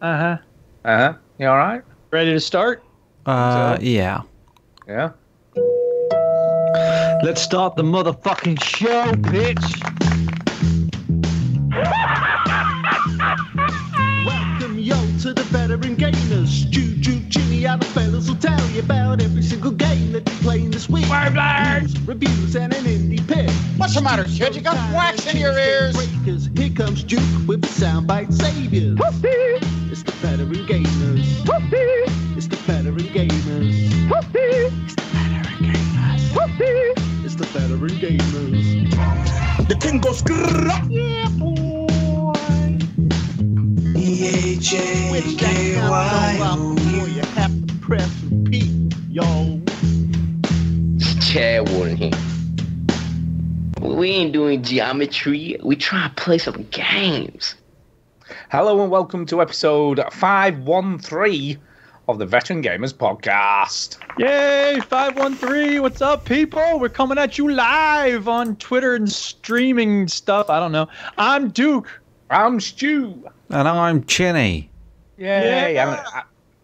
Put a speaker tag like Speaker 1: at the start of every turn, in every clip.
Speaker 1: Uh huh.
Speaker 2: Uh huh. You all right?
Speaker 1: Ready to start?
Speaker 3: Uh,
Speaker 2: So?
Speaker 3: yeah.
Speaker 2: Yeah.
Speaker 1: Let's start the motherfucking show, bitch.
Speaker 4: Welcome yo to the veteran gamers. Juju, Jimmy, and the fellas will tell you about every single game that you're playing this week. News, reviews, and an indie pick.
Speaker 5: What's the matter, kid? You got wax in your ears?
Speaker 4: Breakers. Here comes Juke with the soundbite saviors. It's the veteran gamers. It's the veteran gamers. It's the veteran gamers. It's the veteran gamers.
Speaker 5: The king goes grrrr.
Speaker 4: Yeah, boy. With that countdown up before you have to press repeat, yo.
Speaker 6: Chad Warren here. We ain't doing geometry. We try to play some games.
Speaker 2: Hello and welcome to episode 513 of the Veteran Gamers Podcast.
Speaker 1: Yay, 513. What's up, people? We're coming at you live on Twitter and streaming stuff. I don't know. I'm Duke.
Speaker 2: I'm Stu.
Speaker 3: And I'm Chinny.
Speaker 2: Yay.
Speaker 1: Yeah.
Speaker 2: And, I-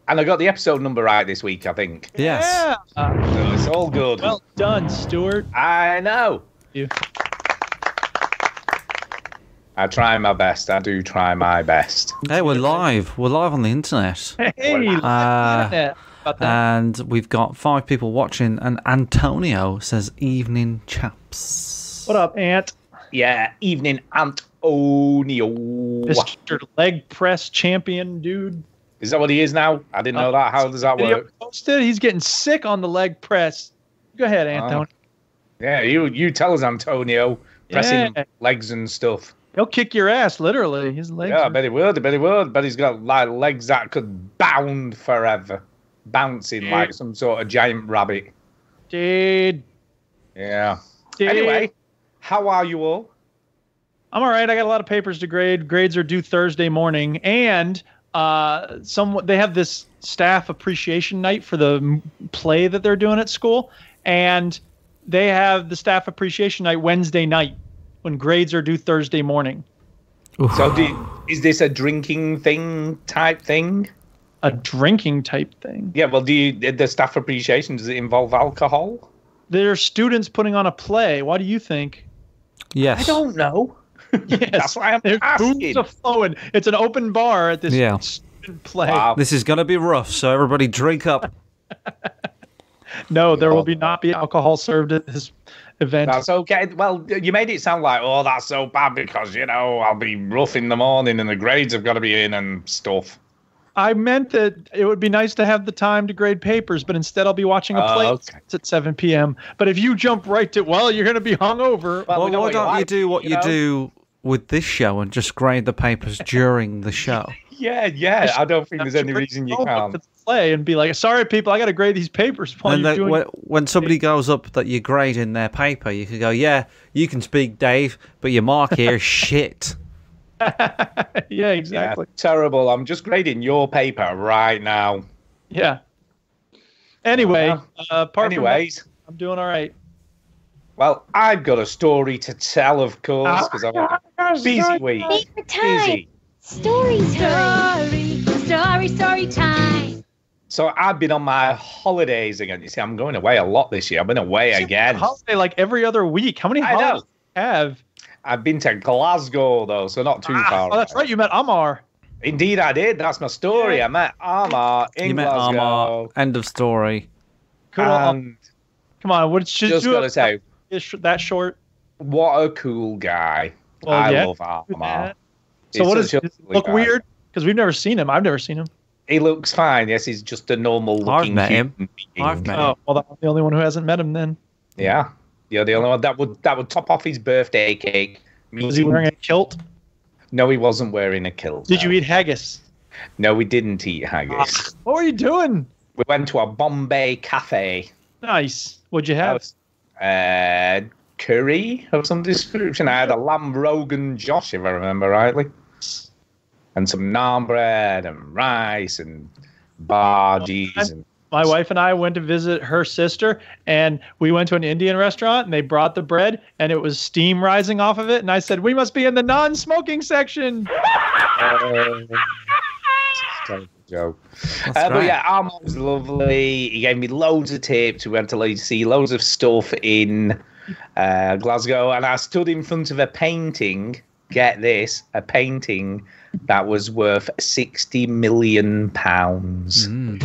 Speaker 2: and I got the episode number right this week, I think.
Speaker 3: Yes.
Speaker 1: Yeah. Uh,
Speaker 2: So it's all good.
Speaker 1: well done, Stuart.
Speaker 2: I know.
Speaker 1: You.
Speaker 2: I try my best. I do try my best.
Speaker 3: Hey, we're live. We're live on the internet.
Speaker 1: Hey,
Speaker 3: Uh,
Speaker 1: internet. About that.
Speaker 3: And we've got five people watching. And Antonio says, Evening, chaps.
Speaker 1: what up, Ant?
Speaker 2: Yeah, evening Antonio.
Speaker 1: Mr. Leg Press Champion, dude.
Speaker 2: Is that what he is now? I didn't know that. How does that work?
Speaker 1: posted. He's getting sick on the leg press. Go ahead, Anton.
Speaker 2: Yeah, you you tell us, Antonio. Pressing
Speaker 1: Yeah.
Speaker 2: legs and stuff.
Speaker 1: He'll kick your ass, literally. His legs.
Speaker 2: Yeah, I bet he would. I bet he would. But he's got like legs that could bound forever, bouncing
Speaker 1: Yeah.
Speaker 2: like some sort of giant rabbit.
Speaker 1: Dude.
Speaker 2: Yeah.
Speaker 1: dude.
Speaker 2: Anyway, how are you all?
Speaker 1: I'm all right. I got a lot of papers to grade. Grades are due Thursday morning, and uh, some they have this staff appreciation night for the play that they're doing at school, and they have the staff appreciation night Wednesday night when grades are due Thursday morning.
Speaker 2: So, do you- is this a drinking thing type thing?
Speaker 1: A drinking type thing.
Speaker 2: Yeah. Well, do you the staff appreciation? Does it involve alcohol?
Speaker 1: They're students putting on a play. What do you think?
Speaker 3: Yes.
Speaker 2: I don't know.
Speaker 1: Yes,
Speaker 2: That's why I'm
Speaker 1: There's
Speaker 2: asking.
Speaker 1: booze a flowing. It's an open bar at this
Speaker 3: Yeah.
Speaker 1: student play.
Speaker 2: Wow.
Speaker 3: This is going to be rough, so everybody drink up.
Speaker 1: No, there will be not be alcohol served at this event.
Speaker 2: That's okay. Well, you made it sound like, oh, that's so bad because, you know, I'll be rough in the morning and the grades have got to be in and stuff.
Speaker 1: I meant that it would be nice to have the time to grade papers, but instead I'll be watching a
Speaker 2: Oh,
Speaker 1: play
Speaker 2: okay.
Speaker 1: It's at 7 p.m. But if you jump right to, well, you're going to be hungover.
Speaker 2: Well,
Speaker 3: Well,
Speaker 2: we
Speaker 3: why don't you
Speaker 2: like,
Speaker 3: do what you,
Speaker 2: know?
Speaker 3: do with this show and just grade the papers during the show?
Speaker 2: Yeah, yeah. I don't think there's any reason you
Speaker 1: oh,
Speaker 2: can't.
Speaker 1: To the play and be like, sorry, people, I got to grade these papers while
Speaker 3: and
Speaker 1: you're
Speaker 3: then
Speaker 1: doing.
Speaker 3: when, when somebody goes up that you're grading their paper, you can go, yeah, you can speak, Dave, but your mark here is shit.
Speaker 1: yeah,
Speaker 2: Yeah,
Speaker 1: exactly.
Speaker 2: terrible. I'm just grading your paper right now.
Speaker 1: Yeah. Anyway, uh, apart from that,
Speaker 2: Anyways,
Speaker 1: I'm doing all right.
Speaker 2: well, I've got a story to tell, of course, because I've had a busy week.
Speaker 7: Favorite time.
Speaker 2: Busy.
Speaker 7: Story time.
Speaker 8: Story, story, story time.
Speaker 2: So I've been on my holidays again. You see, I'm going away a lot this year. I've been away again.
Speaker 1: Holiday like every other week. How many
Speaker 2: I
Speaker 1: holidays do you have?
Speaker 2: I've been to Glasgow, though, so not too
Speaker 1: Ah,
Speaker 2: far.
Speaker 1: oh, that's right. You met Amar.
Speaker 2: Indeed, I did. That's my story. I met Armar in
Speaker 3: you met
Speaker 2: Glasgow.
Speaker 3: Armor. End of story.
Speaker 1: Good old-
Speaker 2: and
Speaker 1: Come on, what should
Speaker 2: just
Speaker 1: you
Speaker 2: got to say,
Speaker 1: is that short?
Speaker 2: what a cool guy.
Speaker 1: Well,
Speaker 2: I
Speaker 1: yeah.
Speaker 2: love Armar.
Speaker 1: Yeah.
Speaker 2: He's
Speaker 1: So what does
Speaker 2: such
Speaker 1: does
Speaker 2: a
Speaker 1: it
Speaker 2: lovely
Speaker 1: look
Speaker 2: guy.
Speaker 1: weird? Because we've never seen him. I've never seen him.
Speaker 2: He looks fine. Yes, he's just a normal
Speaker 3: I've
Speaker 2: looking
Speaker 3: met him.
Speaker 2: human being.
Speaker 3: I've met him.
Speaker 1: Oh, well, I'm the only one who hasn't met him then.
Speaker 2: Yeah. You're the only one that would that would top off his birthday cake.
Speaker 1: Was he wearing a kilt?
Speaker 2: No, he wasn't wearing a kilt.
Speaker 1: Did
Speaker 2: no.
Speaker 1: you eat haggis?
Speaker 2: No, we didn't eat haggis.
Speaker 1: What were you doing?
Speaker 2: we went to a Bombay cafe.
Speaker 1: Nice. What'd you have?
Speaker 2: uh, curry of some description. I had a lamb rogan josh, if I remember rightly, and some naan bread and rice and bhaji's and
Speaker 1: My wife and I went to visit her sister, and we went to an Indian restaurant, and they brought the bread, and it was steam rising off of it. And I said, "We must be in the non-smoking section."
Speaker 2: terrible joke.
Speaker 3: That's
Speaker 2: Uh, but yeah, Armand was lovely. He gave me loads of tips. We went to like, see loads of stuff in uh, Glasgow, and I stood in front of a painting. Get this, a painting that was worth sixty million pounds.
Speaker 3: Mm.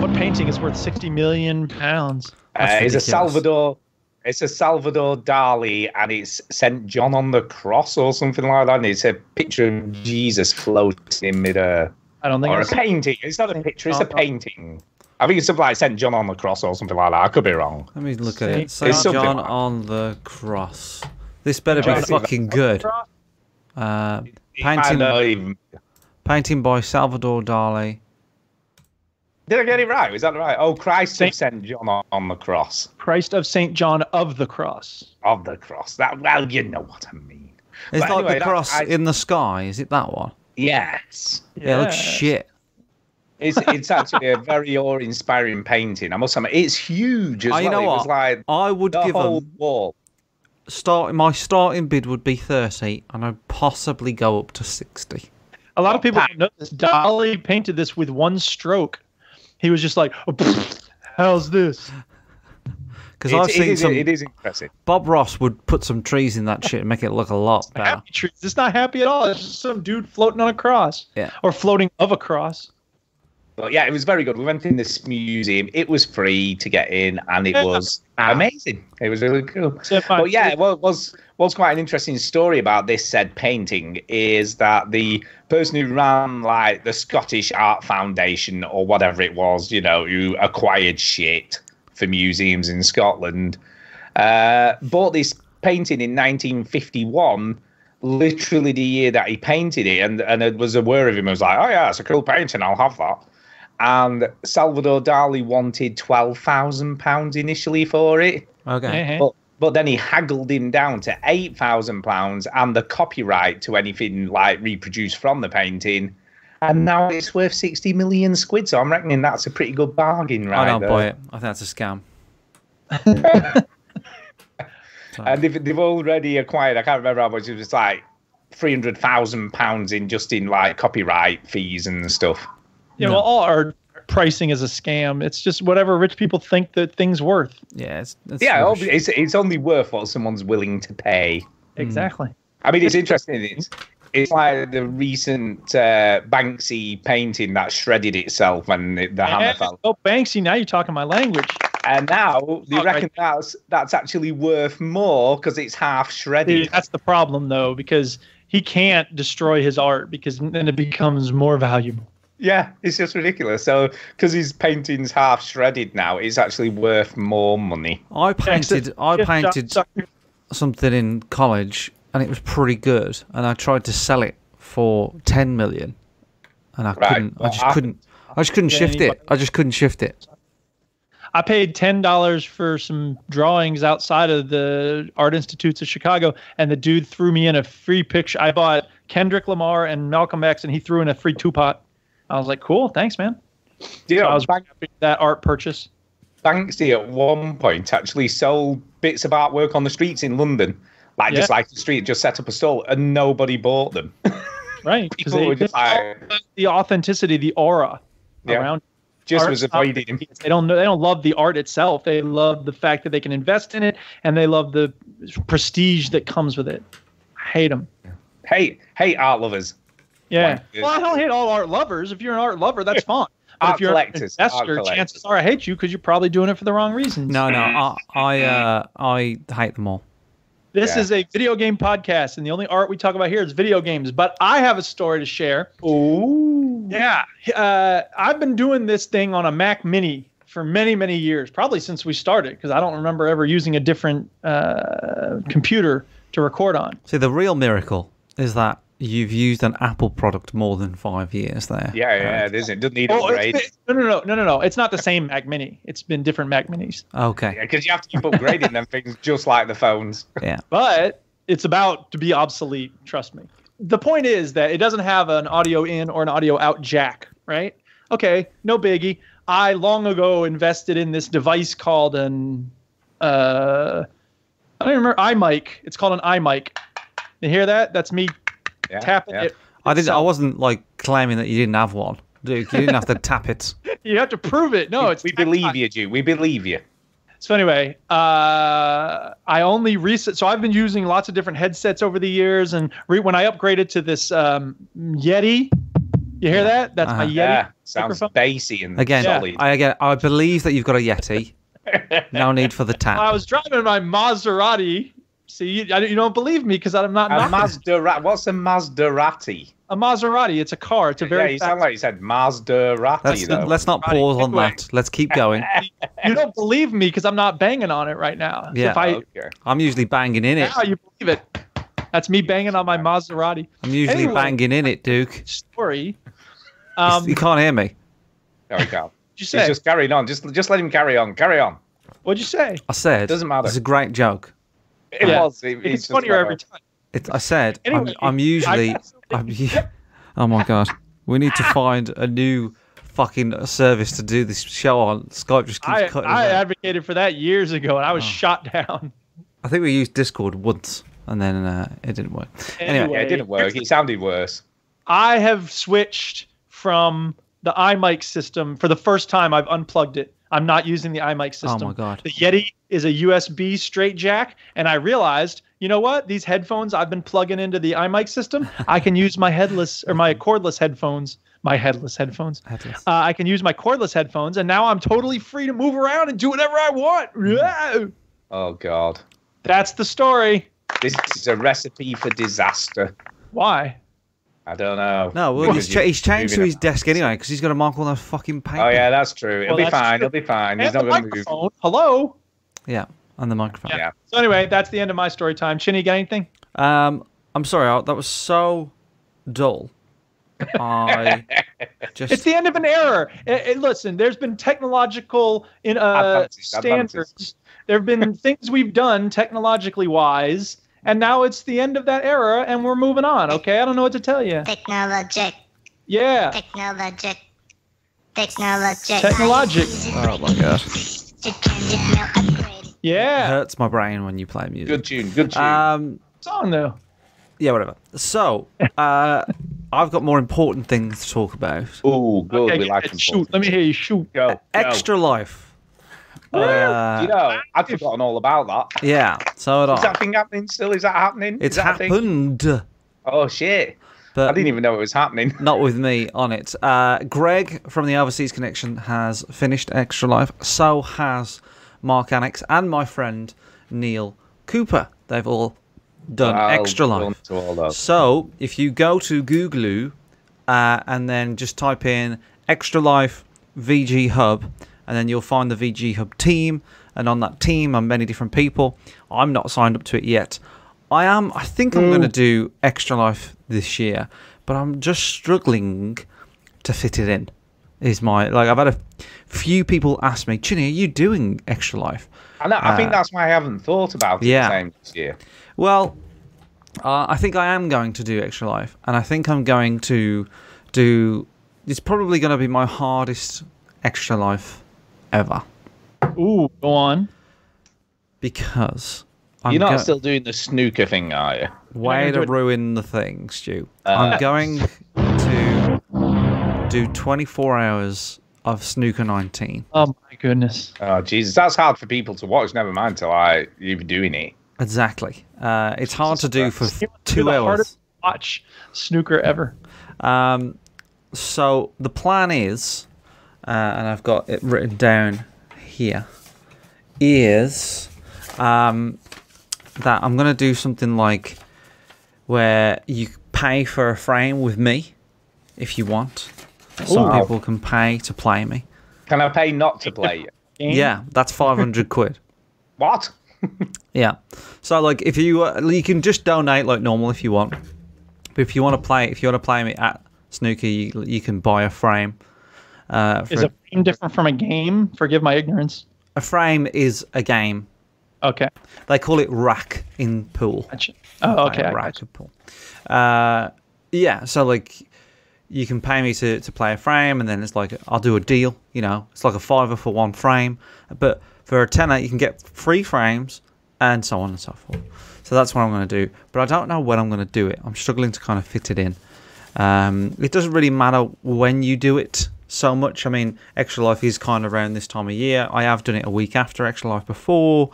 Speaker 1: What painting is worth sixty million pounds?
Speaker 2: Uh, it's a. Salvador. It's a Salvador Dali, and it's Saint John on the cross or something like that. And it's a picture of Jesus floating in midair,
Speaker 1: I don't think
Speaker 2: or a painting. It's not a picture; it's a painting. I think it's something like Saint John on the cross or something like that. I could be wrong.
Speaker 3: Let me look at it.
Speaker 1: Saint-
Speaker 3: Saint John
Speaker 2: like
Speaker 3: on the cross. This better be fucking good. Uh,
Speaker 2: I
Speaker 3: painting,
Speaker 2: even.
Speaker 3: painting by Salvador Dali.
Speaker 2: Did I get it right? Is that right? Oh, Christ
Speaker 1: Saint-
Speaker 2: of Saint John on, on the cross
Speaker 1: Christ of Saint John of the Cross.
Speaker 2: of the cross. That well, you know what I mean.
Speaker 3: It's
Speaker 2: But
Speaker 3: like
Speaker 2: anyway,
Speaker 3: the
Speaker 2: that-
Speaker 3: cross
Speaker 2: I-
Speaker 3: in the sky. Is it that one?
Speaker 2: Yes.
Speaker 3: Yeah, it looks shit.
Speaker 2: It's it's actually a very awe-inspiring painting. I must admit, it's huge oh, as
Speaker 3: Oh, you
Speaker 2: well.
Speaker 3: know
Speaker 2: it was
Speaker 3: what?
Speaker 2: like
Speaker 3: I would
Speaker 2: the
Speaker 3: give
Speaker 2: whole
Speaker 3: them
Speaker 2: wall.
Speaker 3: Start. My starting bid would be thirty, and I'd possibly go up to sixty.
Speaker 1: A lot of people don't know this. Dali painted this with one stroke. He was just like, oh, pfft, "How's this?"
Speaker 3: Because I've seen
Speaker 2: is-
Speaker 3: some.
Speaker 2: It is impressive.
Speaker 3: Bob Ross would put some trees in that shit and make it look a lot better.
Speaker 1: Happy trees. It's not happy at all. It's just some dude floating on a cross.
Speaker 3: Yeah.
Speaker 1: Or floating of a cross.
Speaker 2: But yeah, it was very good. We went in this museum. It was free to get in, and it was amazing. It was really cool.
Speaker 1: So.
Speaker 2: But yeah, what was was quite an interesting story about this said painting is that the person who ran like the Scottish Art Foundation or whatever it was, you know, who acquired shit for museums in Scotland, uh, bought this painting in 1951. Literally the year that he painted it, and and it was aware of him. I was like, "Oh yeah, it's a cool painting. I'll have that." And Salvador Dali wanted twelve thousand pounds initially for it.
Speaker 3: Okay.
Speaker 1: Eh.
Speaker 2: But but then he haggled him down to eight thousand pounds and the copyright to anything like reproduced from the painting, and now it's worth sixty million squid. So I'm reckoning that's a pretty good bargain, right?
Speaker 3: I don't
Speaker 2: there.
Speaker 3: buy it. I think that's a scam.
Speaker 2: And they've, they've already acquired. I can't remember how much. It was like three hundred thousand pounds in just in like copyright fees and stuff.
Speaker 1: Yeah,
Speaker 3: No.
Speaker 1: well, all our pricing is a scam. It's just whatever rich people think that thing's worth.
Speaker 3: Yeah, it's, it's
Speaker 2: Yeah, it's it's only worth what someone's willing to pay.
Speaker 1: Exactly.
Speaker 2: I mean, it's interesting. It's it's like the recent uh, Banksy painting that shredded itself when the, the hammer
Speaker 1: And-
Speaker 2: fell.
Speaker 1: oh, Banksy, now you're talking my language.
Speaker 2: And now they
Speaker 1: Oh,
Speaker 2: reckon
Speaker 1: right.
Speaker 2: that's that's actually worth more because it's half
Speaker 1: See,
Speaker 2: shredded.
Speaker 1: that's the problem, though, because he can't destroy his art because then it becomes more valuable.
Speaker 2: Yeah, it's just ridiculous. So because his painting's half shredded now, it's actually worth more money.
Speaker 3: I painted. I painted something in college, and it was pretty good. And I tried to sell it for ten million, and I
Speaker 2: Right,
Speaker 3: couldn't. I just
Speaker 2: happened?
Speaker 3: couldn't. I just couldn't shift
Speaker 1: anybody-
Speaker 3: it. I just couldn't shift it.
Speaker 1: I paid ten dollars for some drawings outside of the art institutes of Chicago, and the dude threw me in a free picture. I bought Kendrick Lamar and Malcolm X, and he threw in a free Tupac. I was like, "Cool, thanks, man."
Speaker 2: Yeah,
Speaker 1: So I was
Speaker 2: Bank-
Speaker 1: that art purchase.
Speaker 2: Banksy at one point actually sold bits of artwork on the streets in London, like just like the street, just set up a stall, and nobody bought them.
Speaker 1: Right, because they
Speaker 2: were just like,
Speaker 1: the authenticity, the aura
Speaker 2: Yeah.
Speaker 1: around.
Speaker 2: just
Speaker 1: Art's
Speaker 2: was avoiding him.
Speaker 1: They don't know. They don't love the art itself. They love the fact that they can invest in it, and they love the prestige that comes with it. I hate them.
Speaker 2: Hey, hey, art lovers.
Speaker 1: Yeah.
Speaker 2: Like,
Speaker 1: Well, I don't hate all art lovers. If you're an art lover, that's fine. But
Speaker 2: Art
Speaker 1: if you're
Speaker 2: collectors,
Speaker 1: an
Speaker 2: art
Speaker 1: investor,
Speaker 2: collectors.
Speaker 1: chances are I hate you because you're probably doing it for the wrong reasons.
Speaker 3: No, no. I I uh, I hate them all.
Speaker 1: This
Speaker 2: Yeah.
Speaker 1: is a video game podcast, and the only art we talk about here is video games. But I have a story to share.
Speaker 2: Ooh.
Speaker 1: Yeah, uh, I've been doing this thing on a Mac Mini for many, many years, probably since we started, because I don't remember ever using a different uh, computer to record on.
Speaker 3: See, the real miracle is that you've used an Apple product more than five years there.
Speaker 2: Yeah, yeah, it is. It doesn't need
Speaker 1: Oh,
Speaker 2: upgrade.
Speaker 1: no, no, no, no, no, no. It's not the same Mac Mini. It's been different Mac Minis,
Speaker 3: Okay.
Speaker 2: Because you have to keep upgrading them things just like the phones.
Speaker 3: Yeah.
Speaker 1: but it's about to be obsolete. Trust me. The point is that it doesn't have an audio in or an audio out jack, right? Okay, no biggie. I long ago invested in this device called an uh, I don't remember iMic. It's called an iMic. You hear that? That's me
Speaker 2: Yeah,
Speaker 1: tapping
Speaker 2: yeah.
Speaker 1: it.
Speaker 3: I didn't. I wasn't like claiming that you didn't have one, Duke. You didn't have to tap it.
Speaker 1: You have to prove it. No, it's
Speaker 2: we believe you, Jew. We believe you.
Speaker 1: So anyway, uh, I only recent. So I've been using lots of different headsets over the years, and re- when I upgraded to this um, Yeti, you hear that? That's my
Speaker 3: Uh-huh.
Speaker 1: Yeti.
Speaker 2: Yeah, sounds bassy and
Speaker 3: Again,
Speaker 2: solid.
Speaker 3: I again, I believe that you've got a Yeti. No need for the tap.
Speaker 1: I was driving my Maserati. See, you, you don't believe me because I'm not
Speaker 2: a
Speaker 1: knocking-
Speaker 2: Mazda. What's a Maserati?
Speaker 1: a Maserati. It's a car. It's a very.
Speaker 2: Yeah,
Speaker 1: very.
Speaker 2: you sound like you said Maserati.
Speaker 3: Let's
Speaker 2: though.
Speaker 3: let's not
Speaker 1: Right,
Speaker 3: pause on that. Let's keep going.
Speaker 1: you don't believe me because I'm not banging on it right now.
Speaker 3: Yeah.
Speaker 1: If I
Speaker 2: Okay.
Speaker 3: I'm usually banging in it.
Speaker 1: now you believe it. That's me banging on my Maserati.
Speaker 3: I'm usually
Speaker 1: Anyway.
Speaker 3: banging in it, Duke.
Speaker 1: Story. Um,
Speaker 3: you can't hear me.
Speaker 2: There we go.
Speaker 1: you
Speaker 2: He's just carrying on. Just just let him carry on. Carry on.
Speaker 1: What'd you say?
Speaker 3: I said
Speaker 2: Doesn't matter.
Speaker 3: It's a great joke.
Speaker 2: It
Speaker 1: Yeah.
Speaker 2: was. It,
Speaker 1: It's
Speaker 2: just
Speaker 1: funnier every time.
Speaker 3: It, I said
Speaker 1: Anyway,
Speaker 3: I'm, I'm usually.
Speaker 1: I-
Speaker 3: I'm, oh my god, we need to find a new fucking service to do this show on. Skype just keeps
Speaker 1: I,
Speaker 3: cutting.
Speaker 1: I
Speaker 3: out.
Speaker 1: advocated for that years ago, and I
Speaker 3: Oh.
Speaker 1: was shot down.
Speaker 3: I think we used Discord once, and then uh, it didn't work. Anyway,
Speaker 2: Yeah, it didn't work. It sounded worse.
Speaker 1: I have switched from the iMic system for the first time. I've unplugged it. I'm not using the iMic system.
Speaker 3: Oh my God.
Speaker 1: The Yeti is a USB straight jack, and I realized, you know what? These headphones I've been plugging into the iMic system. I can use my headless or my cordless headphones. My headless headphones.
Speaker 3: Headless.
Speaker 1: Uh, I can use my cordless headphones, and now I'm totally free to move around and do whatever I want. Yeah.
Speaker 2: Oh God.
Speaker 1: That's the story.
Speaker 2: This is a recipe for disaster.
Speaker 1: Why?
Speaker 2: I don't know.
Speaker 3: no, well, he's, cha- he's changed to his
Speaker 2: it.
Speaker 3: desk anyway because he's got to mark all those fucking papers.
Speaker 2: Oh yeah, that's true. It'll
Speaker 1: Well,
Speaker 2: be fine.
Speaker 1: true.
Speaker 2: He'll be fine. He's
Speaker 1: And the
Speaker 2: not going to move.
Speaker 1: Hello.
Speaker 3: yeah, and the microphone.
Speaker 2: Yeah.
Speaker 1: So anyway, that's the end of my story time. Chinny, got anything?
Speaker 3: Um, I'm sorry, Al, that was so dull. I just
Speaker 1: It's the end of an era. Eh, eh, listen, there's been technological in uh,
Speaker 2: Advances,
Speaker 1: standards.
Speaker 2: advances.
Speaker 1: There have been things we've done technologically wise, and now it's the end of that era, and we're moving on. Okay, I don't know what to tell you.
Speaker 7: Technologic,
Speaker 1: Yeah,
Speaker 7: technologic, technologic.
Speaker 1: technologic.
Speaker 3: oh my god, it
Speaker 1: Yeah,
Speaker 3: hurts my brain when you play music.
Speaker 2: Good tune. Good tune.
Speaker 3: Um,
Speaker 1: song though.
Speaker 3: yeah, whatever. So, uh, I've got more important things to talk about.
Speaker 2: oh, good.
Speaker 1: Okay,
Speaker 2: we like
Speaker 1: it. shoot. Let me hear you shoot.
Speaker 2: Go. go.
Speaker 3: Extra Life. Uh,
Speaker 2: you know, I'd forgotten all about that.
Speaker 3: yeah, so had
Speaker 2: Is that thing happening still? Is that happening?
Speaker 3: It's
Speaker 2: Is that a thing?
Speaker 3: happened,
Speaker 2: Oh shit!
Speaker 3: But I
Speaker 2: didn't even know it was happening.
Speaker 3: not with me on it. Uh, Greg from the Overseas Connection has finished Extra Life. So has Mark Annex and my friend Neil Cooper. They've all done
Speaker 2: Well
Speaker 3: Extra Life.
Speaker 2: to all.
Speaker 3: So if you go to Google uh, and then just type in Extra Life VG Hub, and then you'll find the VG Hub team. And on that team are many different people. I'm not signed up to it yet. I am. I think I'm going to do Extra Life this year, but I'm just struggling to fit it in. Is my like I've had a few people ask me, Chinny, are you doing Extra Life?
Speaker 2: I, know, I think
Speaker 3: Uh,
Speaker 2: that's why I haven't thought about it
Speaker 3: yeah.
Speaker 2: the same this year.
Speaker 3: Well, uh, I think I am going to do Extra Life, and I think I'm going to do. It's probably going to be my hardest Extra Life ever
Speaker 1: Ooh, go on.
Speaker 3: because I'm
Speaker 2: You're not
Speaker 3: go-
Speaker 2: still doing the snooker thing, are you?
Speaker 3: way
Speaker 1: gonna
Speaker 3: to
Speaker 1: do it-
Speaker 3: ruin the thing, Stu.
Speaker 2: Uh,
Speaker 3: I'm going to do 24 hours of Snooker 19.
Speaker 1: Oh my goodness.
Speaker 2: Oh Jesus, that's hard for people to watch. Never mind till I you're doing it.
Speaker 3: Exactly. Uh, it's hard to do for
Speaker 2: Christ.
Speaker 3: Two
Speaker 1: the
Speaker 3: hours.
Speaker 1: hardest watch snooker ever.
Speaker 3: Um, so the plan is, uh, and I've got it written down here, is um, that I'm going to do something like where you pay for a frame with me if you want. Some people can pay to play me.
Speaker 2: Can I pay not to play?
Speaker 1: Game?
Speaker 3: Yeah, that's 500 quid.
Speaker 2: What?
Speaker 3: Yeah. So like if you uh, you can just donate like normal if you want. But if you want to play if you want to play me at snooker you, you can buy a frame. Uh,
Speaker 1: Is a frame different from a game? Forgive my ignorance.
Speaker 3: a frame is a game.
Speaker 1: Okay.
Speaker 3: They call it rack in pool.
Speaker 1: Gotcha. Oh, okay. I
Speaker 3: rack in pool. Uh, yeah. So like you can pay me to, to play a frame and then it's like I'll do a deal, you know. It's like a fiver for one frame. But for a tenner you can get three frames and so on and so forth. So that's what I'm going to do. But I don't know when I'm going to do it. I'm struggling to kind of fit it in. Um, it doesn't really matter when you do it so much. I mean, Extra Life is kind of around this time of year. I have done it a week after Extra Life before.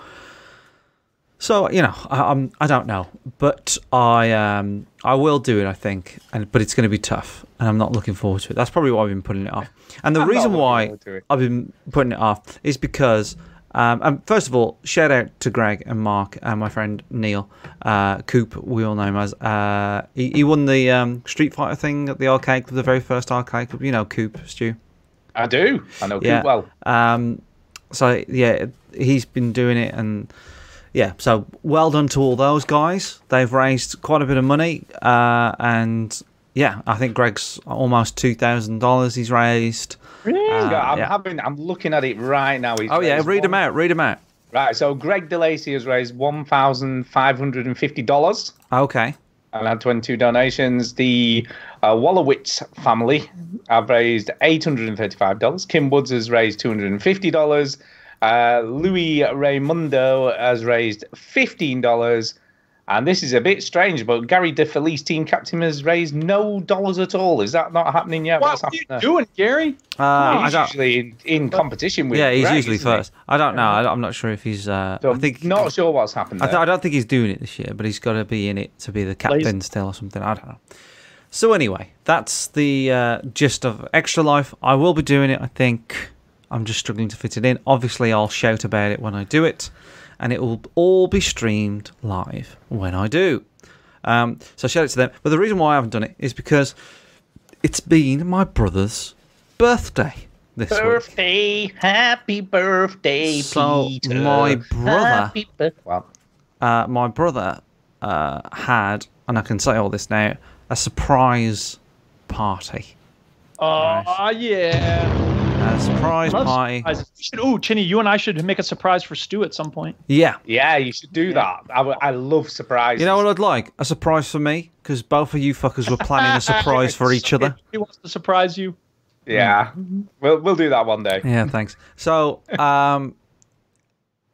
Speaker 3: So you know, I, I'm I don't know, but I um I will do it. I think, and but it's going to be tough, and I'm not looking forward to it. That's probably why I've been putting it off. And the
Speaker 2: I'm
Speaker 3: reason why
Speaker 2: forward to it.
Speaker 3: I've been putting it off is because, um, and first of all, shout out to Greg and Mark and my friend Neil, uh, Coop. We all know him as. Uh, he, he won the um, Street Fighter thing at the arcade club, the very first arcade club. You know, Coop, Stu.
Speaker 2: I do. I know
Speaker 3: Yeah.
Speaker 2: Coop well.
Speaker 3: Um, so yeah, he's been doing it, and yeah, so well done to all those guys. They've raised quite a bit of money, uh, and yeah, I think Greg's almost two thousand dollars he's raised.
Speaker 2: I'm
Speaker 3: yeah.
Speaker 2: having. I'm looking at it right now. He's
Speaker 3: Oh yeah, read them out. Read them out.
Speaker 2: Right. So Greg DeLacy has raised one thousand five hundred and fifty dollars.
Speaker 3: Okay.
Speaker 2: and had 22 donations. The uh, Wallowitz family have raised $835. Kim Woods has raised $250. Uh, Louis Raimundo has raised $15. And this is a bit strange, but Gary DeFelice, team captain, has raised no dollars at all. Is that not happening yet?
Speaker 1: What
Speaker 2: What's
Speaker 1: are you
Speaker 2: happening there?
Speaker 1: doing, Gary?
Speaker 3: Uh, I
Speaker 2: He's
Speaker 3: don't,
Speaker 2: usually in, in competition with
Speaker 3: yeah, he's
Speaker 2: Greg,
Speaker 3: usually
Speaker 2: isn't he?
Speaker 3: first. I don't know. I, I'm not sure if he's. Uh,
Speaker 2: So
Speaker 3: I think
Speaker 2: not sure what's happened
Speaker 3: I, th- I don't think he's doing it this year, but he's got to be in it to be the captain still or something. I don't know. So anyway, that's the uh, gist of Extra Life. I will be doing it. I think I'm just struggling to fit it in. Obviously, I'll shout about it when I do it, and it will all be streamed live when I do. Um, so shout out to them. But the reason why I haven't done it is because it's been my brother's birthday this week.
Speaker 2: birthday, happy birthday,
Speaker 3: So,
Speaker 2: Peter.
Speaker 3: my brother-
Speaker 2: bir- well,
Speaker 3: uh, my brother uh, had, and I can say all this now, a surprise party.
Speaker 1: Oh yeah.
Speaker 3: A surprise party.
Speaker 1: surprises. We should. Ooh, Chinny, you and I should make a surprise for Stu at some point.
Speaker 3: Yeah.
Speaker 2: Yeah, you should do that. I, w- I love surprises.
Speaker 3: You know what I'd like? A surprise for me, because both of you fuckers were planning a surprise for each other.
Speaker 1: He wants to surprise you.
Speaker 2: Yeah, we'll we'll do that one day.
Speaker 3: Yeah, thanks. So, um,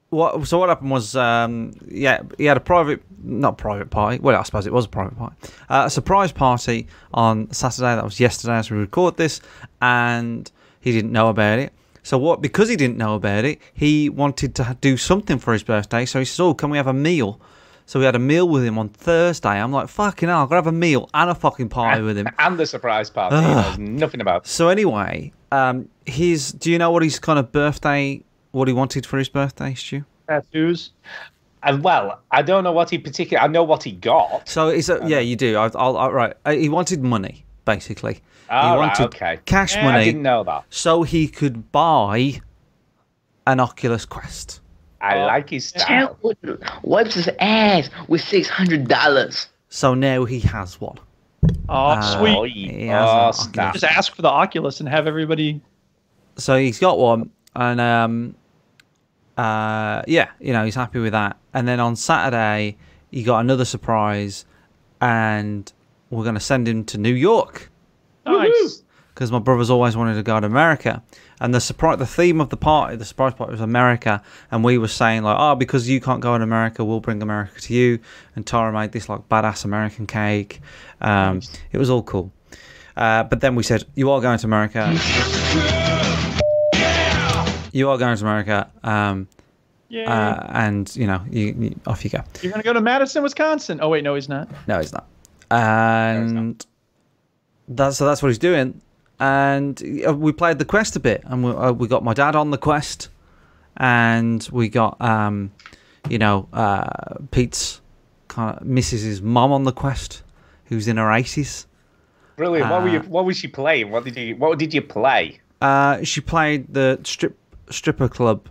Speaker 3: what? So what happened was, um, yeah, he had a private, not private party. Well, I suppose it was a private party. Uh, a surprise party on Saturday. That was yesterday as we record this, and he didn't know about it. So what? Because he didn't know about it, he wanted to do something for his birthday. So he said, "Oh, can we have a meal?" So we had a meal with him on Thursday. I'm like, "Fucking hell, I'm gonna have a meal and a fucking party with him."
Speaker 2: And the surprise party. he knows nothing about.
Speaker 3: So anyway, um, his do you know what his kind of birthday, what he wanted for his birthday, Stu?
Speaker 1: Tattoos.
Speaker 2: And well, I don't know what he particularly. I know what he got.
Speaker 3: So it's a, yeah, you do. I, I'll, i right. Uh, He wanted money, basically.
Speaker 2: Oh,
Speaker 3: he
Speaker 2: right,
Speaker 3: wanted
Speaker 2: okay.
Speaker 3: cash
Speaker 2: Yeah, I
Speaker 3: money
Speaker 2: didn't know that.
Speaker 3: so he could buy an Oculus Quest.
Speaker 2: I like his style.
Speaker 6: Chad wipes his ass with six hundred dollars.
Speaker 3: So now he has one.
Speaker 1: Oh,
Speaker 3: Uh,
Speaker 1: sweet.
Speaker 3: He has
Speaker 2: Oh, snap.
Speaker 1: Just ask for the Oculus and have everybody.
Speaker 3: So he's got one, and um, uh, yeah, you know, he's happy with that. And then on Saturday, he got another surprise, and we're going to send him to New York
Speaker 1: Nice.
Speaker 3: because my brother's always wanted to go to America. And the surprise, the theme of the party, the surprise party was America, and we were saying like, oh, because you can't go in America, we'll bring America to you. And Tara made this like badass American cake. Um, It was all cool. Uh, but then we said, you are going to America. You are going to America, um,
Speaker 1: Yeah.
Speaker 3: uh, and you know, you, you, off you go.
Speaker 1: You're gonna go to Madison, Wisconsin. Oh wait, no, he's not.
Speaker 3: No, he's not. And that's so that's what he's doing. And uh, we played the quest a bit, and we, uh, we got my dad on the quest, and we got um, you know, uh, Pete's kind of misses his mom on the quest, who's in her eighties.
Speaker 2: Brilliant. what were you?
Speaker 3: Uh,
Speaker 2: What was she playing? What did you? What did you play?
Speaker 3: Uh, she played the strip stripper club.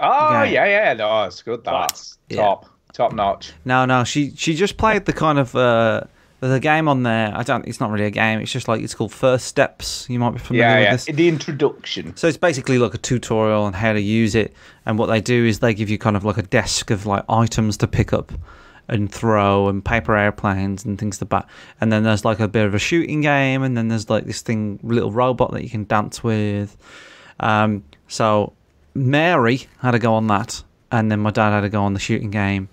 Speaker 2: Oh
Speaker 3: game.
Speaker 2: yeah, yeah. No, it's good. That's
Speaker 3: Yeah.
Speaker 2: top, top notch.
Speaker 3: No, no, she she just played the kind of uh, there's a game on there. I don't. It's not really a game. It's just like it's called First Steps. You might be familiar
Speaker 2: Yeah,
Speaker 3: with
Speaker 2: yeah.
Speaker 3: this.
Speaker 2: The introduction.
Speaker 3: So it's basically like a tutorial on how to use it, and what they do is they give you kind of like a desk of like items to pick up and throw, and paper airplanes and things like that. And then there's like a bit of a shooting game, and then there's like this thing, little robot that you can dance with. Um, so Mary had to go on that, and then my dad had to go on the shooting game,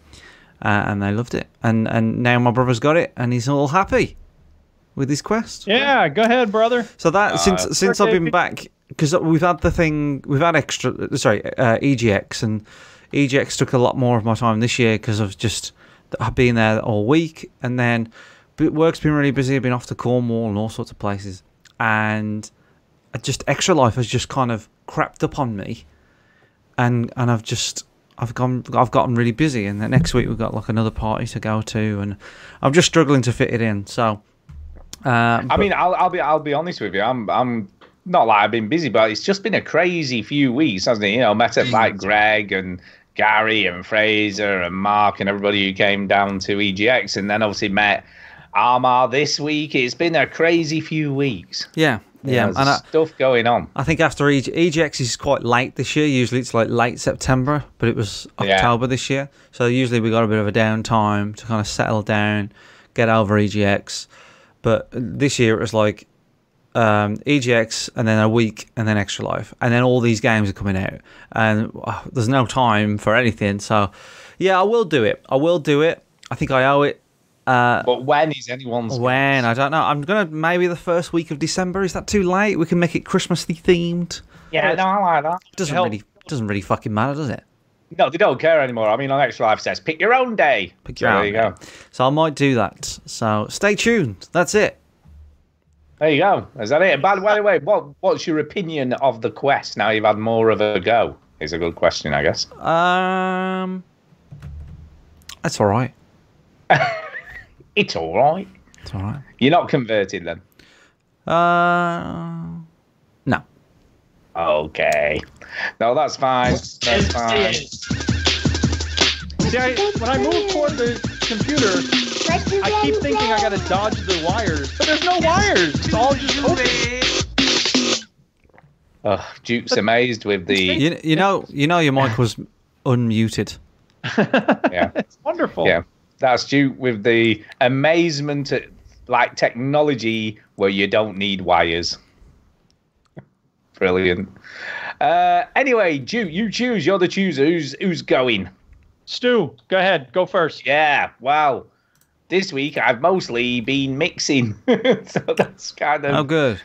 Speaker 3: uh, and they loved it. And and now my brother's got it, and he's all happy. with his quest.
Speaker 1: Yeah, go ahead, brother.
Speaker 3: So that since since I've been back, because we've had the thing, we've had extra. Sorry, uh, EGX, and EGX took a lot more of my time this year because I've just I've been there all week, and then work's been really busy. I've been off to Cornwall and all sorts of places, and just extra life has just kind of crept up on me, and and I've just. I've gone. I've gotten really busy, and then next week we've got like another party to go to, and I'm just struggling to fit it in. So, uh,
Speaker 2: I mean, I'll, I'll be I'll be honest with you. I'm I'm not like I've been busy, but it's just been a crazy few weeks, hasn't it? You know, met up like Greg and Gary and Fraser and Mark and everybody who came down to EGX, and then obviously met Armar this week. It's been a crazy few weeks.
Speaker 3: yeah, yeah, and I,
Speaker 2: stuff going on.
Speaker 3: I think after EG, EGX is quite late this year. Usually it's like late September, but it was
Speaker 2: Yeah.
Speaker 3: October this year. So usually we got a bit of a downtime to kind of settle down, get over EGX. But this year it was like um, EGX and then a week and then Extra Life. And then all these games are coming out. And uh, there's no time for anything. So yeah, I will do it. I will do it. I think I owe it. Uh,
Speaker 2: But when is anyone's
Speaker 3: when I don't know. I'm gonna maybe the first week of December. Is that too late? We can make it Christmassy themed.
Speaker 2: Yeah, no, I like that.
Speaker 3: Doesn't
Speaker 1: Help.
Speaker 3: really doesn't really fucking matter, does it?
Speaker 2: No, they don't care anymore. I mean, on Extra Life says pick your own day.
Speaker 3: Pick
Speaker 2: So
Speaker 3: your
Speaker 2: there you
Speaker 3: day.
Speaker 2: go.
Speaker 3: So I might do that. So stay tuned. That's it.
Speaker 2: There you go. Is that it? By, by the way, what what's your opinion of the quest now you've had more of a go? Is a good question, I guess.
Speaker 3: Um, that's all right.
Speaker 2: It's all right.
Speaker 3: It's all right.
Speaker 2: You're not converted then.
Speaker 3: Uh, no.
Speaker 2: Okay. No, that's fine. That's fine.
Speaker 1: See, I, when I move toward the computer, I keep thinking I gotta dodge the wires, but there's no wires. It's all just open.
Speaker 2: Ugh, Duke's amazed with the
Speaker 3: You, you know you know your mic was unmuted.
Speaker 2: yeah
Speaker 1: It's wonderful.
Speaker 2: yeah. That's you with the amazement at like technology where you don't need wires. Brilliant. Uh, anyway, Duke, you choose. You're the chooser. Who's who's going?
Speaker 1: Stu, go ahead. Go first.
Speaker 2: Yeah, well, this week I've mostly been mixing, so that's kind of
Speaker 3: Oh, good.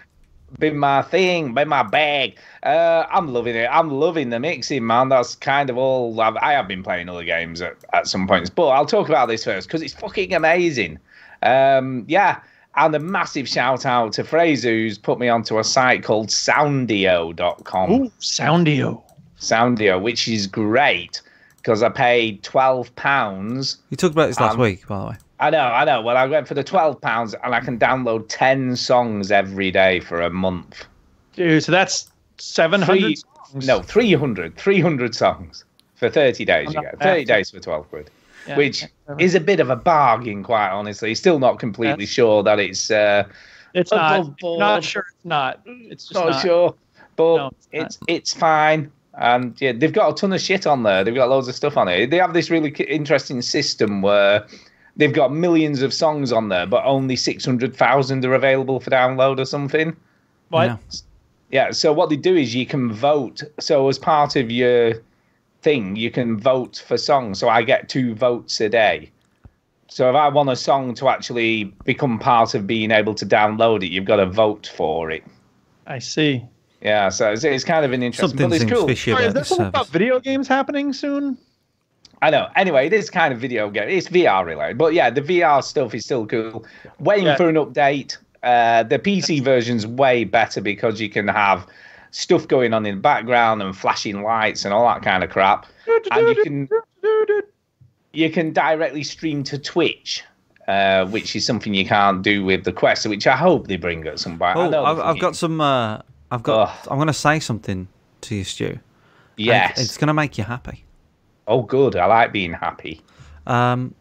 Speaker 2: Been my thing, been my bag. Uh, I'm loving it. I'm loving the mixing, man. That's kind of all. I've, I have been playing other games at, at some points, but I'll talk about this first because it's fucking amazing. Um, yeah, and a massive shout out to Fraser who's put me onto a site called Soundio.com.
Speaker 1: Ooh, Soundio.
Speaker 2: Soundio, which is great because I paid twelve pounds.
Speaker 3: You talked about this last week, by the way.
Speaker 2: I know, I know. Well, I went for the twelve pounds, and I can download ten songs every day for a month.
Speaker 1: Dude, so that's 700
Speaker 2: No, 300, 300 songs for 30 days. You
Speaker 1: not
Speaker 2: get 30 days for 12 quid,
Speaker 1: Yeah,
Speaker 2: which is a bit of a bargain, quite honestly. Still not completely
Speaker 1: Yes.
Speaker 2: sure that it's uh,
Speaker 1: It's not.
Speaker 2: board.
Speaker 1: Not sure it's not. It's just
Speaker 2: not,
Speaker 1: not.
Speaker 2: sure, but
Speaker 1: No,
Speaker 2: it's
Speaker 1: it's
Speaker 2: it's fine. And yeah, they've got a ton of shit on there. They've got loads of stuff on it. They have this really interesting system where they've got millions of songs on there, but only 600,000 are available for download or something.
Speaker 1: What?
Speaker 3: Yeah.
Speaker 2: Yeah, so what they do is you can vote. So as part of your thing, you can vote for songs. So I get two votes a day. So if I want a song to actually become part of being able to download it, you've got to vote for it.
Speaker 1: I see.
Speaker 2: Yeah, so it's, it's kind of an interesting,
Speaker 3: Something
Speaker 2: but it's cool.
Speaker 3: fishy
Speaker 1: Sorry, is there
Speaker 3: this
Speaker 1: something about video games happening soon?
Speaker 2: I know. Anyway, this kind of video game. It's VR related, but yeah, the VR stuff is still cool. Waiting
Speaker 1: Yeah.
Speaker 2: for an update. Uh, the PC version's way better because you can have stuff going on in the background and flashing lights and all that kind of crap. And you can you can directly stream to Twitch, uh, which is something you can't do with the Quest, which I hope they bring at some point. I
Speaker 3: Oh, I've, I've got some. Uh, I've got. I'm going to say something to you, Stu.
Speaker 2: Yes.
Speaker 3: it's going to make you happy.
Speaker 2: Oh, good. I like being happy.
Speaker 3: Um,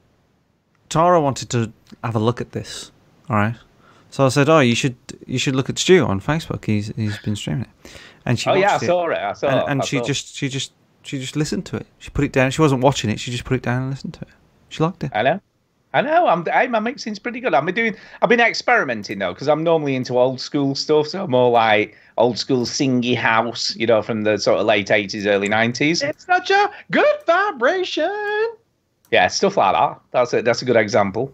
Speaker 3: Tara wanted to have a look at this. All right. So I said, "Oh, you should you should look at Stu on Facebook. He's he's been streaming it." And she
Speaker 2: Oh yeah, I
Speaker 3: it,
Speaker 2: saw it. I saw
Speaker 3: and,
Speaker 2: it.
Speaker 3: and
Speaker 2: I
Speaker 3: she
Speaker 2: saw
Speaker 3: just she just she just listened to it. She put it down. She wasn't watching it. She just put it down and listened to it. She liked it.
Speaker 2: I know. I know. I'm. Hey, my mixing's pretty good. I've been doing. I've been experimenting though, because I'm normally into old school stuff. So more like old school singy house, you know, from the sort of late '80s, early '90s.
Speaker 1: It's such a good vibration.
Speaker 2: Yeah, stuff like that. That's a that's a good example.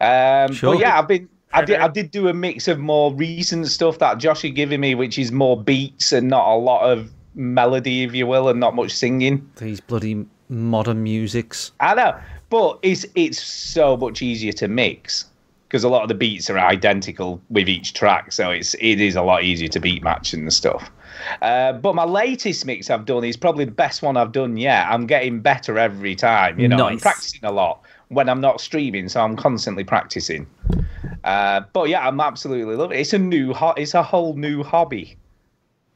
Speaker 2: Um,
Speaker 3: Sure.
Speaker 2: But yeah, I've been I did. I did do a mix of more recent stuff that Josh had given me, which is more beats and not a lot of melody, if you will, and not much singing.
Speaker 3: These bloody modern musics.
Speaker 2: I know, but it's it's so much easier to mix because a lot of the beats are identical with each track, so it's it is a lot easier to beat match and stuff. Uh, but my latest mix I've done is probably the best one I've done yet. I'm getting better every time. You know, I'm practicing a lot when I'm not streaming, so I'm constantly practicing. Uh, but yeah, I'm absolutely loving it. It's a new, ho- it's a whole new hobby.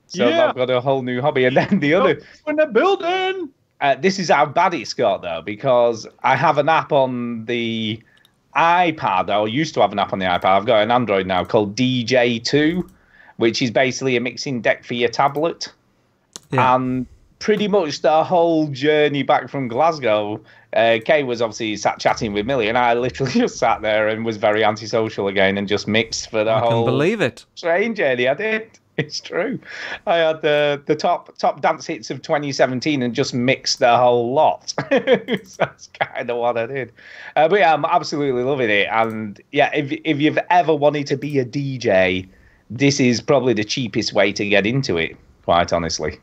Speaker 2: So
Speaker 1: Yeah.
Speaker 2: I've got a whole new hobby, and then the other.
Speaker 1: in the building.
Speaker 2: Uh, this is how bad it's got though, because I have an app on the iPad. I used to have an app on the iPad. I've got an Android now called djay 2, which is basically a mixing deck for your tablet.
Speaker 3: Yeah.
Speaker 2: And pretty much the whole journey back from Glasgow, uh, Kay was obviously sat chatting with Millie, and I literally just sat there and was very antisocial again and just mixed for the
Speaker 3: I can
Speaker 2: whole
Speaker 3: believe it.
Speaker 2: train journey. I did. It's true. I had the the top top dance hits of 2017 and just mixed the whole lot. So That's kind of what I did. Uh, but yeah, I'm absolutely loving it. And yeah, if if you've ever wanted to be a DJ, this is probably the cheapest way to get into it. Quite honestly.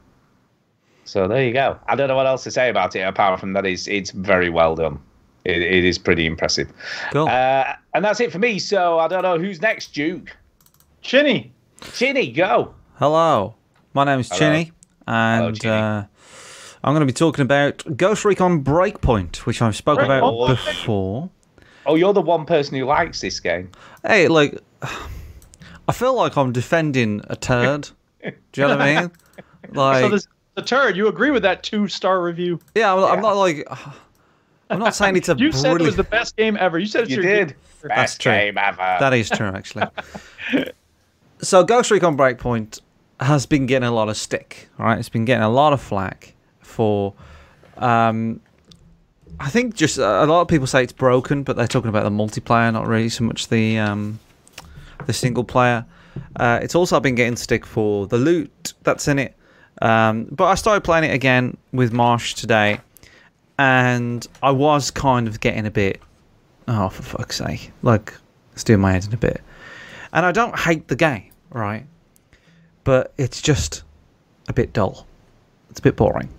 Speaker 2: So there you go. I don't know what else to say about it apart from that it's it's very well done. It, it is pretty impressive.
Speaker 3: Cool.
Speaker 2: Uh, and that's it for me. So I don't know who's next, Duke.
Speaker 1: Chinny.
Speaker 2: Chinny, go.
Speaker 3: Hello, my name is
Speaker 2: Hello.
Speaker 3: Chinny, and
Speaker 2: Chinny.
Speaker 3: Uh, I'm going to be talking about Ghost Recon Breakpoint, which I've spoke about
Speaker 2: Breakpoint.
Speaker 3: before.
Speaker 2: Oh, you're the one person who likes this game.
Speaker 3: Hey, like, I feel like I'm defending a turd. Do you know what I mean? Like,
Speaker 1: So this the turd. You agree with that two star review?
Speaker 3: yeah, I'm, I'm not like, I'm not saying it's a
Speaker 1: You said it was the best game ever. You said it's
Speaker 2: You
Speaker 1: your
Speaker 2: did.
Speaker 1: game.
Speaker 2: Best
Speaker 3: true.
Speaker 2: game ever.
Speaker 3: That is true, actually. so, Ghost Recon Breakpoint has been getting a lot of stick, right? It's been getting a lot of flack for. Um, I think just a lot of people say it's broken, but they're talking about the multiplayer, not really so much the um, the single player. Uh, it's also been getting stick for the loot that's in it. Um, but I started playing it again with Marsh today, and I was kind of getting a bit oh for fuck's sake like it's doing my head in a bit and i don't hate the game right but it's just a bit dull it's a bit boring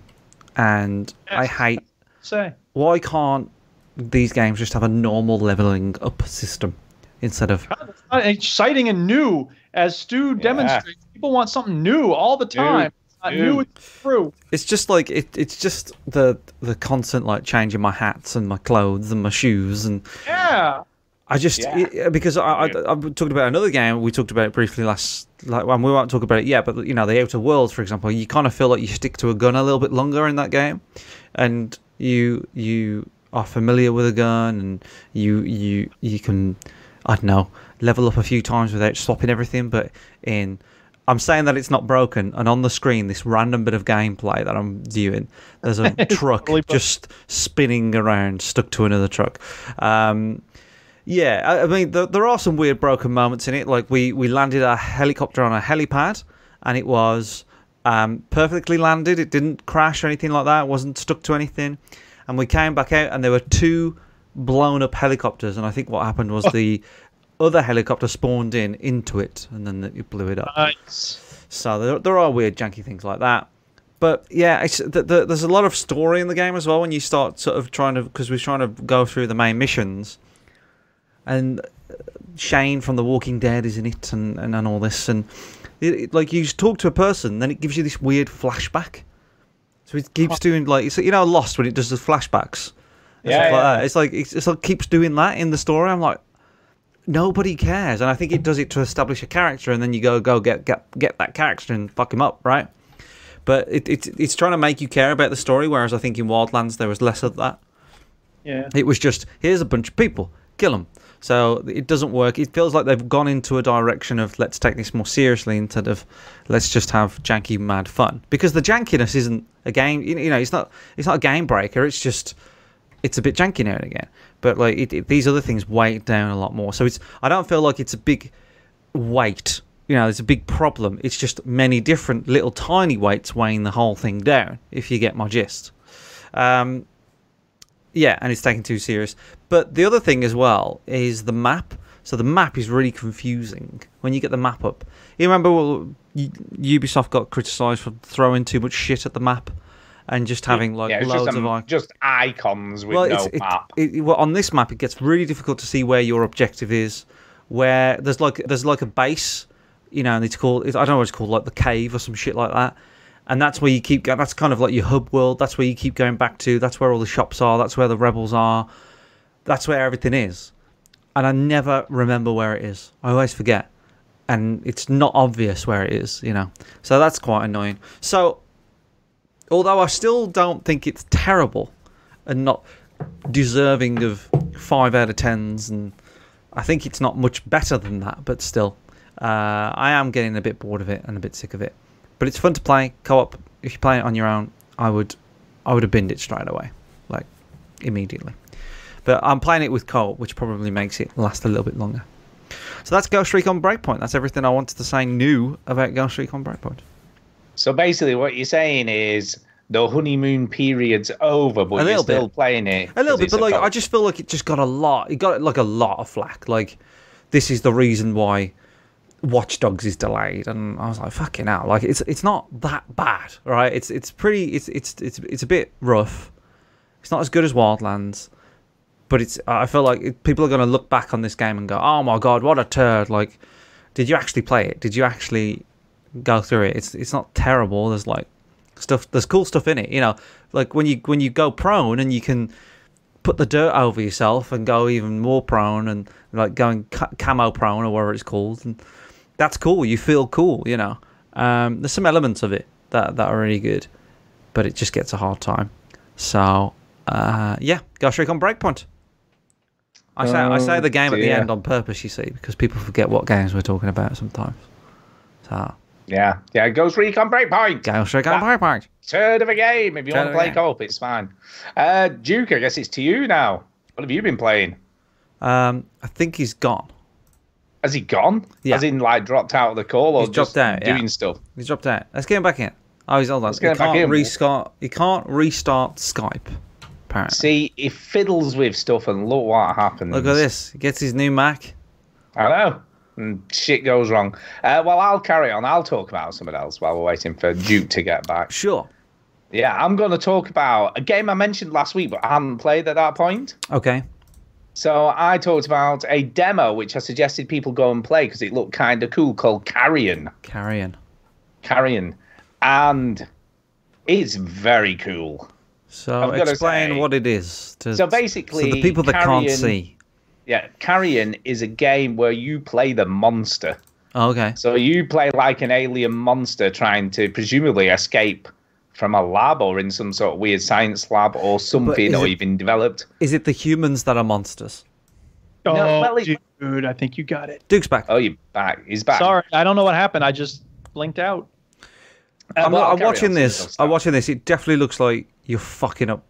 Speaker 3: and i hate
Speaker 1: Say.
Speaker 3: why can't these games just have a normal leveling up system instead of
Speaker 1: exciting and new, as Stu demonstrates. People want something new all the time. It's not
Speaker 2: New.
Speaker 1: new, it's true.
Speaker 3: it's just like it, it's just the the constant like changing my hats and my clothes and my shoes and
Speaker 1: Yeah.
Speaker 3: I just
Speaker 2: Yeah.
Speaker 3: it- because I, I I talked about another game we talked about it briefly last like when we won't talk about it yet but you know the Outer Worlds for example you kind of feel like you stick to a gun a little bit longer in that game. And you you are familiar with a gun and you you you can I don't know level up a few times without swapping everything. But in I'm saying that it's not broken. And on the screen this random bit of gameplay that I'm viewing there's a truck
Speaker 1: totally
Speaker 3: just spinning around stuck to another truck. Um yeah, I, I mean, there, there are some weird broken moments in it. Like we we landed a helicopter on a helipad, and it was um, perfectly landed. It didn't crash or anything like that. It wasn't stuck to anything. And we came back out, and there were two blown up helicopters. And I think what happened was the other helicopter spawned in into it, and then it blew it up.
Speaker 1: Nice.
Speaker 3: So there, there are weird, janky things like that. But yeah, the, the, there's a lot of story in the game as well when you start sort of trying to, because we're trying to go through the main missions. And Shane from The Walking Dead is in it and, and, and all this. And it, it- like you just talk to a person, then it gives you this weird flashback. So it keeps doing like, it's, you know, Lost when it does the flashbacks. and
Speaker 2: Yeah,
Speaker 3: like It's like, it's, it's like keeps doing that in the story. I'm like, nobody cares and i think it does it to establish a character and then you go go get get get that character and fuck him up right but it, it's it's trying to make you care about the story whereas i think in wildlands there was less of that
Speaker 1: Yeah.
Speaker 3: it was just here's a bunch of people kill them so it doesn't work it feels like they've gone into a direction of let's take this more seriously instead of let's just have janky mad fun because the jankiness isn't a game you know it's not it's not a game breaker it's just it's a bit janky now and again. But like it, it, these other things weigh it down a lot more. So it's I don't feel like it's a big weight. You know, it's a big problem. It's just many different little tiny weights weighing the whole thing down. If you get my gist. Um, yeah, and it's taken too serious. But the other thing as well is the map. So the map is really confusing when you get the map up. You remember well, Ubisoft got criticised for throwing too much shit at the map and just having like
Speaker 2: yeah,
Speaker 3: loads
Speaker 2: just,
Speaker 3: of
Speaker 2: um,
Speaker 3: icons.
Speaker 2: just icons with
Speaker 3: well,
Speaker 2: no
Speaker 3: it,
Speaker 2: map.
Speaker 3: it- well, on this map, it gets really difficult to see where your objective is. Where there's like there's like a base, you know, and it's called it's, I don't know what it's called, like the cave or some shit like that. And that's where you keep going. That's kind of like your hub world. That's where you keep going back to. That's where all the shops are. That's where the rebels are. That's where everything is. And I never remember where it is. I always forget. And it's not obvious where it is, you know. So that's quite annoying. So although I still don't think it's terrible and not deserving of five out of tens, and I think it's not much better than that, but still, uh, I am getting a bit bored of it and a bit sick of it. But it's fun to play co-op. If you play it on your own, I would, I would have binned it straight away, like immediately. But I'm playing it with co-op, which probably makes it last a little bit longer. So that's Ghost Recon Breakpoint. That's everything I wanted to say new about Ghost Recon Breakpoint.
Speaker 2: So basically, what you're saying is the honeymoon period's over, but you're still
Speaker 3: bit.
Speaker 2: playing it.
Speaker 3: A little bit, but like. I just feel like it just got a lot. It got like a lot of flack. Like this is the reason why Watch Dogs is delayed, and I was like, fucking hell. Like it's it's not that bad, right? It's it's pretty. It's it's it's it's a bit rough. It's not as good as Wildlands, but it's. I feel like it, people are going to look back on this game and go, "Oh my god, what a turd!" Like, did you actually play it? Did you actually go through it? It's it's not terrible. There's like stuff. There's cool stuff in it. You know, like when you when you go prone and you can put the dirt over yourself and go even more prone and like going ca- camo prone or whatever it's called and that's cool you feel cool you know um, there's some elements of it that, that are really good but it just gets a hard time so uh, yeah Ghost Recon Breakpoint I say, I say
Speaker 2: Oh,
Speaker 3: the game at the end on purpose you see because people forget what games we're talking about sometimes so
Speaker 2: yeah, yeah, Ghost Recon Breakpoint.
Speaker 3: Ghost Recon
Speaker 2: That-
Speaker 3: Breakpoint
Speaker 2: Turd of a game. If you want to play co-op, it's fine. Uh, Duke, I guess it's to you now. What have you been playing?
Speaker 3: um, I think he's gone
Speaker 2: Has he gone?
Speaker 3: Yeah.
Speaker 2: Has he like dropped out of the call or
Speaker 3: He's
Speaker 2: just
Speaker 3: dropped out, yeah.
Speaker 2: doing stuff?
Speaker 3: He's dropped out. Let's get him back in. Oh, he's hold on.
Speaker 2: Let's
Speaker 3: He
Speaker 2: get him back
Speaker 3: can't
Speaker 2: in.
Speaker 3: restart. He can't restart Skype. Apparently.
Speaker 2: See, he fiddles with stuff and look what happens.
Speaker 3: Look at this. He gets his new Mac.
Speaker 2: I know. And shit goes wrong. Uh, well, I'll carry on. I'll talk about something else while we're waiting for Duke to get back.
Speaker 3: Sure.
Speaker 2: Yeah, I'm going to talk about a game I mentioned last week, but I hadn't played at that point.
Speaker 3: Okay.
Speaker 2: So I talked about a demo which I suggested people go and play because it looked kind of cool called Carrion.
Speaker 3: Carrion.
Speaker 2: Carrion. And it's very cool.
Speaker 3: So explain
Speaker 2: say-
Speaker 3: what it is. To,
Speaker 2: So basically,
Speaker 3: so the people that can't see.
Speaker 2: Yeah, Carrion is a game where you play the monster.
Speaker 3: Oh, okay.
Speaker 2: So you play like an alien monster trying to presumably escape from a lab or in some sort of weird science lab or something or
Speaker 3: it-
Speaker 2: even developed.
Speaker 3: Is it the humans that are monsters?
Speaker 1: Oh,
Speaker 2: well,
Speaker 1: dude, I think you got it.
Speaker 3: Duke's back.
Speaker 2: Oh, you're back. He's back.
Speaker 1: Sorry, I don't know what happened. I just blinked out.
Speaker 2: Uh,
Speaker 3: I'm,
Speaker 2: well, I'll
Speaker 3: I'm watching
Speaker 2: on,
Speaker 3: this. I'm watching this. It definitely looks like you're fucking up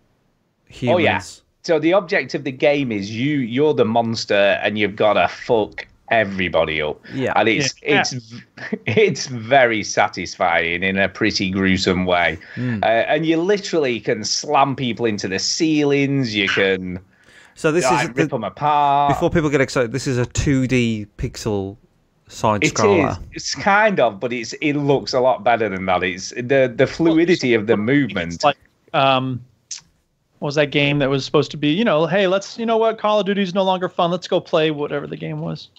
Speaker 3: humans.
Speaker 2: Oh yeah. So the object of the game is you you're the monster and you've got to fuck everybody up.
Speaker 3: Yeah.
Speaker 2: And it's
Speaker 1: Yeah.
Speaker 2: it's it's very satisfying in a pretty gruesome way.
Speaker 3: Hmm.
Speaker 2: Uh, and you literally can slam people into the ceilings, you can
Speaker 3: So this
Speaker 2: like,
Speaker 3: is
Speaker 2: rip
Speaker 3: the,
Speaker 2: them apart.
Speaker 3: before people get excited. This is a 2D pixel side
Speaker 2: It
Speaker 3: scroller.
Speaker 2: is. It's kind of, but it's it looks a lot better than that. It's the the fluidity of the movement.
Speaker 1: Like, um, what was that game that was supposed to be? You know, hey, let's. You know what? Call of Duty's no longer fun. Let's go play whatever the game was.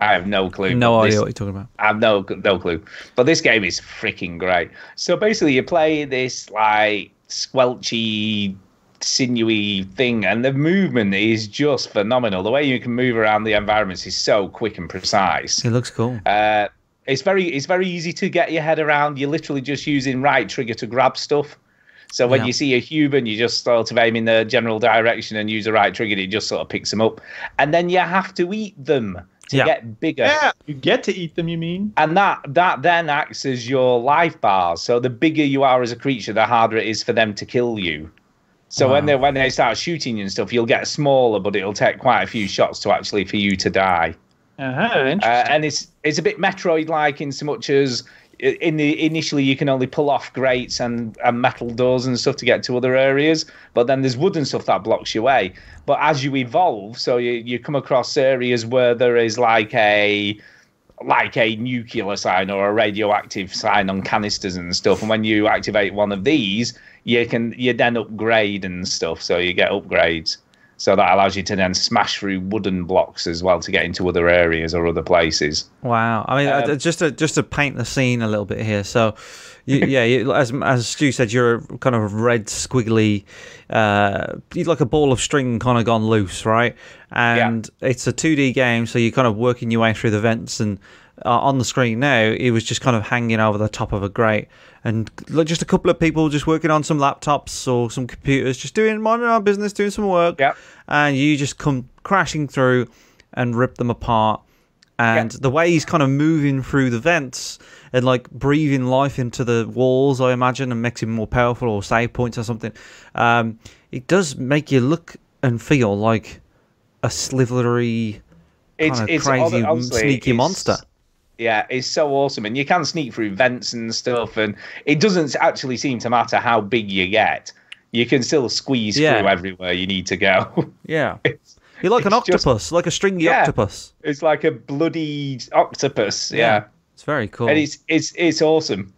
Speaker 2: I have no clue.
Speaker 3: No idea
Speaker 2: this-
Speaker 3: what you're talking about.
Speaker 2: I have no no clue. But this game is freaking great. So basically, you play this like squelchy, sinewy thing, and the movement is just phenomenal. The way you can move around the environments is so quick and precise.
Speaker 3: It looks cool.
Speaker 2: Uh, it's very it's very easy to get your head around. You're literally just using right trigger to grab stuff. So when
Speaker 3: Yeah.
Speaker 2: you see a human, you just sort of aim in the general direction and use the right trigger. and It just sort of picks them up, and then you have to eat them to
Speaker 3: Yeah.
Speaker 2: get bigger
Speaker 1: Yeah, you get to eat them. You mean?
Speaker 2: and that that then acts as your life bars. So the bigger you are as a creature, the harder it is for them to kill you. So when they when they start shooting you and stuff, you'll get smaller, but it'll take quite a few shots to actually for you to die.
Speaker 1: Uh-huh,
Speaker 2: Uh,
Speaker 1: interesting.
Speaker 2: and it's it's a bit Metroid like in so much as in the initially you can only pull off grates and, and metal doors and stuff to get to other areas, but then there's wooden stuff that blocks your way. But as you evolve, so you, you come across areas where there is like a like a nuclear sign or a radioactive sign on canisters and stuff. And when you activate one of these, you can you then upgrade and stuff. So you get upgrades. So that allows you to then smash through wooden blocks as well to get into other areas or other places.
Speaker 3: Wow. I mean,
Speaker 2: Um,
Speaker 3: just to just to paint the scene a little bit here. So, you, yeah, you, as as Stu said, you're a kind of red squiggly, uh, like a ball of string kind of gone loose, right? And it's a 2D game, so you're kind of working your way through the vents and. Uh, on the screen now, it was just kind of hanging over the top of a grate, and just a couple of people just working on some laptops or some computers, just doing minding our business, doing some work.
Speaker 2: Yep.
Speaker 3: And you just come crashing through and rip them apart and the way he's kind of moving through the vents and like breathing life into the walls, I imagine, and makes him more powerful or save points or something. Um, it does make you look and feel like a slithery,
Speaker 2: It's it's
Speaker 3: crazy,
Speaker 2: honestly,
Speaker 3: sneaky
Speaker 2: it's-
Speaker 3: monster.
Speaker 2: Yeah, it's so awesome, and you can sneak through vents and stuff, and it doesn't actually seem to matter how big you get. You can still squeeze
Speaker 3: Yeah.
Speaker 2: through everywhere you need to go.
Speaker 3: Yeah,
Speaker 2: It's-
Speaker 3: you're like an
Speaker 2: it's just-
Speaker 3: octopus, like a stringy
Speaker 2: Yeah.
Speaker 3: octopus.
Speaker 2: It's like a bloody octopus. Yeah.
Speaker 3: it's very cool.
Speaker 2: And it's it's it's awesome.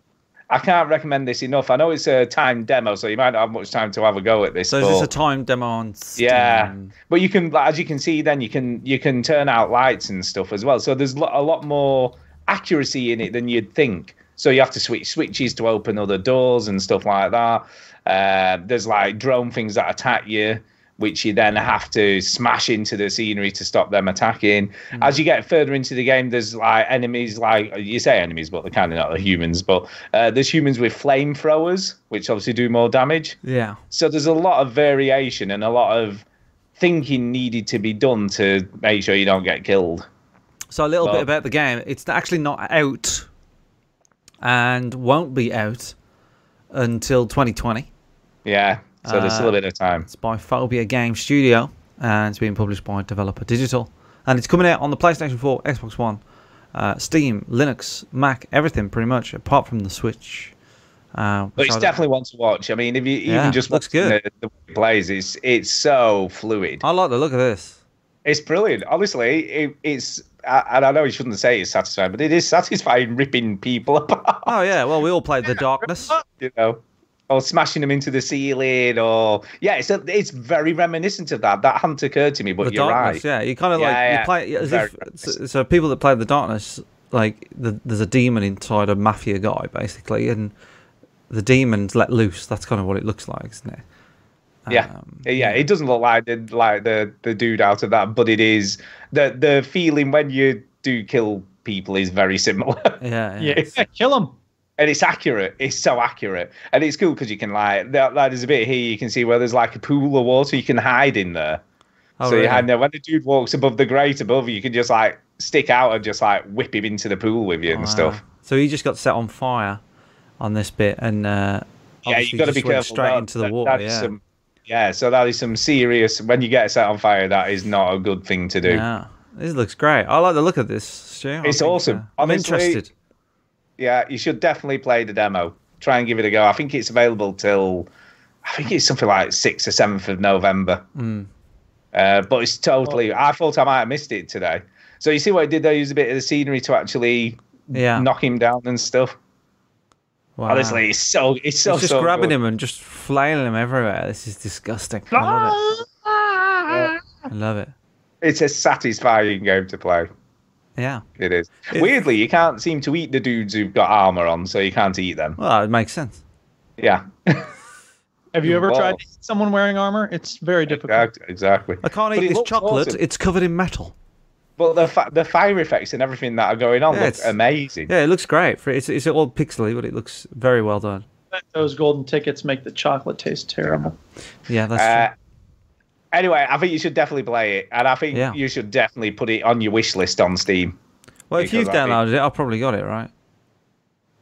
Speaker 2: I can't recommend this enough. I know it's a timed demo, so you might not have much time to have a go at this.
Speaker 3: so
Speaker 2: but-
Speaker 3: a time demo on Steam?
Speaker 2: Yeah, but you can, as you can see, then you can you can turn out lights and stuff as well. So there's a lot more accuracy in it than you'd think. So you have to switch switches to open other doors and stuff like that. Uh, there's like drone things that attack you, which you then have to smash into the scenery to stop them attacking. As you get further into the game, there's like enemies, like you say enemies, but they're kind of not the humans. But uh, there's humans with flamethrowers, which obviously do more damage.
Speaker 3: Yeah.
Speaker 2: So there's a lot of variation and a lot of thinking needed to be done to make sure you don't get killed.
Speaker 3: So a little bit about the game. It's actually not out and won't be out until 2020.
Speaker 2: Yeah. So there's still a bit of time.
Speaker 3: It's by Phobia Game Studio and it's being published by Devolver Digital. And it's coming out on the PlayStation 4, Xbox One, uh, Steam, Linux, Mac, everything pretty much, apart from the Switch. Uh,
Speaker 2: But it's definitely one to watch. I mean, if you
Speaker 3: Yeah,
Speaker 2: even just
Speaker 3: looks good.
Speaker 2: The, the way it plays, it's it's so fluid.
Speaker 3: I like the look of this.
Speaker 2: It's brilliant. Honestly, it, it's and I know you shouldn't say it's satisfying, but it is satisfying ripping people apart.
Speaker 3: Oh, yeah. Well, we all played The Darkness.
Speaker 2: you know, or smashing them into the ceiling, or yeah, it's a, it's very reminiscent of that. That hadn't occurred to me, but
Speaker 3: the
Speaker 2: you're
Speaker 3: darkness,
Speaker 2: right.
Speaker 3: yeah. You kind of like
Speaker 2: Yeah,
Speaker 3: you play as if so, so people that play the darkness, like the, there's a demon inside a mafia guy basically, and the demon's let loose. That's kind of what it looks like, isn't it?
Speaker 2: Yeah,
Speaker 3: Um,
Speaker 2: yeah. It doesn't look like the like the the dude out of that, but it is the the feeling when you do kill people is very similar.
Speaker 3: Yeah, yeah.
Speaker 1: Yeah, kill him.
Speaker 2: and it's accurate. It's so accurate, and it's cool because you can like there, like, there's a bit here you can see where there's like a pool of water you can hide in there.
Speaker 3: Oh,
Speaker 2: so
Speaker 3: really?
Speaker 2: you hide there. When the dude walks above the grate above you, you can just like stick out and just like whip him into the pool with you and
Speaker 3: Wow.
Speaker 2: stuff.
Speaker 3: So he just got set on fire on this bit, and uh,
Speaker 2: Yeah,
Speaker 3: obviously
Speaker 2: you got to be careful.
Speaker 3: straight
Speaker 2: that-
Speaker 3: into the
Speaker 2: that-
Speaker 3: water.
Speaker 2: that is
Speaker 3: Yeah,
Speaker 2: some- yeah, so that is some serious. When you get set on fire, that is not a good thing to do.
Speaker 3: yeah. This looks great. I like the look of this. Stu.
Speaker 2: It's
Speaker 3: think,
Speaker 2: awesome.
Speaker 3: uh, I'm
Speaker 2: Honestly,
Speaker 3: interested.
Speaker 2: Yeah, you should definitely play the demo. Try and give it a go. I think it's available till I think it's something like sixth or seventh of November.
Speaker 3: Mm.
Speaker 2: Uh, but it's totally. I thought I might have missed it today. So you see what I did there? Use a bit of the scenery to actually
Speaker 3: Yeah.
Speaker 2: knock him down and stuff.
Speaker 3: Wow.
Speaker 2: Honestly, it's so it's so
Speaker 3: It's just
Speaker 2: so
Speaker 3: grabbing
Speaker 2: good.
Speaker 3: him and just flailing him everywhere. This is disgusting. I love it. I love it.
Speaker 2: It's a satisfying game to play.
Speaker 3: Yeah.
Speaker 2: It is.
Speaker 3: It's-
Speaker 2: Weirdly, you can't seem to eat the dudes who've got armor on, so you can't eat them.
Speaker 3: Well, it makes sense.
Speaker 2: Yeah,
Speaker 1: Have you ever
Speaker 2: Wow.
Speaker 1: tried to eat someone wearing armor? It's very difficult.
Speaker 2: exactly.
Speaker 3: I can't eat
Speaker 2: it
Speaker 3: this chocolate.
Speaker 2: awesome.
Speaker 3: It's covered in metal.
Speaker 2: But the fa- the fire effects and everything that are going on
Speaker 3: Yeah,
Speaker 2: look
Speaker 3: it's-
Speaker 2: amazing.
Speaker 3: Yeah, it looks great. For it's it's all pixely, but it looks very well done.
Speaker 1: Those golden tickets make the chocolate taste terrible.
Speaker 3: Yeah, that's
Speaker 2: Uh,
Speaker 3: true.
Speaker 2: anyway, I think you should definitely play it, and I think
Speaker 3: Yeah.
Speaker 2: you should definitely put it on your wish list on Steam.
Speaker 3: Well, if you've
Speaker 2: because I think-
Speaker 3: downloaded it, I've probably got it right.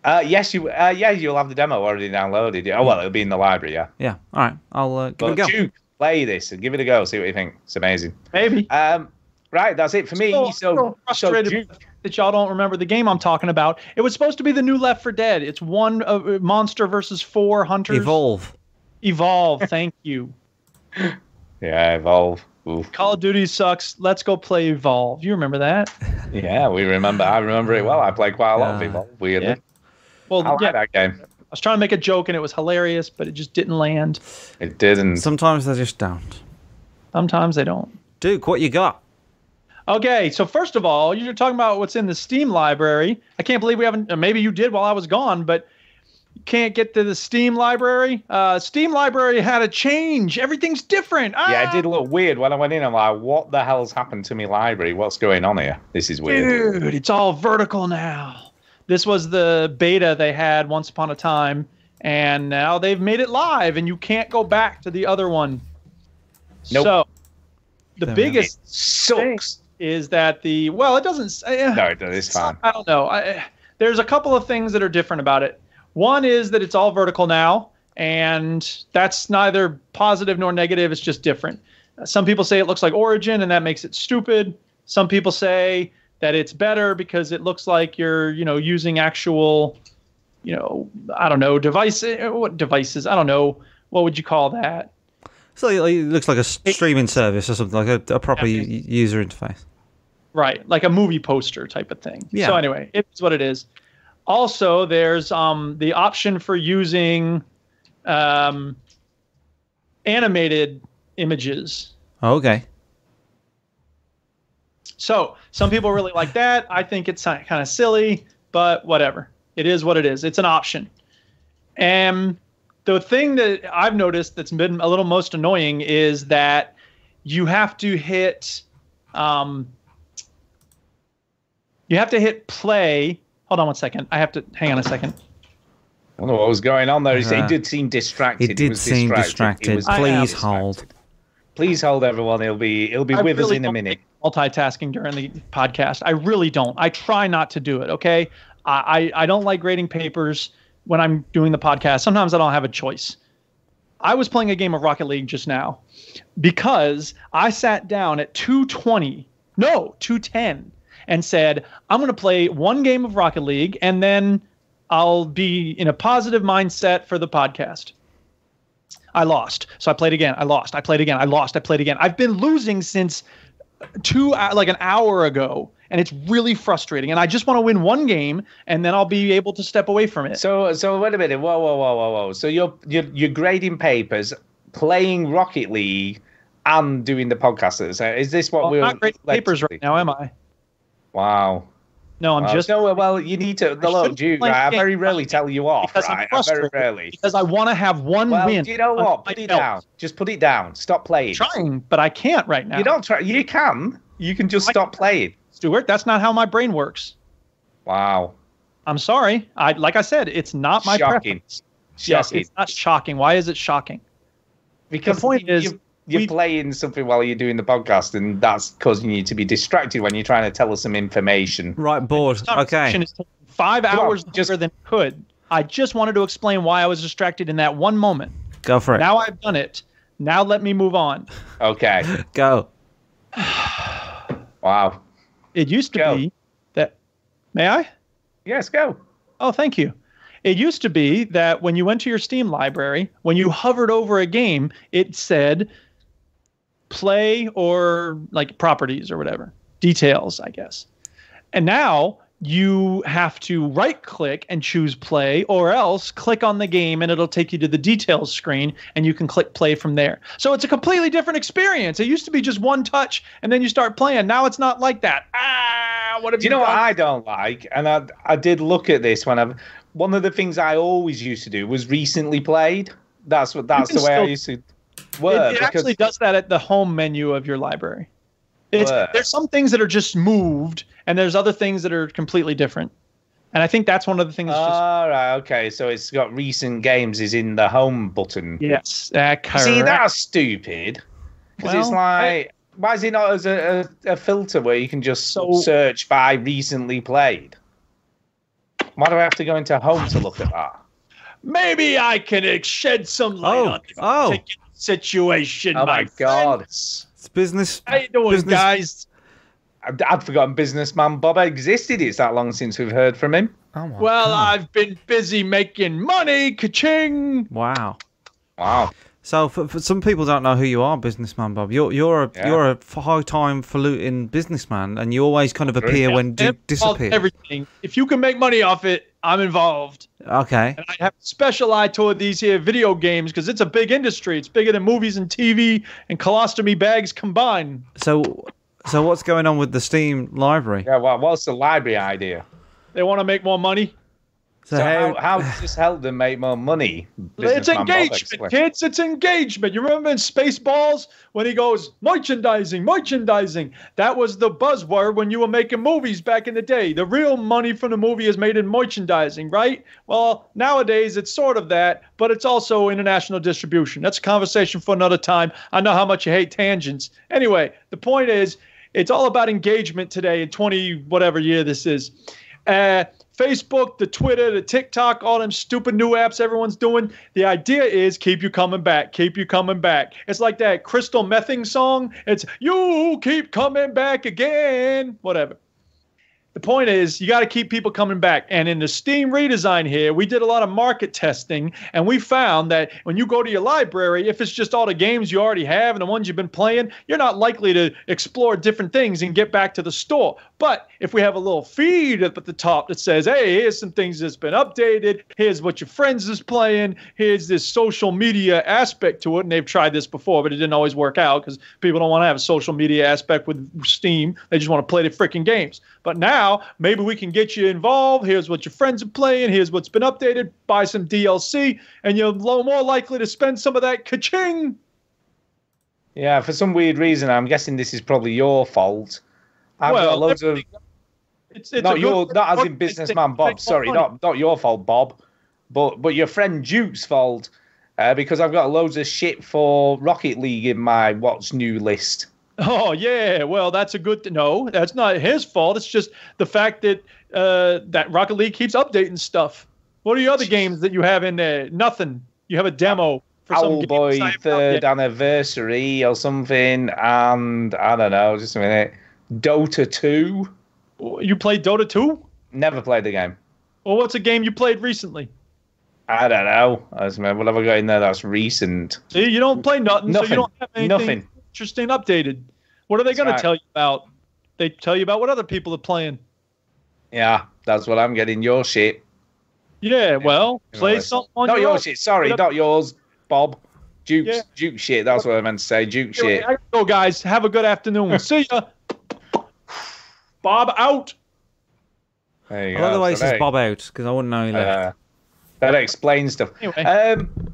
Speaker 2: Uh, yes, you. Uh, yeah, you'll have the demo already downloaded. Oh well, it'll be in the library. Yeah.
Speaker 3: Yeah. All right. I'll uh, give
Speaker 2: But
Speaker 3: it a go.
Speaker 2: Duke, play this and give it a go. See what you think. It's amazing.
Speaker 1: Maybe.
Speaker 2: Um, Right, that's it for me.
Speaker 1: So,
Speaker 2: So,
Speaker 1: so frustrated
Speaker 2: Duke-
Speaker 1: that y'all don't remember the game I'm talking about. It was supposed to be the new Left 4 Dead. It's one uh, monster versus four hunters.
Speaker 3: Evolve.
Speaker 1: Evolve. Thank you.
Speaker 2: yeah, evolve. Oof.
Speaker 1: Call of Duty sucks. Let's go play Evolve. You remember that?
Speaker 2: Yeah, we remember. I remember it well. I played quite a lot of
Speaker 3: Yeah.
Speaker 2: evolve. Weirdly,
Speaker 1: Yeah. Well,
Speaker 2: I like
Speaker 1: yeah,
Speaker 2: that game.
Speaker 1: I was trying to make a joke and it was hilarious, but it just didn't land.
Speaker 2: It didn't.
Speaker 3: Sometimes they just don't.
Speaker 1: Sometimes they don't.
Speaker 3: Duke, what you got?
Speaker 1: Okay, so first of all, you're talking about what's in the Steam library. I can't believe we haven't. uh, Maybe you did while I was gone, but you can't get to the Steam library. Uh, Steam library had a change. Everything's different.
Speaker 2: Yeah,
Speaker 1: Ah!
Speaker 2: it did look weird when I went in. I'm like, what the hell's happened to my library? What's going on here? This is weird.
Speaker 1: Dude, it's all vertical now. This was the beta they had once upon a time, and now they've made it live, and you can't go back to the other one.
Speaker 2: Nope.
Speaker 1: So, the
Speaker 3: There
Speaker 1: biggest
Speaker 2: Sucks.
Speaker 1: Is that the well, it doesn't. eh,
Speaker 2: No, it- it's fine.
Speaker 1: I don't know. I, there's a couple of things that are different about it. One is that it's all vertical now, and that's neither positive nor negative. It's just different. Some people say it looks like Origin, and that makes it stupid. Some people say that it's better because it looks like you're, you know, using actual, you know, I don't know, devices. What devices? I don't know. What would you call that?
Speaker 3: So it looks like a streaming service or something, like a, a proper
Speaker 1: Yeah.
Speaker 3: user interface.
Speaker 1: Right, like a movie poster type of thing.
Speaker 3: Yeah.
Speaker 1: So anyway, it's what it is. Also, there's um, the option for using um, animated images.
Speaker 3: Oh, okay.
Speaker 1: So some people really like that. I think it's kind of silly, but whatever. It is what it is. It's an option. And the thing that I've noticed that's been a little most annoying is that you have to hit um, you have to hit play. Hold on one second. I have to hang on a second.
Speaker 2: I don't know what was going on there. He
Speaker 3: Uh,
Speaker 2: did seem distracted.
Speaker 3: It did
Speaker 2: was
Speaker 3: seem distracted.
Speaker 2: He was
Speaker 1: I am
Speaker 3: Please
Speaker 2: distracted.
Speaker 3: hold.
Speaker 2: Please hold, everyone. He'll be he'll be
Speaker 1: I
Speaker 2: with us in a minute.
Speaker 1: Multitasking during the podcast. I really don't. I try not to do it. Okay. I, I I don't like grading papers when I'm doing the podcast. Sometimes I don't have a choice. I was playing a game of Rocket League just now because I sat down at 220, no, 210, and said, I'm going to play one game of Rocket League and then I'll be in a positive mindset for the podcast. I lost. So I played again. I lost. I played again. I lost. I played again. I've been losing since two, uh, like an hour ago, and it's really frustrating. And I just want to win one game, and then I'll be able to step away from it.
Speaker 2: So so wait a minute. Whoa whoa whoa whoa whoa. So you're you're you're grading papers, playing Rocket League, and doing the podcast. Is this what
Speaker 1: Well,
Speaker 2: we're
Speaker 1: not grading papers right now, am I?
Speaker 2: Wow.
Speaker 1: No, I'm just
Speaker 2: no. Well, you need to.
Speaker 1: I
Speaker 2: Look, Duke. I very rarely tell you off.
Speaker 1: because I'm
Speaker 2: Right, I very rarely.
Speaker 1: because I want to have one
Speaker 2: Well,
Speaker 1: win.
Speaker 2: do you know what? Put it down. Just put it down. Stop playing.
Speaker 1: Trying, but I can't right now.
Speaker 2: You don't try. You can. You can just
Speaker 1: I
Speaker 2: stop playing.
Speaker 1: Stuart. That's not how my brain works.
Speaker 2: Wow.
Speaker 1: I'm sorry. I like I said, it's not my
Speaker 2: Shocking.
Speaker 1: preference. Yes, it's not shocking. Why is it shocking?
Speaker 2: Because
Speaker 1: The point is,
Speaker 2: you- you're
Speaker 1: we-
Speaker 2: playing something while you're doing the podcast, and that's causing you to be distracted when you're trying to tell us some information.
Speaker 3: Right,
Speaker 1: bored.
Speaker 3: Okay.
Speaker 1: is five
Speaker 2: Come on,
Speaker 1: hours
Speaker 2: just-
Speaker 1: longer than it could. I just wanted to explain why I was distracted in that one moment.
Speaker 3: Go for it.
Speaker 1: Now I've done it. Now let me move on.
Speaker 2: Okay.
Speaker 3: Go.
Speaker 2: Wow.
Speaker 1: It used to
Speaker 2: Go.
Speaker 1: be that. May I?
Speaker 2: Yes, go.
Speaker 1: Oh, thank you. It used to be that when you went to your Steam library, when you hovered over a game, it said play or like properties or whatever, details, I guess. And now you have to right click and choose play or else click on the game and it'll take you to the details screen and you can click play from there. So it's a completely different experience. It used to be just one touch and then you start playing. Now it's not like that. Ah, what have
Speaker 2: Do you know what? I don't like? And I I did look at this when I've one of the things I always used to do was recently played. That's what that's the way I used to
Speaker 1: It,
Speaker 2: work.
Speaker 1: it actually does that at the home menu of your library. It's there's some things that are just moved, and there's other things that are completely different. And I think that's one of the things. That's just
Speaker 2: All right, okay. So it's got recent games is in the home button.
Speaker 1: yes, that
Speaker 2: See, that's stupid. Because it's
Speaker 1: Well,
Speaker 2: like, why is it not as a, a, a filter where you can just
Speaker 1: So-
Speaker 2: search by recently played? Why do I have to go into home to look at that?
Speaker 1: Maybe I can uh, shed some light
Speaker 3: Oh,
Speaker 1: on this
Speaker 3: oh.
Speaker 1: Particular situation.
Speaker 2: Oh my God.
Speaker 1: friends.
Speaker 3: It's business.
Speaker 1: How you doing,
Speaker 3: business,
Speaker 1: guys?
Speaker 2: I'd, I'd forgotten businessman Bob existed. It's that long since we've heard from him.
Speaker 3: Oh
Speaker 1: Well,
Speaker 3: God.
Speaker 1: I've been busy making money. Ka-ching!
Speaker 3: wow.
Speaker 2: Wow.
Speaker 3: So for, for some people don't know who you are, businessman Bob. You're you're a
Speaker 2: Yeah.
Speaker 3: you're a high time falutin businessman, and you always kind of appear when Duke
Speaker 1: Involved
Speaker 3: disappears.
Speaker 1: Everything. If you can make money off it, I'm involved.
Speaker 3: Okay.
Speaker 1: And I have a special eye toward these here video games because it's a big industry. It's bigger than movies and TV and colostomy bags combined.
Speaker 3: So so what's going on with the Steam library?
Speaker 2: Yeah. Well, what's the library idea?
Speaker 1: They want to make more money.
Speaker 3: So,
Speaker 2: So
Speaker 3: how,
Speaker 2: how, how does this help them make more money?
Speaker 1: It's engagement, kids. It's engagement. You remember in Spaceballs when he goes merchandising, merchandising? That was the buzzword when you were making movies back in the day. The real money from the movie is made in merchandising, right? Well, nowadays it's sort of that, but it's also international distribution. That's a conversation for another time. I know how much you hate tangents. Anyway, the point is, it's all about engagement today in 20 whatever year this is. Uh, Facebook, the Twitter, the TikTok, all them stupid new apps everyone's doing. The idea is keep you coming back, keep you coming back. It's like that Crystal Mething song. It's you keep coming back again. Whatever. The point is, you got to keep people coming back. And in the Steam redesign here, we did a lot of market testing, and we found that when you go to your library, if it's just all the games you already have and the ones you've been playing, you're not likely to explore different things and get back to the store. But if we have a little feed up at the top that says, hey, here's some things that's been updated, here's what your friends is playing, here's this social media aspect to it, and they've tried this before, but it didn't always work out because people don't want to have a social media aspect with Steam. They just want to play the freaking games. But now maybe we can get you involved. Here's what your friends are playing. Here's what's been updated. Buy some DLC, and you're more likely to spend some of that ka-ching.
Speaker 2: Yeah, for some weird reason, I'm guessing this is probably your fault. I've
Speaker 1: Well,
Speaker 2: got loads of
Speaker 1: It's, it's
Speaker 2: not
Speaker 1: good
Speaker 2: your, not as in businessman Bob. Sorry, not not your fault, Bob, but but your friend Duke's fault. Uh, because I've got loads of shit for Rocket League in my what's new list.
Speaker 1: Oh yeah, well that's a good. no, that's not his fault. It's just the fact that uh, that Rocket League keeps updating stuff. What are your other games that you have in there? Nothing. You have a demo for some
Speaker 2: Owl
Speaker 1: game
Speaker 2: Boy
Speaker 1: that's not out
Speaker 2: third anniversary or something, and I don't know, just a minute. Dota two.
Speaker 1: You played Dota 2?
Speaker 2: Never played the game.
Speaker 1: Well, what's a game you played recently?
Speaker 2: I don't know. I just remember what have I got in there that's recent?
Speaker 1: See, you don't play nothing, so you don't have anything
Speaker 2: Nothing.
Speaker 1: interesting updated. What are they going to tell you about? They tell you about what other people are playing.
Speaker 2: Yeah, that's what I'm getting. Your shit.
Speaker 1: Yeah, well, play something
Speaker 2: Not
Speaker 1: your
Speaker 2: your shit. Sorry, not yours, Bob. Duke's
Speaker 1: Yeah.
Speaker 2: Duke shit. That's what I meant to say. Duke
Speaker 1: Anyway,
Speaker 2: shit.
Speaker 1: Go, guys. Have a good afternoon. See ya. Bob out.
Speaker 2: There you
Speaker 3: I like the
Speaker 2: go.
Speaker 3: way he
Speaker 2: So
Speaker 3: Bob out because I wouldn't know he left.
Speaker 2: Uh, that explains stuff.
Speaker 1: Anyway.
Speaker 2: Um,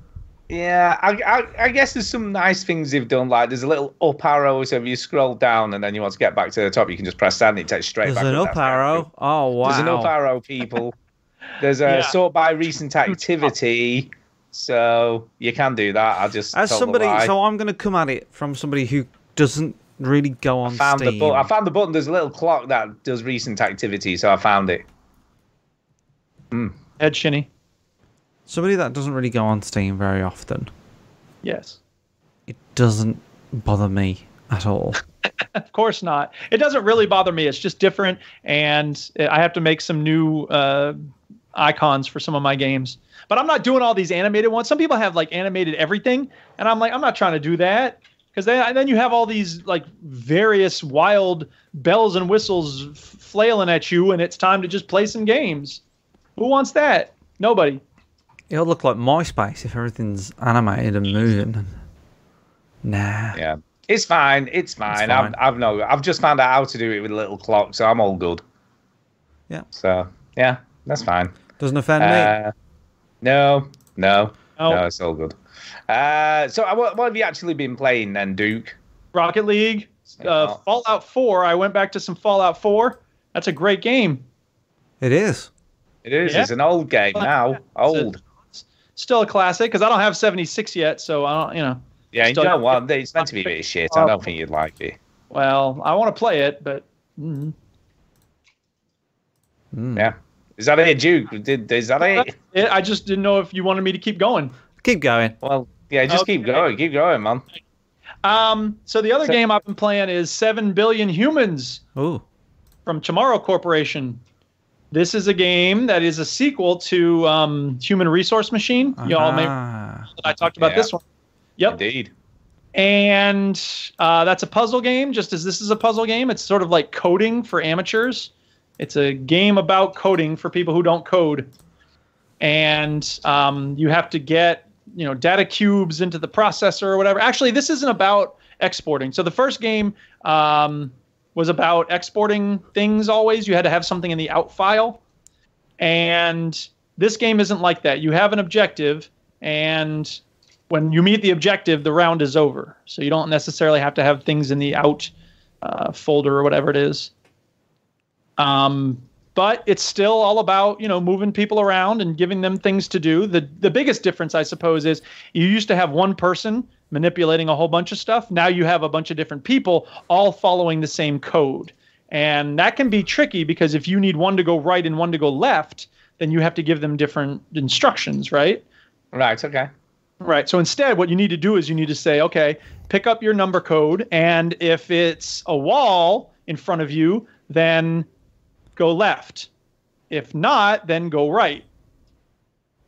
Speaker 2: yeah, I, I, I guess there's some nice things they've done. Like there's a little up arrow, so if you scroll down and then you want to get back to the top, you can just press that and it takes straight
Speaker 3: There's
Speaker 2: back.
Speaker 3: an
Speaker 2: up.
Speaker 3: up
Speaker 2: That's very
Speaker 3: arrow. Oh wow.
Speaker 2: There's an up arrow, people. There's a
Speaker 1: Yeah.
Speaker 2: sort by recent activity, so you can do that. I just
Speaker 3: As somebody, so I'm going to come at it from somebody who doesn't really go on
Speaker 2: found
Speaker 3: Steam.
Speaker 2: the button. I found the button. There's a little clock that does recent activity, so I found it.
Speaker 1: Head shinny.
Speaker 3: somebody that doesn't really go on Steam very often.
Speaker 1: Yes.
Speaker 3: It doesn't bother me at all.
Speaker 1: Of course not. It doesn't really bother me. It's just different, and I have to make some new uh, icons for some of my games. But I'm not doing all these animated ones. Some people have like animated everything, and I'm like, I'm not trying to do that because then then you have all these like various wild bells and whistles f- flailing at you, and it's time to just play some games. Who wants that? Nobody.
Speaker 3: It'll look like MySpace if everything's animated and moving. Nah.
Speaker 2: Yeah, it's fine. It's fine. I've. I've no. I've just found out how to do it with a little clock, so I'm all good.
Speaker 3: Yeah.
Speaker 2: So yeah, that's fine.
Speaker 3: Doesn't offend me.
Speaker 2: Uh, no, no,
Speaker 1: No.
Speaker 2: no, it's all good. Uh, so uh, what, what have you actually been playing then, Duke?
Speaker 1: Rocket League, uh,
Speaker 2: Oh.
Speaker 1: Fallout 4. I went back to some Fallout 4. That's a great game.
Speaker 3: It is.
Speaker 2: It is.
Speaker 1: Yeah.
Speaker 2: It's an old game now. Old.
Speaker 1: Still a classic because I don't have 76 yet, so I don't, you know.
Speaker 2: Yeah, you
Speaker 1: Still-
Speaker 2: don't want. It's meant to be a bit of shit. I don't think you'd like it.
Speaker 1: Well, I want to play it, but mm,
Speaker 2: Yeah. Is that it, Duke? Did is that it?
Speaker 1: it, I just didn't know if you wanted me to keep going.
Speaker 3: Keep going.
Speaker 2: Well, yeah. Just keep going. Keep going, man.
Speaker 1: Um, so the other
Speaker 2: So-
Speaker 1: game I've been playing is Seven Billion Humans
Speaker 3: Oh,
Speaker 1: from Tomorrow Corporation. This is a game that is a sequel to um, Human Resource Machine. Y'all may
Speaker 3: ah.
Speaker 1: I talked about
Speaker 2: Yeah.
Speaker 1: this one. Yep.
Speaker 2: Indeed.
Speaker 1: And uh, that's a puzzle game, just as this is a puzzle game. It's sort of like coding for amateurs. It's a game about coding for people who don't code. And um, you have to get you know data cubes into the processor or whatever. Actually, this isn't about exporting. So the first game um, was about exporting things. Always, you had to have something in the out file. And this game isn't like that. You have an objective, and when you meet the objective, the round is over. So you don't necessarily have to have things in the out uh, folder or whatever it is. Um, but it's still all about you know moving people around and giving them things to do. The the biggest difference, I suppose, is you used to have one person manipulating a whole bunch of stuff. Now you have a bunch of different people all following the same code, and that can be tricky because if you need one to go right and one to go left, then you have to give them different instructions, right?
Speaker 2: Right. Okay.
Speaker 1: Right. So instead, what you need to do is you need to say, okay, pick up your number code, and if it's a wall in front of you, then go left. If not, then go right.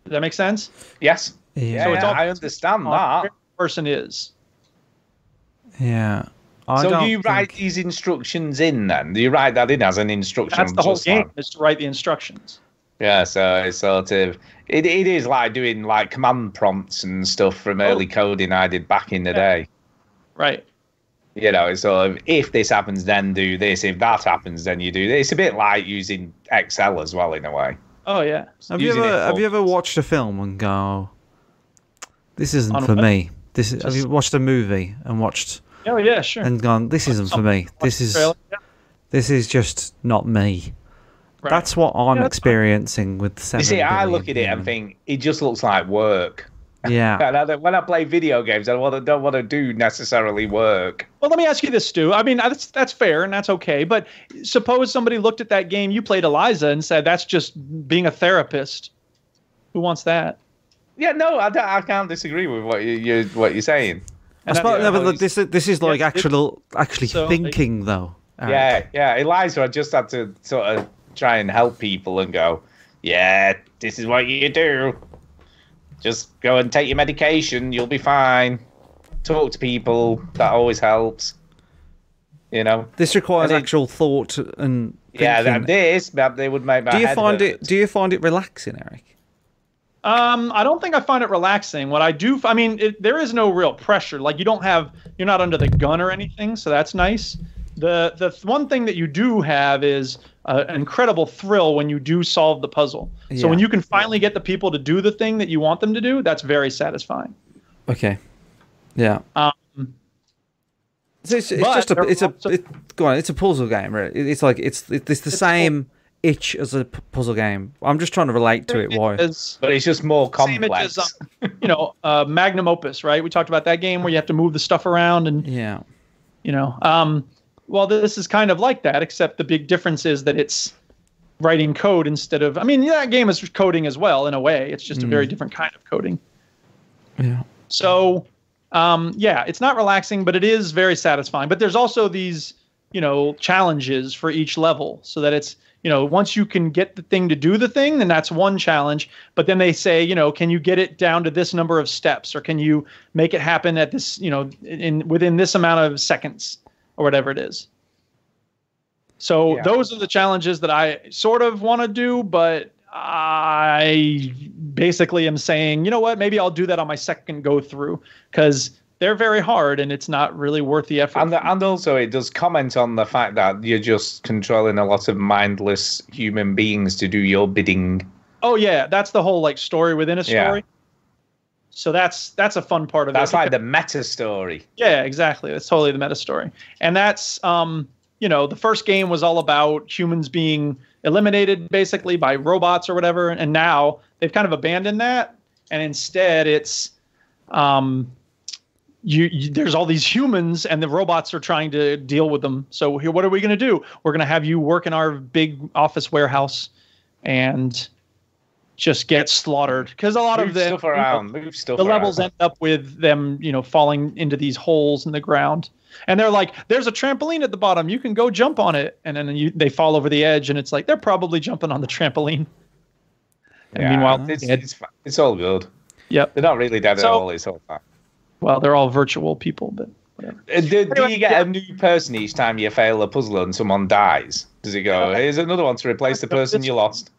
Speaker 1: Does that make sense?
Speaker 2: Yes.
Speaker 3: Yeah.
Speaker 2: Yeah.
Speaker 1: So it's all-
Speaker 2: I understand that.
Speaker 1: where the person is.
Speaker 3: Yeah. I
Speaker 2: so
Speaker 3: don't
Speaker 2: you write
Speaker 3: think-
Speaker 2: these instructions in then? Do you write that in as an instruction?
Speaker 1: That's the whole
Speaker 2: just
Speaker 1: game
Speaker 2: like-
Speaker 1: is to write the instructions.
Speaker 2: Yeah, so it's sort of it, it is like doing like command prompts and stuff from oh. early coding I did back in the
Speaker 1: Oh. Yeah.
Speaker 2: day.
Speaker 1: Right.
Speaker 2: You know, it's sort of if this happens, then do this. If that happens, then you do this. It's a bit like using Excel as well in a way.
Speaker 1: Oh yeah.
Speaker 3: Have you ever
Speaker 2: it
Speaker 3: have you ever watched a film and go, "This isn't for me"? This is, have you watched a movie and watched
Speaker 1: Oh yeah. Sure.
Speaker 3: and gone, "This isn't for me. This is
Speaker 1: Yeah.
Speaker 3: this is just not me."
Speaker 1: Right.
Speaker 3: That's what I'm
Speaker 1: Yeah, that's fine.
Speaker 3: experiencing with seven.
Speaker 2: You see, I look at it and think it just looks like work.
Speaker 3: Yeah,
Speaker 2: And I don't- when I play video games, I don't want to, don't want to do necessarily work.
Speaker 1: Well, let me ask you this, Stu. I mean, that's that's fair and that's okay. But suppose somebody looked at that game you played, Eliza, and said that's just being a therapist. Who wants that?
Speaker 2: Yeah, no, I, don't, I can't disagree with what you, you what you're saying.
Speaker 3: I
Speaker 1: And
Speaker 3: suppose,
Speaker 1: that-
Speaker 3: no, but look, this this is like
Speaker 1: Yes, it-
Speaker 3: actual actually
Speaker 1: so, like-
Speaker 3: thinking though. Eric.
Speaker 2: Yeah, yeah. Eliza, I just had to sort of try and help people and go, yeah, this is what you do. Just go and take your medication. You'll be fine. Talk to people. That always helps. You know.
Speaker 3: This requires
Speaker 2: And it-
Speaker 3: actual thought and
Speaker 2: Yeah,
Speaker 3: thinking.
Speaker 2: that this, but they would make my
Speaker 3: do you
Speaker 2: head
Speaker 3: find
Speaker 2: hurt.
Speaker 3: it? Do you find it relaxing, Eric?
Speaker 1: Um, I don't think I find it relaxing. What I do, I mean, it, there is no real pressure. Like you don't have, you're not under the gun or anything, so that's nice. The the th- one thing that you do have is uh, an incredible thrill when you do solve the puzzle. So when you can finally get the people to do the thing that you want them to do, that's very satisfying.
Speaker 3: Okay. Yeah.
Speaker 1: Um,
Speaker 3: It's, it's, it's just a it's a it, go on. It's a puzzle game, right? It- It's like it's it's the
Speaker 1: It's
Speaker 3: same itch as a p- puzzle game. I'm just trying to relate to it. Why?
Speaker 1: As,
Speaker 2: But it's just more
Speaker 1: same
Speaker 2: complex.
Speaker 1: as, um, you know, uh, Magnum Opus, right? We talked about that game where you have to move the stuff around and
Speaker 3: Yeah.
Speaker 1: you know um well this is kind of like that except the big difference is that it's writing code instead of i mean yeah, that game is coding as well in a way. It's just a very different kind of coding.
Speaker 3: Yeah.
Speaker 1: so um yeah it's not relaxing but it is very satisfying. But there's also these you know challenges for each level so that it's you know once you can get the thing to do the thing then that's one challenge. But then they say you know can you get it down to this number of steps or can you make it happen at this you know in within this amount of seconds or whatever it is so
Speaker 2: Yeah.
Speaker 1: those are the challenges that i sort of want to do but i basically am saying you know what maybe i'll do that on my second go through because they're very hard and it's not really worth the effort
Speaker 2: And, and also, it does comment on the fact that you're just controlling a lot of mindless human beings to do your bidding.
Speaker 1: Oh yeah, that's the whole like story within a
Speaker 2: Yeah.
Speaker 1: So that's that's a fun part of that.
Speaker 2: That's
Speaker 1: it.
Speaker 2: like the meta story.
Speaker 1: yeah, exactly. That's totally the meta story, and that's um you know the first game was all about humans being eliminated basically by robots or whatever, and now they've kind of abandoned that, and instead it's um. You, you, there's all these humans and the robots are trying to deal with them. So here, what are we going to do? We're going to have you work in our big office warehouse, and just get slaughtered because a lot
Speaker 2: Move
Speaker 1: of the
Speaker 2: around. Move stuff
Speaker 1: the
Speaker 2: around.
Speaker 1: levels end up with them, you know, falling into these holes in the ground. And they're like, "There's a trampoline at the bottom. You can go jump on it." And then you, they fall over the edge, and it's like they're probably jumping on the trampoline. And
Speaker 2: Yeah,
Speaker 1: meanwhile,
Speaker 2: it's, it's, it's all good.
Speaker 1: Yep.
Speaker 2: They're not really dead
Speaker 1: So-
Speaker 2: at all. It's all fine.
Speaker 1: Well, they're all virtual people, but whatever.
Speaker 2: Uh, Do, do
Speaker 1: Anyway,
Speaker 2: you get
Speaker 1: yeah.
Speaker 2: a new person each time you fail a puzzle and someone dies? Does it go, here's another one to replace the person you lost?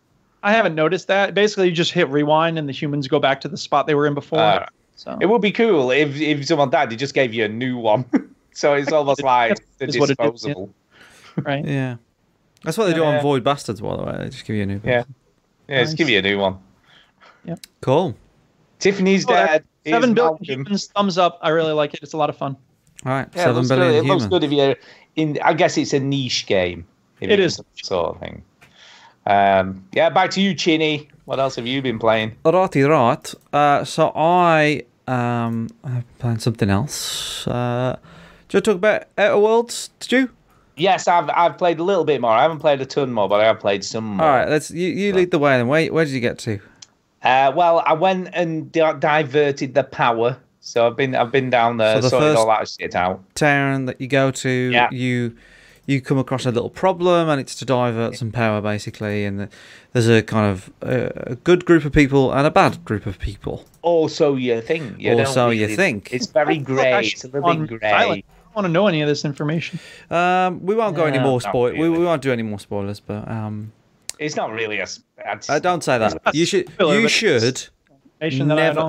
Speaker 1: I haven't noticed that. Basically, you just hit rewind, and the humans go back to the spot they were in before.
Speaker 2: Alright.
Speaker 1: so
Speaker 2: It would be cool if, if someone died, they just gave you a new one. so it's almost like the
Speaker 1: Is what it is, yeah.
Speaker 2: disposable.
Speaker 1: right.
Speaker 3: Yeah. That's what they do
Speaker 2: Yeah.
Speaker 3: on Void Bastards, by the way. They just give you a new.
Speaker 2: Yeah. Yeah, just give you a new one. Yeah.
Speaker 3: Cool.
Speaker 2: Tiffany's
Speaker 1: Oh, that-
Speaker 2: dead.
Speaker 1: Seven billion
Speaker 2: Malcolm.
Speaker 1: humans. Thumbs up. I really like it. It's a lot of fun.
Speaker 3: All right.
Speaker 2: Yeah, it
Speaker 3: Seven
Speaker 2: looks
Speaker 3: billion
Speaker 2: good. It looks good if you're in. I guess it's a niche game. it's sort of thing. Um, yeah, back to you, Chinny. What else have you been playing?
Speaker 3: Righty right. Uh, so I um I'm playing something else. Uh, do you want to talk about Outer Worlds? Did you?
Speaker 2: Yes, I've I've played a little bit more. I haven't played a ton more, but I have played some more.
Speaker 3: All right. Let's you, you lead the way. Then where where did you get to?
Speaker 2: Uh, well, I went and di- diverted the power, so I've been I've been down there
Speaker 3: So the
Speaker 2: sorting all that shit out.
Speaker 3: Town that you go to.
Speaker 2: Yeah.
Speaker 3: You you come across a little problem and it's to divert some power basically and there's a kind of uh, a good group of people and a bad group of people
Speaker 2: Also, you think? You
Speaker 3: Or
Speaker 2: don't
Speaker 3: so you think.
Speaker 2: It's very
Speaker 1: I feel like
Speaker 2: grey.
Speaker 1: I
Speaker 2: It's a little bit grey.
Speaker 1: I don't want to know any of this information.
Speaker 3: um we won't go any more
Speaker 2: not
Speaker 3: spoil we,
Speaker 2: really.
Speaker 3: we won't do any more spoilers but um
Speaker 2: It's not really a. s- it's-
Speaker 3: uh, don't say that you should
Speaker 1: spoiler,
Speaker 3: you should
Speaker 1: it's- Information that I
Speaker 3: Never-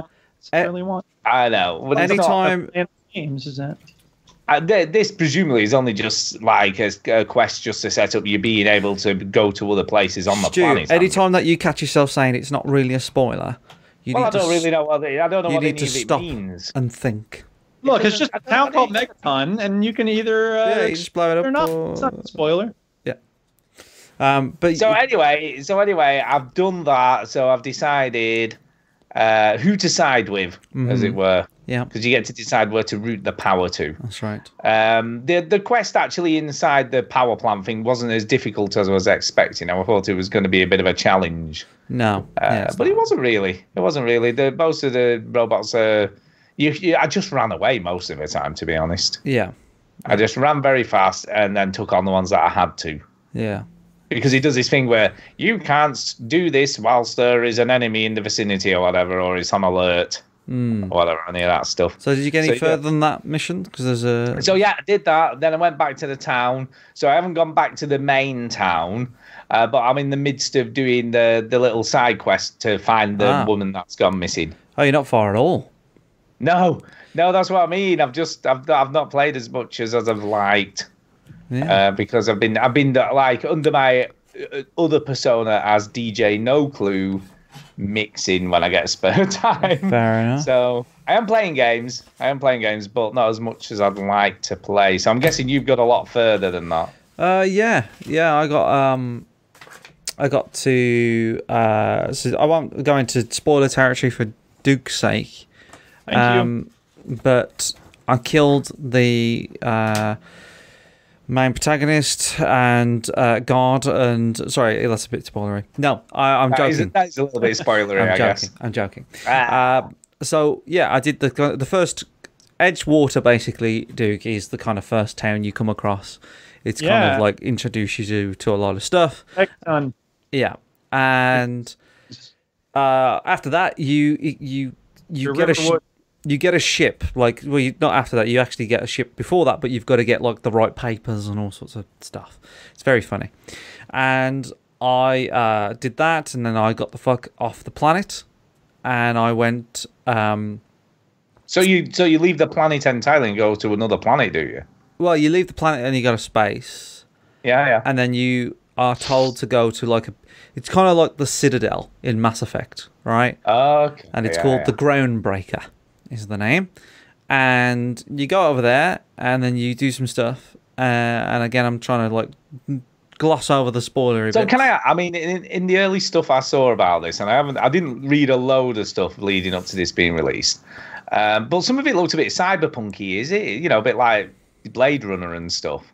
Speaker 1: don't really want.
Speaker 2: I know. but it's not-
Speaker 3: anytime
Speaker 1: games is that?
Speaker 2: Uh, th- this presumably is only just like a, a quest just to set up you being able to go to other places on the
Speaker 3: Stu,
Speaker 2: planet.
Speaker 3: anytime that you catch yourself saying it's not really a spoiler you
Speaker 2: Well,
Speaker 3: need to
Speaker 2: don't really know what it, I don't know
Speaker 3: you
Speaker 2: what
Speaker 3: need to stop
Speaker 2: means.
Speaker 3: and think
Speaker 1: Look, it's just
Speaker 2: I
Speaker 1: a
Speaker 2: don't
Speaker 1: town called
Speaker 2: what
Speaker 1: Megaton, and you can either uh,
Speaker 3: Yeah, you just blow it up
Speaker 1: or not.
Speaker 3: or-
Speaker 1: It's not a spoiler. Yeah.
Speaker 3: Um but
Speaker 2: So anyway, so anyway, I've done that. So I've decided uh, who to side with, as it were,
Speaker 3: yeah
Speaker 2: because you get to decide where to route the power to.
Speaker 3: that's right
Speaker 2: Um, the the quest actually inside the power plant thing wasn't as difficult as I was expecting. I thought it was going to be a bit of a challenge.
Speaker 3: no
Speaker 2: Uh,
Speaker 3: yeah,
Speaker 2: but
Speaker 3: not.
Speaker 2: it wasn't really. It wasn't really. The most of the robots are. You, you, I just ran away most of the time, to be honest.
Speaker 3: yeah
Speaker 2: I just ran very fast and then took on the ones that I had to.
Speaker 3: yeah
Speaker 2: Because he does this thing where you can't do this whilst there is an enemy in the vicinity or whatever, or it's on alert
Speaker 3: mm.
Speaker 2: or whatever, any of that stuff.
Speaker 3: So did you get any
Speaker 2: So, yeah.
Speaker 3: further than that mission? Because there's a
Speaker 2: So yeah, I did that. Then I went back to the town. So I haven't gone back to the main town, uh, but I'm in the midst of doing the the little side quest to find the
Speaker 3: Ah.
Speaker 2: woman that's gone missing.
Speaker 3: oh, you're not far at all.
Speaker 2: No, no, that's what I mean. I've just I've I've not played as much as as I've liked
Speaker 3: Yeah.
Speaker 2: uh, because I've been I've been like under my uh, other persona as DJ No Clue mixing when I get spare time.
Speaker 3: Fair enough.
Speaker 2: So I am playing games. I am playing games, but not as much as I'd like to play. So I'm guessing you've got a lot further than that.
Speaker 3: Uh, yeah, yeah. I got um, I got to uh. So I won't go into spoiler territory for Duke's sake.
Speaker 1: Thank
Speaker 3: um, But I killed the uh. Main protagonist and uh, guard and sorry, that's a bit spoilery. No, I,
Speaker 2: That is,
Speaker 3: joking.
Speaker 2: that is a little bit spoilery,
Speaker 3: I'm
Speaker 2: I
Speaker 3: joking.
Speaker 2: guess.
Speaker 3: I'm joking.
Speaker 2: Ah.
Speaker 3: Uh, so yeah, I did the the first Edgewater. Basically, Duke is the kind of first town you come across. It's kind of like introduce you to, a lot of stuff.
Speaker 1: Megaton.
Speaker 3: Yeah, and uh, after that, you you you get a sh-. You get a ship. Like well, you, not after that. You actually get a ship before that, but you've got to get like the right papers and all sorts of stuff. It's very funny, and I uh, did that, and then I got the fuck off the planet, and I went. Um,
Speaker 2: So you so you leave the planet entirely and go to another planet, do you?
Speaker 3: well, you leave the planet and you go to space,
Speaker 2: Yeah, yeah.
Speaker 3: and then you are told to go to like a. It's kind of like the Citadel in Mass Effect, right?
Speaker 2: Okay.
Speaker 3: and it's
Speaker 2: yeah,
Speaker 3: called
Speaker 2: yeah.
Speaker 3: the Groundbreaker, is the name. And you go over there, and then you do some stuff. Uh, and again, I'm trying to like gloss over the spoiler.
Speaker 2: So
Speaker 3: bits.
Speaker 2: can I? I mean, in, in the early stuff I saw about this, and I haven't, I didn't read a load of stuff leading up to this being released. Um, but some of it looked a bit cyberpunky. Is it? You know, a bit like Blade Runner and stuff.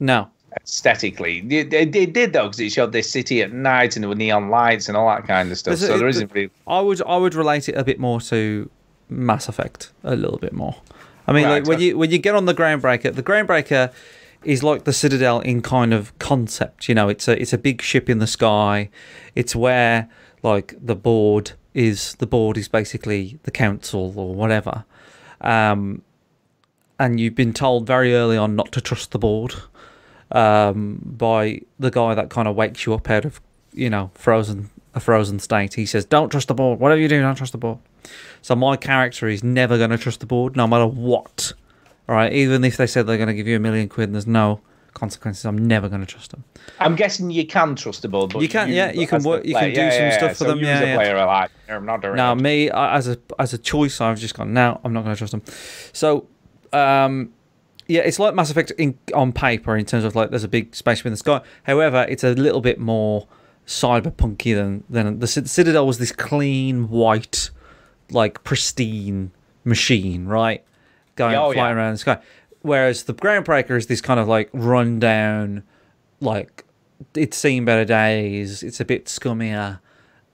Speaker 3: No,
Speaker 2: aesthetically. it, they, they did though because it showed this city at night and there were neon lights and all that kind of stuff.
Speaker 3: There's
Speaker 2: so there
Speaker 3: it-
Speaker 2: isn't really.
Speaker 3: I would I would relate it a bit more to Mass Effect a little bit more. I mean,
Speaker 2: Right,
Speaker 3: like when you when you get on the Groundbreaker, the Groundbreaker is like the Citadel in kind of concept. You know, it's a it's a big ship in the sky. It's where like the board is the board is basically the council or whatever. Um, and you've been told very early on not to trust the board um, by the guy that kind of wakes you up out of you know frozen a frozen state. He says, "Don't trust the board. Whatever you do, don't trust the board." So my character is never going to trust the board, no matter what. All right, even if they said they're going to give you a million quid and there's no consequences, I'm never going to trust them.
Speaker 2: I'm guessing you can trust the board. But
Speaker 3: You can, yeah, you can work- you can do
Speaker 2: yeah,
Speaker 3: some
Speaker 2: yeah,
Speaker 3: stuff
Speaker 2: yeah.
Speaker 3: for
Speaker 2: So
Speaker 3: them, yeah, yeah.
Speaker 2: player are like, I'm not doing
Speaker 3: Now, me as a as a choice, I've just gone. Now I'm not going to trust them. So, um, yeah, it's like Mass Effect in, on paper in terms of like there's a big spaceship in the sky. However, it's a little bit more cyberpunky than than the Citadel was this clean white, like pristine machine, right? Going
Speaker 2: Oh,
Speaker 3: flying
Speaker 2: yeah.
Speaker 3: around the sky. Whereas the Groundbreaker is this kind of like rundown, like it's seen better days. It's a bit scummier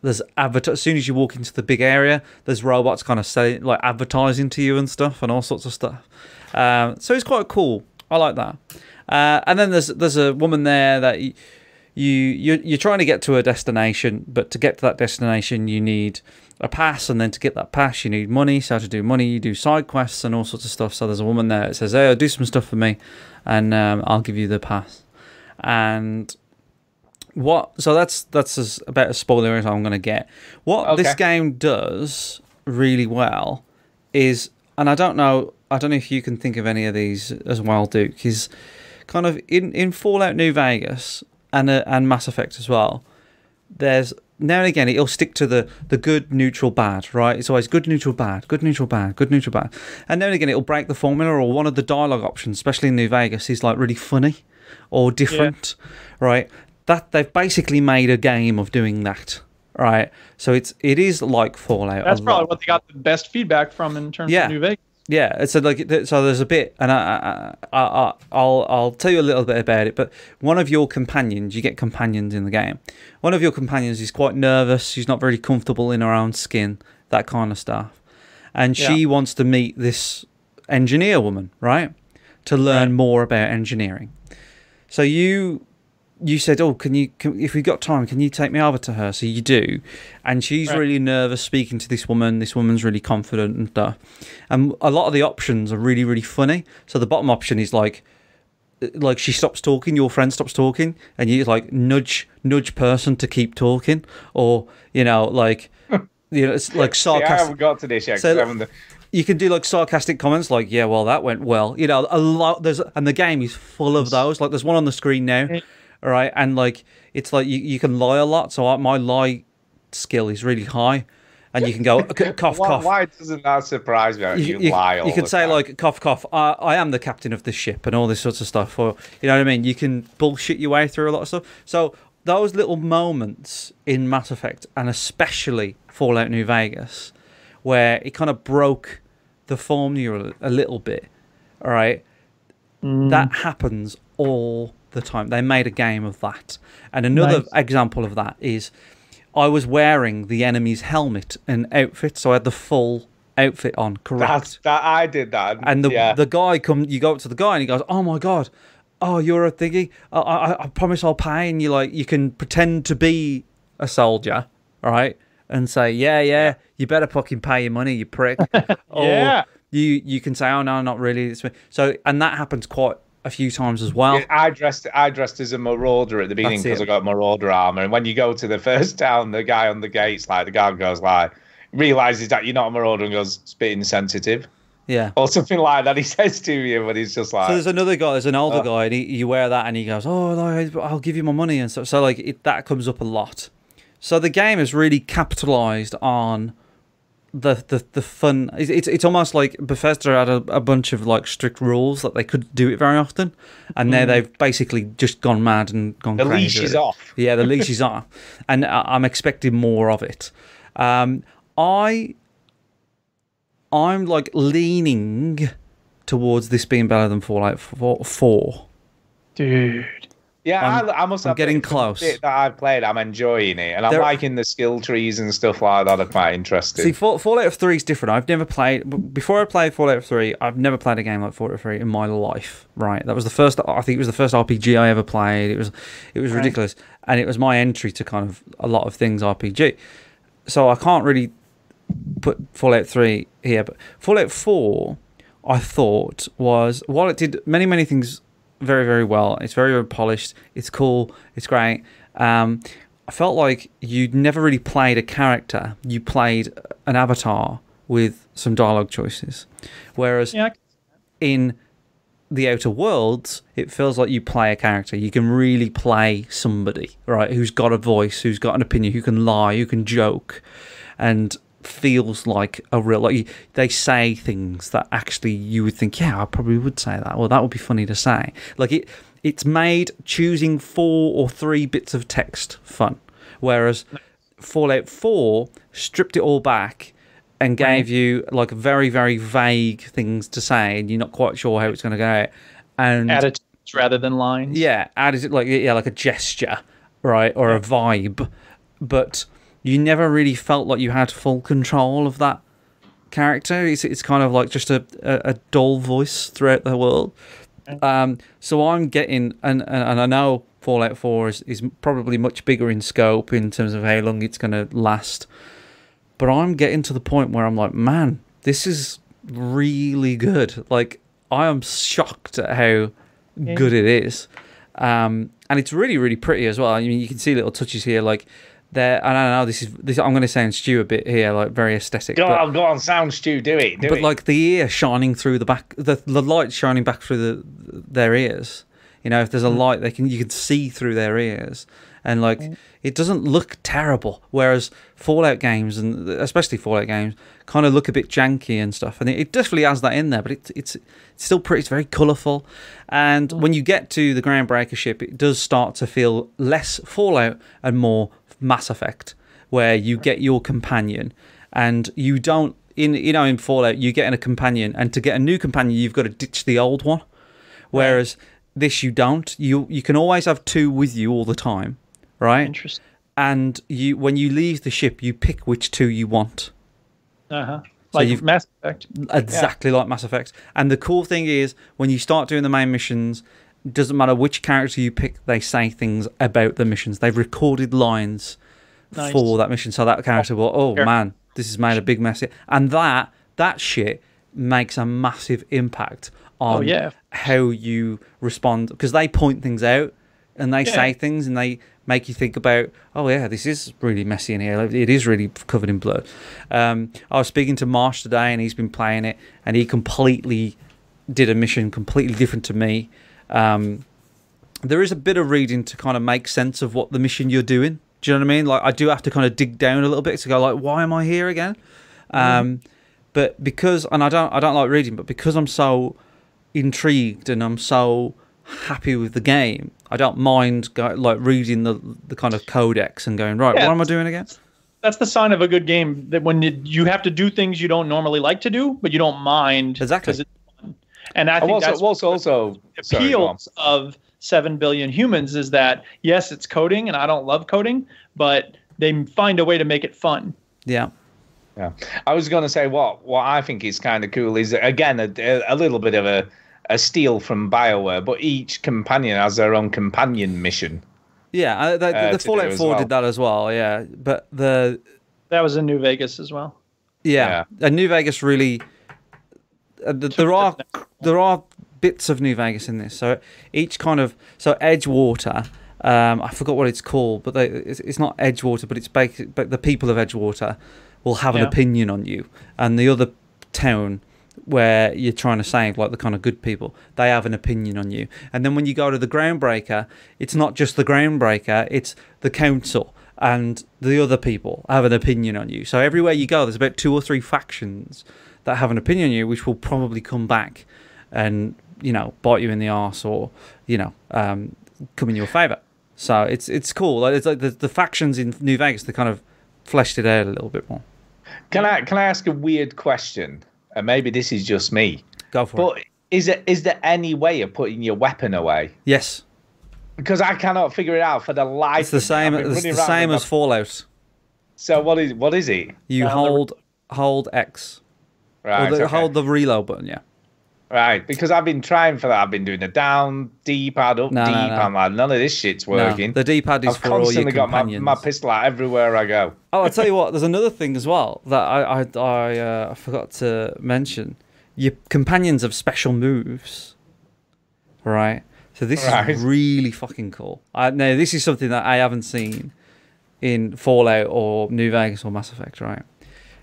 Speaker 3: there's advert as soon as you walk into the big area there's robots kind of selling like advertising to you and stuff and all sorts of stuff um, so it's quite cool i like that uh, and then there's there's a woman there that you, you you're, you're trying to get to a destination but to get to that destination you need a pass and then to get that pass you need money so to do money you do side quests and all sorts of stuff so there's a woman there that says hey do some stuff for me and um, i'll give you the pass and what so that's that's as about as spoiler as I'm going to get. What this game does really well is, and I don't know, I don't know if you can think of any of these as well, Duke. Is kind of in in Fallout New Vegas and uh, and Mass Effect as well. There's now and again it'll stick to the the good, neutral, bad. Right? It's always good, neutral, bad, good, neutral, bad, good, neutral, bad. And now and again it'll break the formula, or one of the dialogue options, especially in New Vegas, is like really funny or different. Right? That they've basically made a game of doing that. Right? So it's it is like Fallout.
Speaker 1: That's probably
Speaker 3: lot.
Speaker 1: what they got the best feedback from in terms
Speaker 3: Yeah.
Speaker 1: of New Vegas.
Speaker 3: Yeah, it's like so. There's a bit, and I, I, I, I'll I'll tell you a little bit about it. But one of your companions, you get companions in the game. One of your companions is quite nervous. She's not very comfortable in her own skin, that kind of stuff, and she
Speaker 1: Yeah.
Speaker 3: wants to meet this engineer woman, right, to learn more about engineering. So you you said, "Oh, can you? Can, if we got time, can you take me over to her?" So you do, and she's
Speaker 1: Right.
Speaker 3: really nervous speaking to this woman. This woman's really confident and stuff. And a lot of the options are really, really funny. So the bottom option is like, uh, like she stops talking, your friend stops talking, and you like nudge nudge person to keep talking, or you know, like you know, it's like
Speaker 2: See, I
Speaker 3: sarcastic
Speaker 2: haven't got to this yet.
Speaker 3: So- you can do like sarcastic comments like yeah well that went well you know a lot there's and the game is full of those like there's one on the screen now all right? And like it's like you, you can lie a lot. So my lie skill is really high. And you can go cough
Speaker 2: why,
Speaker 3: cough.
Speaker 2: why doesn't that surprise me? You,
Speaker 3: you,
Speaker 2: lie all
Speaker 3: you can
Speaker 2: the
Speaker 3: say
Speaker 2: time.
Speaker 3: like cough cough. I, I am the captain of the ship and all this sorts of stuff or you know what i mean? You can bullshit your way through a lot of stuff. So those little moments in mass effect and especially fallout new vegas where it kind of broke the formula a little bit all right? Mm. That happens all the time they made a game of that and another
Speaker 1: Nice.
Speaker 3: example of that is I was wearing the enemy's helmet and outfit, so I had the full outfit on. Correct.
Speaker 2: That's, that I did that.
Speaker 3: and the
Speaker 2: yeah.
Speaker 3: the guy come, you go up to the guy and he goes, "Oh my god, oh you're a thingy. I, I, I promise I'll pay." And you like you can pretend to be a soldier, right? And say, "Yeah, yeah, you better fucking pay your money, you prick." or
Speaker 1: Yeah.
Speaker 3: you you can say, "Oh no, not really." It's me." So and that happens quite a few times as well.
Speaker 2: Yeah, I dressed I dressed as a marauder at the beginning because. I got marauder armor. And when you go to the first town, the guy on the gates, like the guard goes like, realizes that you're not a marauder and goes, "Spit insensitive,"
Speaker 3: Yeah.
Speaker 2: or something like that. He says to you, but he's just like,
Speaker 3: So there's another guy, there's an older
Speaker 2: Uh.
Speaker 3: guy, and he, you wear that, and he goes, "Oh, I'll give you my money," and stuff. So like it, that comes up a lot. So the game has really capitalized on the the the fun. It's it's, almost like Bethesda had a, a bunch of like strict rules that they couldn't do it very often, and now they've basically just gone mad and gone
Speaker 2: the
Speaker 3: crazy.
Speaker 2: leash is off.
Speaker 3: Yeah, the leash is off, and I- I'm expecting more of it. Um, I I'm like leaning towards this being better than Fallout 4. 4.
Speaker 1: Dude.
Speaker 2: Yeah,
Speaker 3: I'm-
Speaker 2: I, I must.
Speaker 3: I'm getting close.
Speaker 2: that I've played, I'm enjoying it, and I'm
Speaker 3: There-
Speaker 2: liking the skill trees and stuff like that. Are quite interesting.
Speaker 3: See, Fall, Fallout 3 is different. I've never played before. I played Fallout 3. I've never played a game like Fallout 3 in my life. Right, that was the first. I think it was the first RPG I ever played. It was, it was ridiculous, and it was my entry to kind of a lot of things RPG. So I can't really put Fallout 3 here, but Fallout 4, I thought was while it did many many things very very well. It's very very polished. It's cool. It's great. Um, I felt like you'd never really played a character. You played an avatar with some dialogue choices, whereas
Speaker 1: Yeah,
Speaker 3: in the Outer Worlds, it feels like you play a character. You can really play somebody, right? Who's got a voice, who's got an opinion, who can lie, who can joke, and feels like a real. Like they say things that actually you would think, yeah, I probably would say that. Well, that would be funny to say. Like it, it's made choosing four or three bits of text fun, whereas Fallout Four stripped it all back and gave you like very very vague things to say, and you're not quite sure how it's going to go. And
Speaker 1: attitudes rather than lines.
Speaker 3: yeah, added it like yeah, like a gesture, right, or a vibe, but you never really felt like you had full control of that character. It's it's kind of like just a a, a dull voice throughout the world. Um, so I'm getting and and, and I know Fallout 4 is, is probably much bigger in scope in terms of how long it's going to last. But I'm getting to the point where I'm like, man, this is really good. Like I am shocked at how good it is. Um, and it's really, really pretty as well. I mean, you can see little touches here, like there. I don't know. This is this. I'm going to sound Stu a bit here, like very aesthetic.
Speaker 2: go
Speaker 3: but,
Speaker 2: on, go on, sound Stu, do it, do
Speaker 3: but
Speaker 2: it.
Speaker 3: like the ear shining through the back, the the light shining back through the their ears. You know, if there's a mm. light, they can you can see through their ears, and like mm. it doesn't look terrible. Whereas Fallout games and especially Fallout games kind of look a bit janky and stuff, and it, it definitely has that in there. But it, it's it's still pretty. It's very colourful, and mm. when you get to the Groundbreaker ship, it does start to feel less Fallout and more Mass Effect, where you get your companion, and you don't in you know in Fallout you get in a companion, and to get a new companion you've got to ditch the old one. Whereas this you don't. You you can always have two with you all the time, right?
Speaker 1: Interesting.
Speaker 3: And you when you leave the ship, you pick which two you want.
Speaker 1: Uh huh.
Speaker 3: So
Speaker 1: Like
Speaker 3: you've-
Speaker 1: Mass Effect.
Speaker 3: Exactly like Mass Effect. And the cool thing is when you start doing the main missions, doesn't matter which character you pick, they say things about the missions. They've recorded lines
Speaker 1: Nice.
Speaker 3: for that mission, so that character will, oh
Speaker 1: Sure.
Speaker 3: man, this has made a big mess. here." And that that shit makes a massive impact on
Speaker 1: Oh, yeah.
Speaker 3: how you respond because they point things out and they
Speaker 1: Yeah.
Speaker 3: say things and they make you think about oh yeah this is really messy in here it is really covered in blood um, i was speaking to marsh today and he's been playing it and he completely did a mission completely different to me um, there is a bit of reading to kind of make sense of what the mission you're doing do you know what i mean like i do have to kind of dig down a little bit to go like why am i here again um, but because and i don't i don't like reading but because i'm so intrigued and i'm so happy with the game i don't mind go, like reading the the kind of codex and going right
Speaker 1: Yeah.
Speaker 3: what am i doing again
Speaker 1: That's the sign of a good game. That when you, you have to do things you don't normally like to do, but you don't mind.
Speaker 3: Exactly.
Speaker 1: 'Cause it's fun. And I
Speaker 2: And
Speaker 1: think
Speaker 2: what's,
Speaker 1: that's
Speaker 2: what's also
Speaker 1: the
Speaker 2: sorry,
Speaker 1: appeals of seven billion humans is that yes, it's coding, and I don't love coding, but they find a way to make it fun.
Speaker 3: yeah
Speaker 2: Yeah, I was going to say what what I think is kind of cool is again a, a little bit of a a steal from Bioware, but each companion has their own companion mission.
Speaker 3: yeah uh, the,
Speaker 2: Uh,
Speaker 3: the fallout 4
Speaker 2: well.
Speaker 3: did that as well yeah but the
Speaker 1: That was in New Vegas as well.
Speaker 3: Yeah, and New Vegas really. Uh, th- there are there are bits of New Vegas in this. So each kind of so Edgewater. Um, I forgot what it's called, but they, it's, it's not Edgewater, but it's basic, but the people of Edgewater will have an opinion on you, and the other town where you're trying to save, like the kind of good people, they have an opinion on you. And then when you go to the Groundbreaker, it's not just the Groundbreaker; it's the council and the other people have an opinion on you. So everywhere you go, there's about two or three factions that have an opinion on you, which will probably come back and you know bite you in the arse or you know um, come in your favor. So it's it's cool. Like, It's like the, the factions in New Vegas they kind of fleshed it out a little bit more.
Speaker 2: Can I can I ask a weird question? And maybe this is just me.
Speaker 3: Go for
Speaker 2: But
Speaker 3: it.
Speaker 2: is it is there any way of putting your weapon away?
Speaker 3: Yes.
Speaker 2: because I cannot figure it out for the life.
Speaker 3: It's the
Speaker 2: of me.
Speaker 3: same.
Speaker 2: I've
Speaker 3: It's the same as Fallout.
Speaker 2: So what is what is it?
Speaker 3: You
Speaker 1: Down the-
Speaker 3: hold hold X
Speaker 2: Right,
Speaker 3: the,
Speaker 2: okay.
Speaker 3: hold the reload button. Yeah.
Speaker 2: right. Because I've been trying for that. I've been doing the down D pad, up
Speaker 3: No,
Speaker 2: D
Speaker 3: no,
Speaker 2: pad.
Speaker 3: no.
Speaker 2: like, None of this shit's working.
Speaker 3: No, the D-pad is
Speaker 2: I've
Speaker 3: for all your I've
Speaker 2: constantly got my, my pistol out everywhere I go.
Speaker 3: Oh, I'll tell you what. There's another thing as well that I I I, uh, I forgot to mention. Your companions have special moves, right? So this
Speaker 2: Right.
Speaker 3: is really fucking cool. I no, this is something that I haven't seen in Fallout or New Vegas or Mass Effect, right?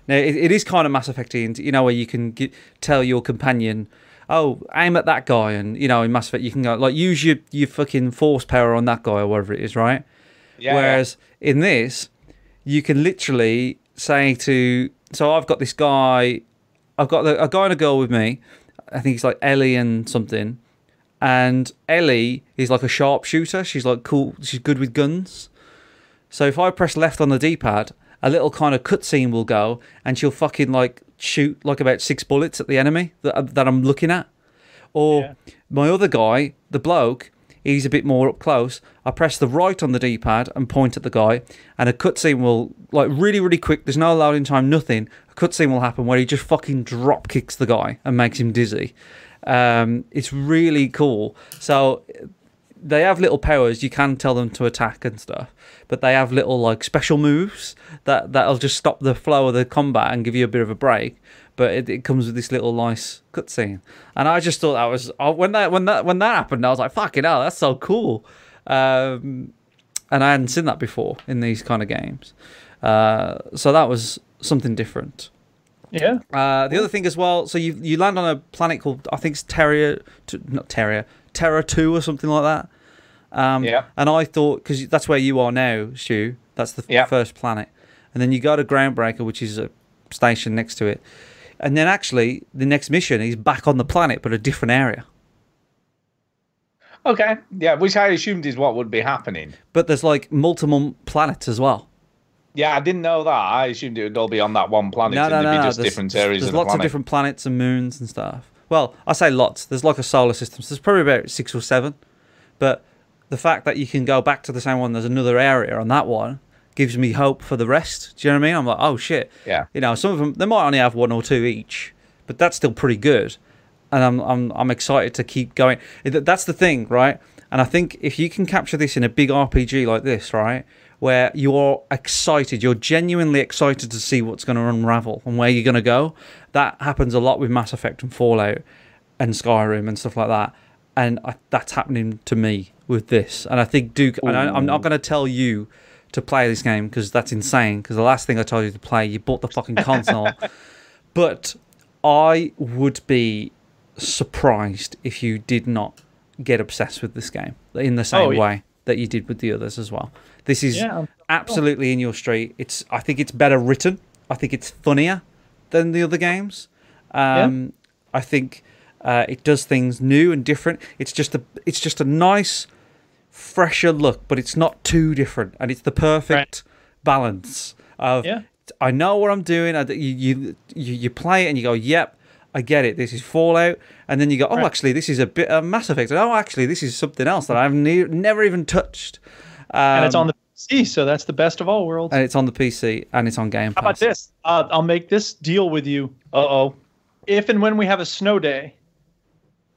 Speaker 3: Now it, it is kind of Mass Effecty, you know, where you can get, tell your companion, "Oh, aim at that guy," and you know, in Mass Effect you can go like use your your fucking force power on that guy or whatever it is, right?
Speaker 2: Yeah.
Speaker 3: Whereas in this, you can literally say to so I've got this guy, I've got the, a guy and a girl with me. I think it's like Ellie and something, and Ellie is like a sharpshooter. She's like cool. She's good with guns. So if I press left on the D-pad, a little kind of cutscene will go, and she'll fucking like shoot like about six bullets at the enemy that that I'm looking at. Or
Speaker 1: Yeah.
Speaker 3: my other guy, the bloke, he's a bit more up close. I press the right on the D-pad and point at the guy, and a cutscene will like really, really quick. There's no loading time, nothing. A cutscene will happen where he just fucking drop kicks the guy and makes him dizzy. Um, it's really cool. So they have little powers. You can tell them to attack and stuff, but they have little like special moves that that'll just stop the flow of the combat and give you a bit of a break. But it, it comes with this little nice cutscene, and I just thought that was oh, when that when that when that happened, I was like, "Fucking hell, that's so cool!" Um, and I hadn't seen that before in these kind of games, uh, so that was something different.
Speaker 1: Yeah.
Speaker 3: Uh, the other thing as well, so you you land on a planet called I think it's Terra, t- not Terra, Terra Two or something like that. Um,
Speaker 2: Yeah.
Speaker 3: And I thought because that's where you are now, Stu. That's the
Speaker 2: Yeah.
Speaker 3: first planet, and then you go to Groundbreaker, which is a station next to it, and then actually the next mission is back on the planet but a different area.
Speaker 2: Okay. Yeah, which I assumed is what would be happening.
Speaker 3: But there's like multiple planets as well.
Speaker 2: Yeah, I didn't know that. I assumed it would all be on that one planet
Speaker 3: No, no, no,
Speaker 2: be just
Speaker 3: There's,
Speaker 2: different areas
Speaker 3: there's
Speaker 2: of the
Speaker 3: lots
Speaker 2: planet.
Speaker 3: of different planets and moons and stuff. Well, I say lots. There's like a solar system. So there's probably about six or seven. But the fact that you can go back to the same one, there's another area on that one, gives me hope for the rest. Do you know what I mean? I'm like, oh shit.
Speaker 2: Yeah.
Speaker 3: You know, some of them they might only have one or two each, but that's still pretty good. And I'm I'm I'm excited to keep going. That's the thing, right? And I think if you can capture this in a big RPG like this, right, where you're excited, you're genuinely excited to see what's going to unravel and where you're going to go. That happens a lot with Mass Effect and Fallout and Skyrim and stuff like that. And I, that's happening to me with this. And I think Duke, and I, I'm not going to tell you to play this game because that's insane. Because the last thing I told you to play, you bought the fucking console. but I would be surprised if you did not get obsessed with this game in the same
Speaker 1: Oh, yeah.
Speaker 3: way that you did with the others as well. This is
Speaker 1: Yeah,
Speaker 3: absolutely in your street. It's I think it's better written. I think it's funnier than the other games. Um, I think uh, it does things new and different. It's just a it's just a nice, fresher look, but it's not too different, and it's the perfect balance of.
Speaker 1: Yeah.
Speaker 3: I know what I'm doing. I, you, you you play it and you go, "Yep, I get it. This is Fallout," and then you go, "Oh,
Speaker 1: Right.
Speaker 3: actually, this is a bit of Mass Effect." Oh, actually, this is something else that I've ne- never even touched. Um,
Speaker 1: and it's on the PC, so that's the best of all worlds.
Speaker 3: and it's on the PC and it's on Game Pass.
Speaker 1: How about this? Uh, I'll make this deal with you. Uh oh. If and when we have a snow day,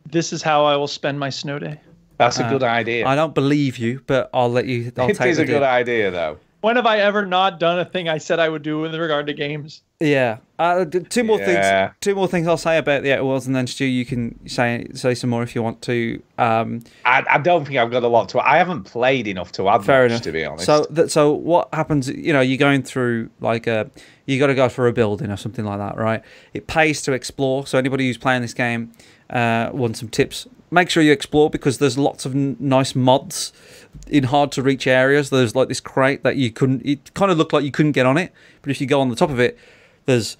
Speaker 1: this is how I will spend my snow day.
Speaker 2: That's a good idea.
Speaker 3: Uh, I don't believe you, but I'll let you. I'll
Speaker 2: It
Speaker 3: take
Speaker 2: is
Speaker 3: the
Speaker 2: a good idea, though.
Speaker 1: When have I ever not done a thing I said I would do with regard to games?
Speaker 3: Yeah. Uh, two more
Speaker 2: Yeah.
Speaker 3: things. Two more things I'll say about the Outer Worlds, and then Stu, you can say say some more if you want to. Um,
Speaker 2: I, I don't think I've got a lot to. I haven't played enough to add
Speaker 3: fair
Speaker 2: much,
Speaker 3: enough.
Speaker 2: to be honest.
Speaker 3: So that so what happens? You know, you're going through like a you got to go for a building or something like that, right? It pays to explore. So anybody who's playing this game uh, wants some tips. Make sure you explore because there's lots of n- nice mods in hard to reach areas. There's like this crate that you couldn't. It kind of looked like you couldn't get on it, but if you go on the top of it, there's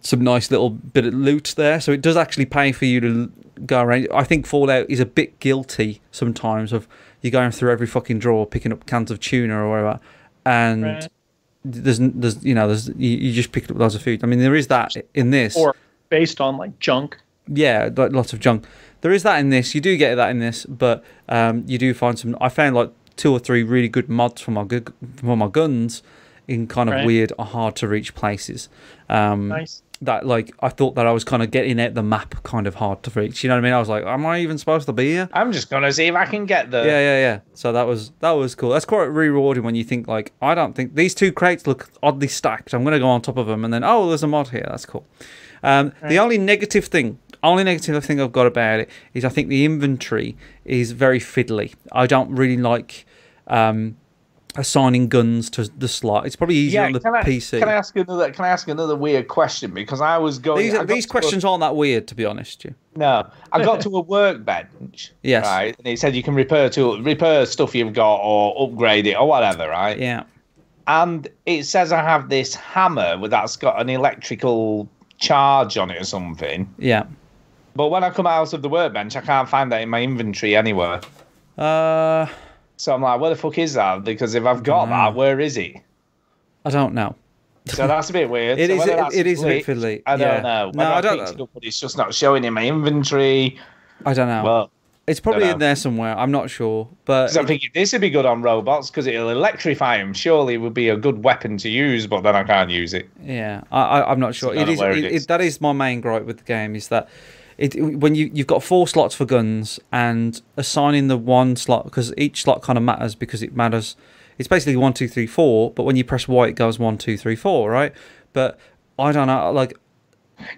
Speaker 3: some nice little bit of loot there. So it does actually pay for you to go around. I think Fallout is a bit guilty sometimes of you going through every fucking drawer, picking up cans of tuna or whatever, and
Speaker 1: Right.
Speaker 3: there's there's you know there's you, you just pick up loads of food. I mean there is that in this.
Speaker 1: Or based on like junk.
Speaker 3: yeah, like lots of junk. There is that in this. You do get that in this, but um, you do find some. I found like two or three really good mods for my gu- for my guns in kind of
Speaker 1: Right.
Speaker 3: weird or hard to reach places. Um,
Speaker 1: Nice.
Speaker 3: That like I thought that I was kind of getting at the map kind of hard to reach. You know what I mean? I was like, am I even supposed to be here?
Speaker 2: I'm just gonna see if I can get the.
Speaker 3: Yeah, yeah, yeah. So that was that was cool. That's quite rewarding when you think like, I don't think these two crates look oddly stacked. I'm gonna go on top of them, and then oh, there's a mod here. That's cool. Um, The only negative thing, only negative thing I've got about it is I think the inventory is very fiddly. I don't really like um, assigning guns to the slot. It's probably easier
Speaker 2: Yeah,
Speaker 3: on the
Speaker 2: can I,
Speaker 3: PC.
Speaker 2: Can I ask another? Can I ask another weird question? Because I was going.
Speaker 3: these these
Speaker 2: to a-
Speaker 3: questions aren't that weird, to be honest. You.
Speaker 2: No, I got to a workbench.
Speaker 3: Yes.
Speaker 2: Right, and it said you can repair to repair stuff you've got or upgrade it or whatever. Right.
Speaker 3: Yeah.
Speaker 2: And it says I have this hammer with that's got an electrical charge on it or something.
Speaker 3: Yeah.
Speaker 2: But when I come out of the workbench, I can't find that in my inventory anywhere.
Speaker 3: Uh,
Speaker 2: So I'm like, where the fuck is that? Because if I've got that, where is it?
Speaker 3: I don't know.
Speaker 2: So that's a bit weird.
Speaker 3: It
Speaker 2: so
Speaker 3: is- it- it is a bit fiddly,
Speaker 2: I don't
Speaker 3: yeah.
Speaker 2: know.
Speaker 3: No,
Speaker 2: Whether
Speaker 3: I don't
Speaker 2: picked it up, but it's just not showing in my inventory.
Speaker 3: I don't know.
Speaker 2: Well,
Speaker 3: it's probably in there somewhere. I'm not sure, but
Speaker 2: I'm thinking this would be good on robots because it'll electrify them. Surely it would be a good weapon to use, but then I can't use it.
Speaker 3: Yeah, I, I, I'm not sure. It
Speaker 2: know
Speaker 3: is,
Speaker 2: where
Speaker 3: it,
Speaker 2: it
Speaker 3: it,
Speaker 2: is.
Speaker 3: that is my main gripe with the game is that it when you you've got four slots for guns and assigning the one slot because each slot kind of matters because it matters. It's basically one, two, three, four, but when you press Y, it goes one, two, three, four, right? But I don't know, like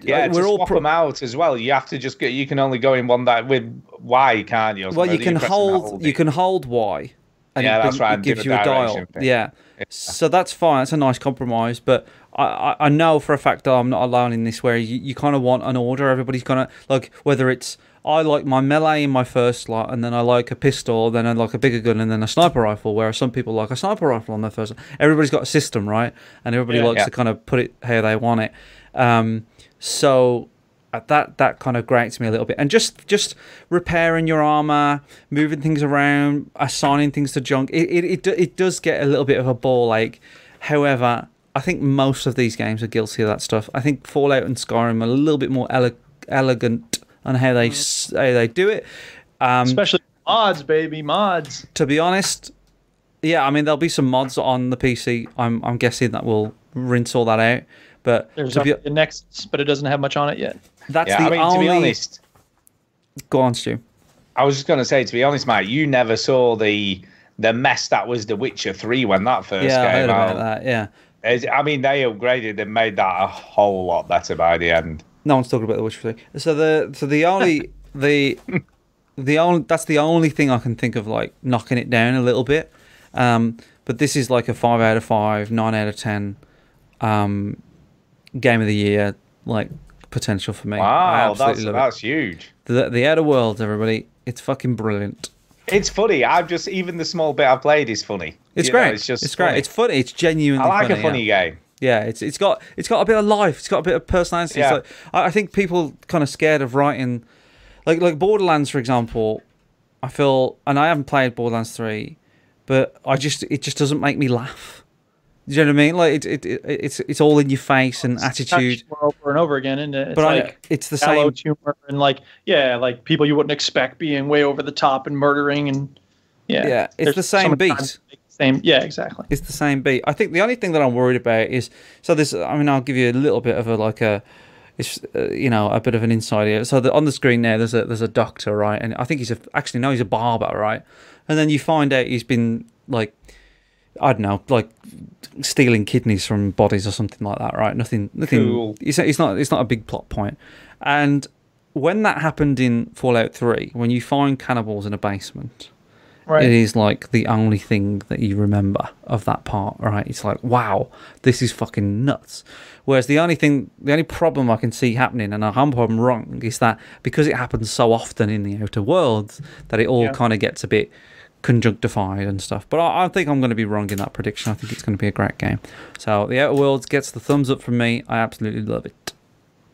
Speaker 2: Yeah,
Speaker 3: like, we're all
Speaker 2: swap
Speaker 3: pro-
Speaker 2: them out as well. You have to just get. You can only go in one that with Y, can't you?
Speaker 3: well, you can
Speaker 2: and
Speaker 3: hold you can hold Y, and
Speaker 2: Yeah,
Speaker 3: it,
Speaker 2: that's right,
Speaker 3: it gives you a dial.
Speaker 2: thing.
Speaker 3: Yeah. so that's fine. It's a nice compromise, but I, I, know for a fact that I'm not alone in this. Where you, you kind of want an order. Everybody's gonna like whether it's I like my melee in my first slot, and then I like a pistol, then I like a bigger gun, and then a sniper rifle. Whereas some people like a sniper rifle on their first. Everybody's got a system, right? And everybody
Speaker 1: Yeah.
Speaker 3: likes
Speaker 2: Yeah.
Speaker 3: to kind of put it how they want it. Um, so that that kind of grates me a little bit. And just just repairing your armor, moving things around, assigning things to junk, it it it, it does get a little bit of a ball ache. However, I think most of these games are guilty of that stuff. I think Fallout and Skyrim are a little bit more ele- elegant on how they s- how they do it. Um,
Speaker 1: Especially mods, baby, mods.
Speaker 3: to be honest, yeah, I mean there'll be some mods on the PC. I'm I'm guessing that will rinse all that out. But
Speaker 1: There's
Speaker 3: be,
Speaker 1: the Nexus, but it doesn't have much on it yet.
Speaker 3: That's
Speaker 2: Yeah,
Speaker 3: the
Speaker 2: I mean,
Speaker 3: only.
Speaker 2: to be honest,
Speaker 3: Go on, Stu.
Speaker 2: I was just going to say, to be honest, mate, you never saw the the mess that was The Witcher Three when that first
Speaker 3: Yeah,
Speaker 2: came
Speaker 3: about
Speaker 2: out.
Speaker 3: that. Yeah.
Speaker 2: It's- I mean, they upgraded and made that a whole lot better by the end.
Speaker 3: No one's talking about the Witcher Three. So the so the only the the only that's the only thing I can think of like knocking it down a little bit. Um, but this is like a five out of five, nine out of ten, um, game of the year like potential for me.
Speaker 2: Wow, that's that's huge.
Speaker 3: The the Outer Worlds, everybody, it's fucking brilliant.
Speaker 2: It's funny. I've just even the small bit I've played is funny.
Speaker 3: It's
Speaker 2: You know,
Speaker 3: great.
Speaker 2: it's just
Speaker 3: it's great.
Speaker 2: funny.
Speaker 3: It's funny. It's genuinely.
Speaker 2: I like
Speaker 3: funny,
Speaker 2: a funny
Speaker 3: yeah.
Speaker 2: game.
Speaker 3: Yeah, it's it's got it's got a bit of life. It's got a bit of personality.
Speaker 2: Yeah.
Speaker 3: Like, I, I think people kind of scared of writing, like like Borderlands for example. I feel, and I haven't played Borderlands three, but I just it just doesn't make me laugh. Do you know what I mean? Like it, it, it it's it's all in your face and attitude.
Speaker 1: over and over again, and it's
Speaker 3: But I,
Speaker 1: like
Speaker 3: it's the same.
Speaker 1: humor and like yeah, like people you wouldn't expect being way over the top and murdering and yeah,
Speaker 3: Yeah, it's
Speaker 1: There's
Speaker 3: the same
Speaker 1: many
Speaker 3: beat.
Speaker 1: times to make the Same, yeah, exactly.
Speaker 3: It's the same beat. I think the only thing that I'm worried about is so this. I mean, I'll give you a little bit of a like a, it's uh, you know a bit of an insight here. So the, on the screen there, there's a there's a doctor, right? And I think he's a actually no, he's a barber, right? And then you find out he's been like, I don't know, like stealing kidneys from bodies or something like that, right? Nothing, nothing.
Speaker 2: Cool.
Speaker 3: It's, it's not it's not a big plot point. And when that happened in Fallout Three, when you find cannibals in a basement.
Speaker 1: Right.
Speaker 3: It is like the only thing that you remember of that part, right? It's like, wow, this is fucking nuts. Whereas the only thing, the only problem I can see happening, and I hope I'm wrong, is that because it happens so often in the outer worlds, that it all
Speaker 1: Yeah.
Speaker 3: kind of gets a bit conjunctified and stuff. But I, I think I'm going to be wrong in that prediction. I think it's going to be a great game. So the outer worlds gets the thumbs up from me. I absolutely love it.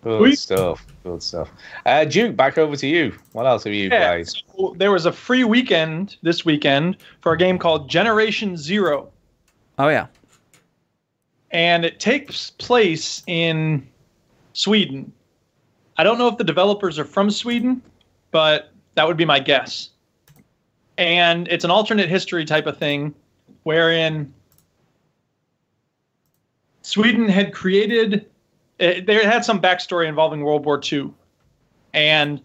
Speaker 2: Good
Speaker 1: Sweet.
Speaker 2: stuff. Good stuff. Uh, Duke, back over to you. What else have you
Speaker 1: Yeah,
Speaker 2: played?
Speaker 1: so there was a free weekend this weekend for a game called Generation Zero,
Speaker 3: Oh yeah,
Speaker 1: and it takes place in Sweden. I don't know if the developers are from Sweden, but that would be my guess. And it's an alternate history type of thing wherein Sweden had created, it, they had some backstory involving World War II. And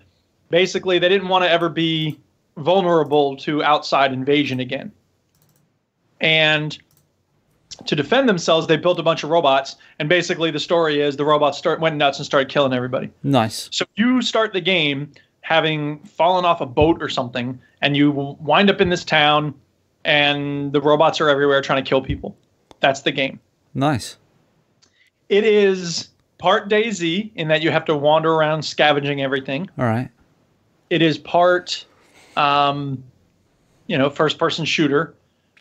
Speaker 1: basically, they didn't want to ever be vulnerable to outside invasion again. And to defend themselves, they built a bunch of robots. And basically, the story is the robots start went nuts and started killing everybody.
Speaker 3: Nice.
Speaker 1: So you start the game having fallen off a boat or something, and you wind up in this town, and the robots are everywhere trying to kill people. That's the game.
Speaker 3: Nice.
Speaker 1: It is part DayZ in that you have to wander around scavenging everything.
Speaker 3: All right.
Speaker 1: It is part, um, you know, first-person shooter,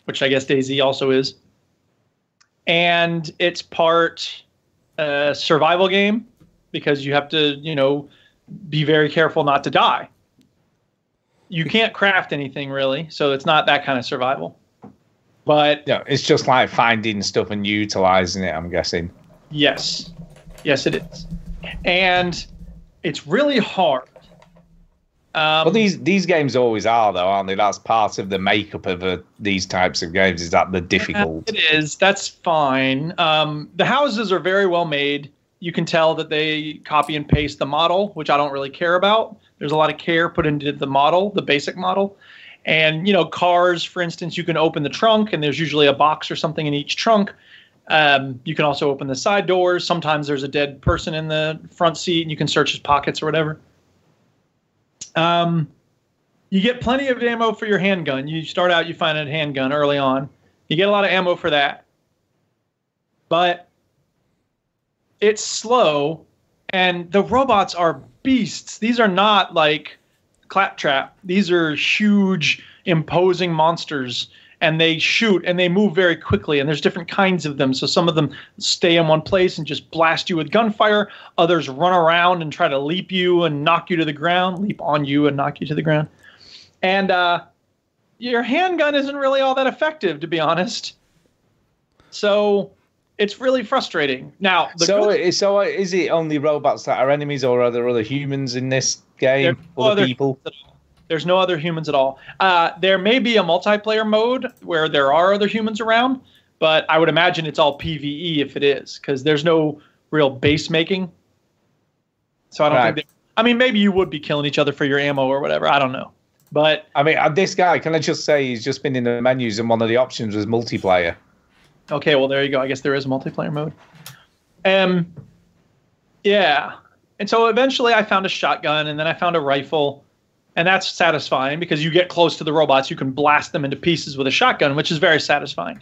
Speaker 1: which I guess DayZ also is, and it's part uh, survival game because you have to, you know, be very careful not to die. You can't craft anything really, so it's not that kind of survival. But
Speaker 2: Yeah, it's just like finding stuff and utilizing it. I'm guessing.
Speaker 1: Yes. Yes, it is. And it's really hard. Um,
Speaker 2: Well, these these games always are, though, aren't they? That's part of the makeup of uh these types of games. Is that the difficult?
Speaker 1: It is. That's fine. Um, the houses are very well made. You can tell that they copy and paste the model, which I don't really care about. There's a lot of care put into the model, the basic model. And, you know, cars, for instance, you can open the trunk and there's usually a box or something in each trunk. Um, you can also open the side doors. Sometimes there's a dead person in the front seat and you can search his pockets or whatever. Um, you get plenty of ammo for your handgun. You start out, you find a handgun early on. You get a lot of ammo for that. But it's slow, and the robots are beasts. These are not like claptrap. These are huge, imposing monsters, and they shoot and they move very quickly. And there's different kinds of them. So some of them stay in one place and just blast you with gunfire. Others run around and try to leap you and knock you to the ground, leap on you and knock you to the ground. And uh, your handgun isn't really all that effective, to be honest. So it's really frustrating. Now, the
Speaker 2: so,
Speaker 1: good-
Speaker 2: so is it only robots that are enemies, or are there other humans in this game?
Speaker 1: There's no
Speaker 2: Other
Speaker 1: other
Speaker 2: people?
Speaker 1: humans at all. There's no other humans at all. Uh, there may be a multiplayer mode where there are other humans around, but I would imagine it's all PVE if it is, because there's no real base making. So I don't
Speaker 2: Right.
Speaker 1: think. They, I mean, maybe you would be killing each other for your ammo or whatever. I don't know, but
Speaker 2: I mean, uh, this guy. Can I just say he's just been in the menus, and one of the options was multiplayer.
Speaker 1: Okay, well there you go. I guess there is a multiplayer mode. Um, yeah, and so eventually I found a shotgun, and then I found a rifle, and that's satisfying because you get close to the robots, you can blast them into pieces with a shotgun, which is very satisfying.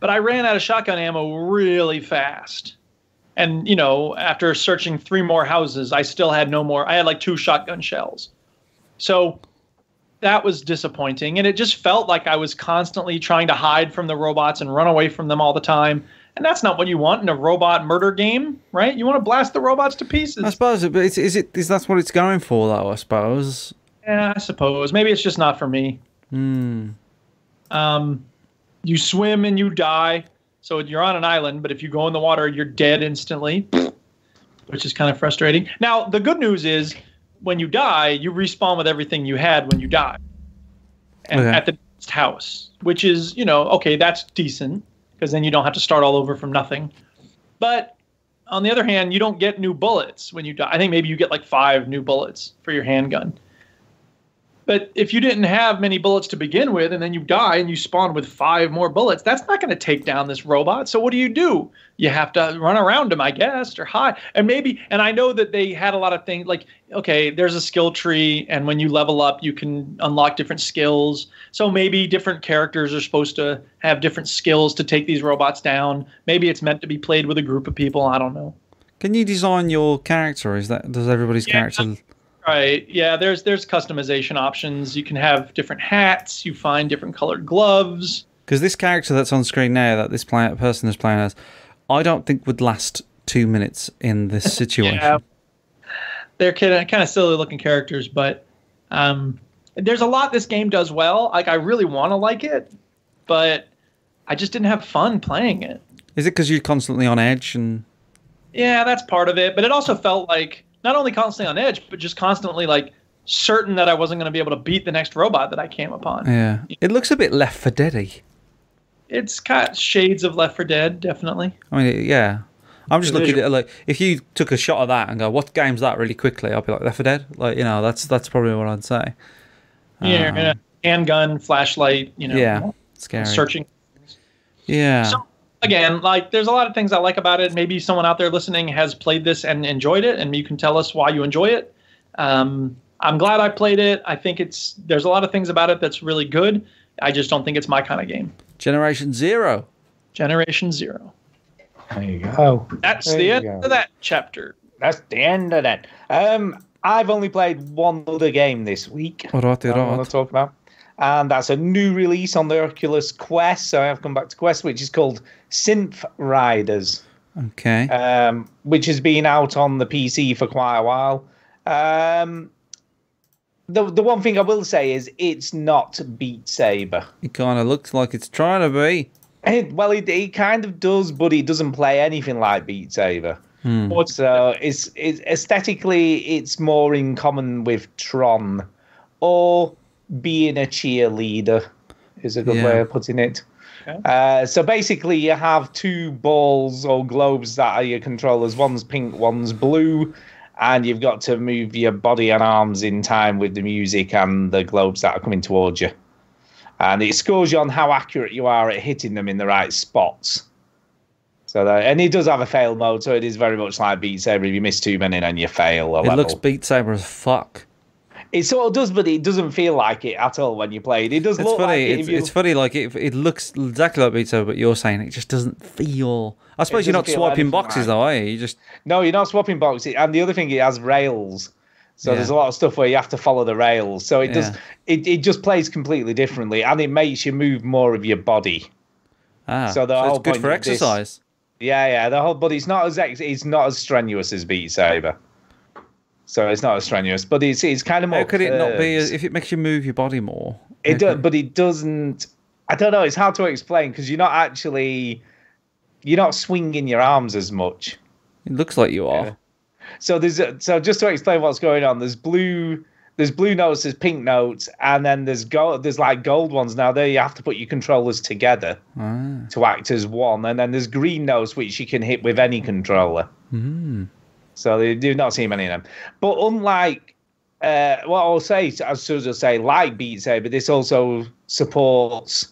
Speaker 1: But I ran out of shotgun ammo really fast, and you know, after searching three more houses, I still had no more. I had like two shotgun shells, so that was disappointing and it just felt like i was constantly trying to hide from the robots and run away from them all the time and that's not what you want in a robot murder game right you want to blast the robots to pieces
Speaker 3: I suppose, but is, is it is that's what it's going for though? I suppose.
Speaker 1: yeah i suppose maybe it's just not for me
Speaker 3: Hmm.
Speaker 1: um, you swim and you die so you're on an island but if you go in the water you're dead instantly which is kind of frustrating now the good news is when you die you respawn with everything you had when you died. And
Speaker 3: Okay.
Speaker 1: at the next house which is you know okay that's decent because then you don't have to start all over from nothing. But on the other hand you don't get new bullets when you die. I think maybe you get like five new bullets for your handgun but if you didn't have many bullets to begin with, and then you die and you spawn with five more bullets, that's not going to take down this robot. So what do you do? You have to run around him, I guess, or hide. And maybe, and I know that they had a lot of things like, okay, there's a skill tree, and when you level up, you can unlock different skills. So maybe different characters are supposed to have different skills to take these robots down. Maybe it's meant to be played with a group of people. I don't know.
Speaker 3: Can you design your character? Is that does everybody's
Speaker 1: Yeah.
Speaker 3: character?
Speaker 1: Right. Yeah, there's there's customization options. You can have different hats, you find different colored gloves.
Speaker 3: Because this character that's on screen now, that this player, person is playing as, I don't think would last two minutes in this situation.
Speaker 1: Yeah. They're kind of kind of silly looking characters, but um, there's a lot this game does well. Like I really want to like it, but I just didn't have fun playing it.
Speaker 3: Is it because you're constantly on edge and?
Speaker 1: Yeah, that's part of it, but it also felt like not only constantly on edge, but just constantly like certain that I wasn't going to be able to beat the next robot that I came upon.
Speaker 3: Yeah. It looks a bit Left 4 Deady.
Speaker 1: It's got shades of Left 4 Dead, definitely.
Speaker 3: I mean, yeah. I'm just looking at it like if you took a shot of that and go, "What game's that?" really quickly, I'll be like, "Left 4 Dead." Like you know, that's that's probably what I'd say.
Speaker 1: Yeah,
Speaker 3: Um,
Speaker 1: yeah. handgun, flashlight, you know,
Speaker 3: yeah, scary.
Speaker 1: searching.
Speaker 3: Yeah,
Speaker 1: So again, like there's a lot of things I like about it. Maybe someone out there listening has played this and enjoyed it, and you can tell us why you enjoy it. Um, I'm glad I played it. I think it's there's a lot of things about it that's really good. I just don't think it's my kind of game.
Speaker 3: Generation Zero.
Speaker 1: Generation Zero.
Speaker 2: There you go.
Speaker 1: That's
Speaker 2: There
Speaker 1: the end
Speaker 2: go.
Speaker 1: of that chapter.
Speaker 2: That's the end of that. Um, I've only played one other game this week.
Speaker 3: All right,
Speaker 2: that I
Speaker 3: all
Speaker 2: want to talk about, and that's a new release on the Oculus Quest. So I have come back to Quest, which is called Synth Riders,
Speaker 3: Okay.
Speaker 2: um, which has been out on the PC for quite a while. Um, the the one thing I will say is it's not Beat Saber.
Speaker 3: it kind of looks like it's trying to be.
Speaker 2: It, well, it, it kind of does, but it doesn't play anything like Beat Saber.
Speaker 3: Hmm.
Speaker 2: So it's, it's aesthetically, it's more in common with Tron, or being a cheerleader is a good
Speaker 3: Yeah.
Speaker 2: way of putting it.
Speaker 1: Okay.
Speaker 2: Uh, so basically, you have two balls or globes that are your controllers. One's pink, one's blue, and you've got to move your body and arms in time with the music and the globes that are coming towards you. And it scores you on how accurate you are at hitting them in the right spots. So that, and it does have a fail mode, so it is very much like Beat Saber. If you miss two many, then you fail a
Speaker 3: It
Speaker 2: level.
Speaker 3: looks Beat Saber as fuck.
Speaker 2: It sort of does, but it doesn't feel like it at all when you play it. It does
Speaker 3: It's
Speaker 2: look
Speaker 3: funny.
Speaker 2: like it.
Speaker 3: it's, it's funny. Like it, it looks exactly like Beat Saber, but you're saying it just doesn't feel. I suppose you're not
Speaker 2: anything
Speaker 3: boxes
Speaker 2: like-
Speaker 3: though, are you? You just
Speaker 2: No, you're not swapping boxes. And the other thing, it has rails. So
Speaker 3: Yeah.
Speaker 2: there's a lot of stuff where you have to follow the rails. So it does. It, it just plays completely differently, and it makes you move more of your body.
Speaker 3: ah.
Speaker 2: So the
Speaker 3: it's
Speaker 2: whole
Speaker 3: good
Speaker 2: point
Speaker 3: for
Speaker 2: of this-
Speaker 3: exercise.
Speaker 2: Yeah, yeah. The whole, but it's not as ex, it's not as strenuous as Beat Saber. So it's not as strenuous, but it's it's kind of more.
Speaker 3: How could it not be if it makes you move your body more?
Speaker 2: It does, but it doesn't. I don't know. It's hard to explain because you're not actually. You're not swinging your arms as much.
Speaker 3: It looks like you are.
Speaker 2: Yeah. So there's a, so just to explain what's going on. There's blue. There's blue notes. There's pink notes, and then there's gold. There's like gold ones. Now there you have to put your controllers together
Speaker 3: Ah.
Speaker 2: to act as one, and then there's green notes which you can hit with any controller.
Speaker 3: Hmm.
Speaker 2: So they do not see many of them. But unlike uh, what I'll say, as soon as I say, like Beat Saber, this also supports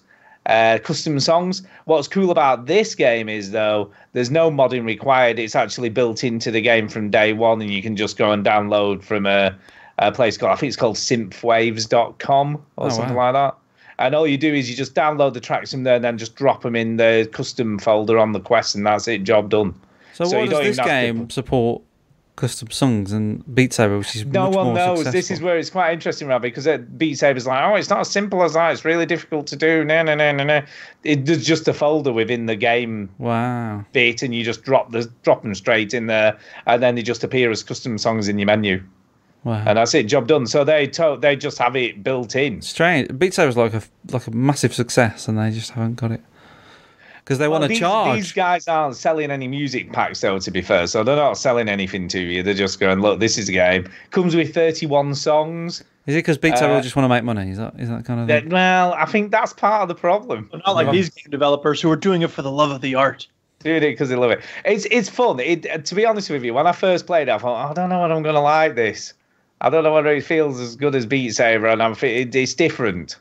Speaker 2: uh, custom songs. What's cool about this game is though, there's no modding required. It's actually built into the game from day one, and you can just go and download from a, a place called I think it's called synthwaves.com or
Speaker 3: Oh,
Speaker 2: something
Speaker 3: wow.
Speaker 2: like that. And all you do is you just download the tracks from there and then just drop them in the custom folder on the quest, and that's it. Job done.
Speaker 3: So,
Speaker 2: So you
Speaker 3: does
Speaker 2: don't
Speaker 3: this
Speaker 2: have to
Speaker 3: game support custom songs and Beat Saber, which is
Speaker 2: no one knows.
Speaker 3: Successful?
Speaker 2: This is where it's quite interesting, Rob, because Beat Saber's like, oh, it's not as simple as that. It's really difficult to do. No, no, no, no, no. It, there's just a folder within the game
Speaker 3: wow.
Speaker 2: bit, and you just drop the drop them straight in there, and then they just appear as custom songs in your menu,
Speaker 3: Wow.
Speaker 2: and that's it. Job done. So they to- they just have it built in.
Speaker 3: Strange. Beat Saber's like a like a massive success, and they just haven't got it because they want to
Speaker 2: these,
Speaker 3: charge.
Speaker 2: These guys aren't selling any music packs, though. To be fair, so they're not selling anything to you. They're just going, look, this is a game. Comes with 31 songs.
Speaker 3: Is it because Beat Saber
Speaker 2: uh,
Speaker 3: just want to make money? Is that is that kind of thing?
Speaker 2: well, I think that's part of the problem.
Speaker 1: But not like these game developers who are doing it for the love of the art.
Speaker 2: doing it because they love it. It's it's fun. It, to be honest with you, when I first played it, I thought I don't know what I'm going to like this. I don't know whether it feels as good as Beat Saber, and I'm it, it's different,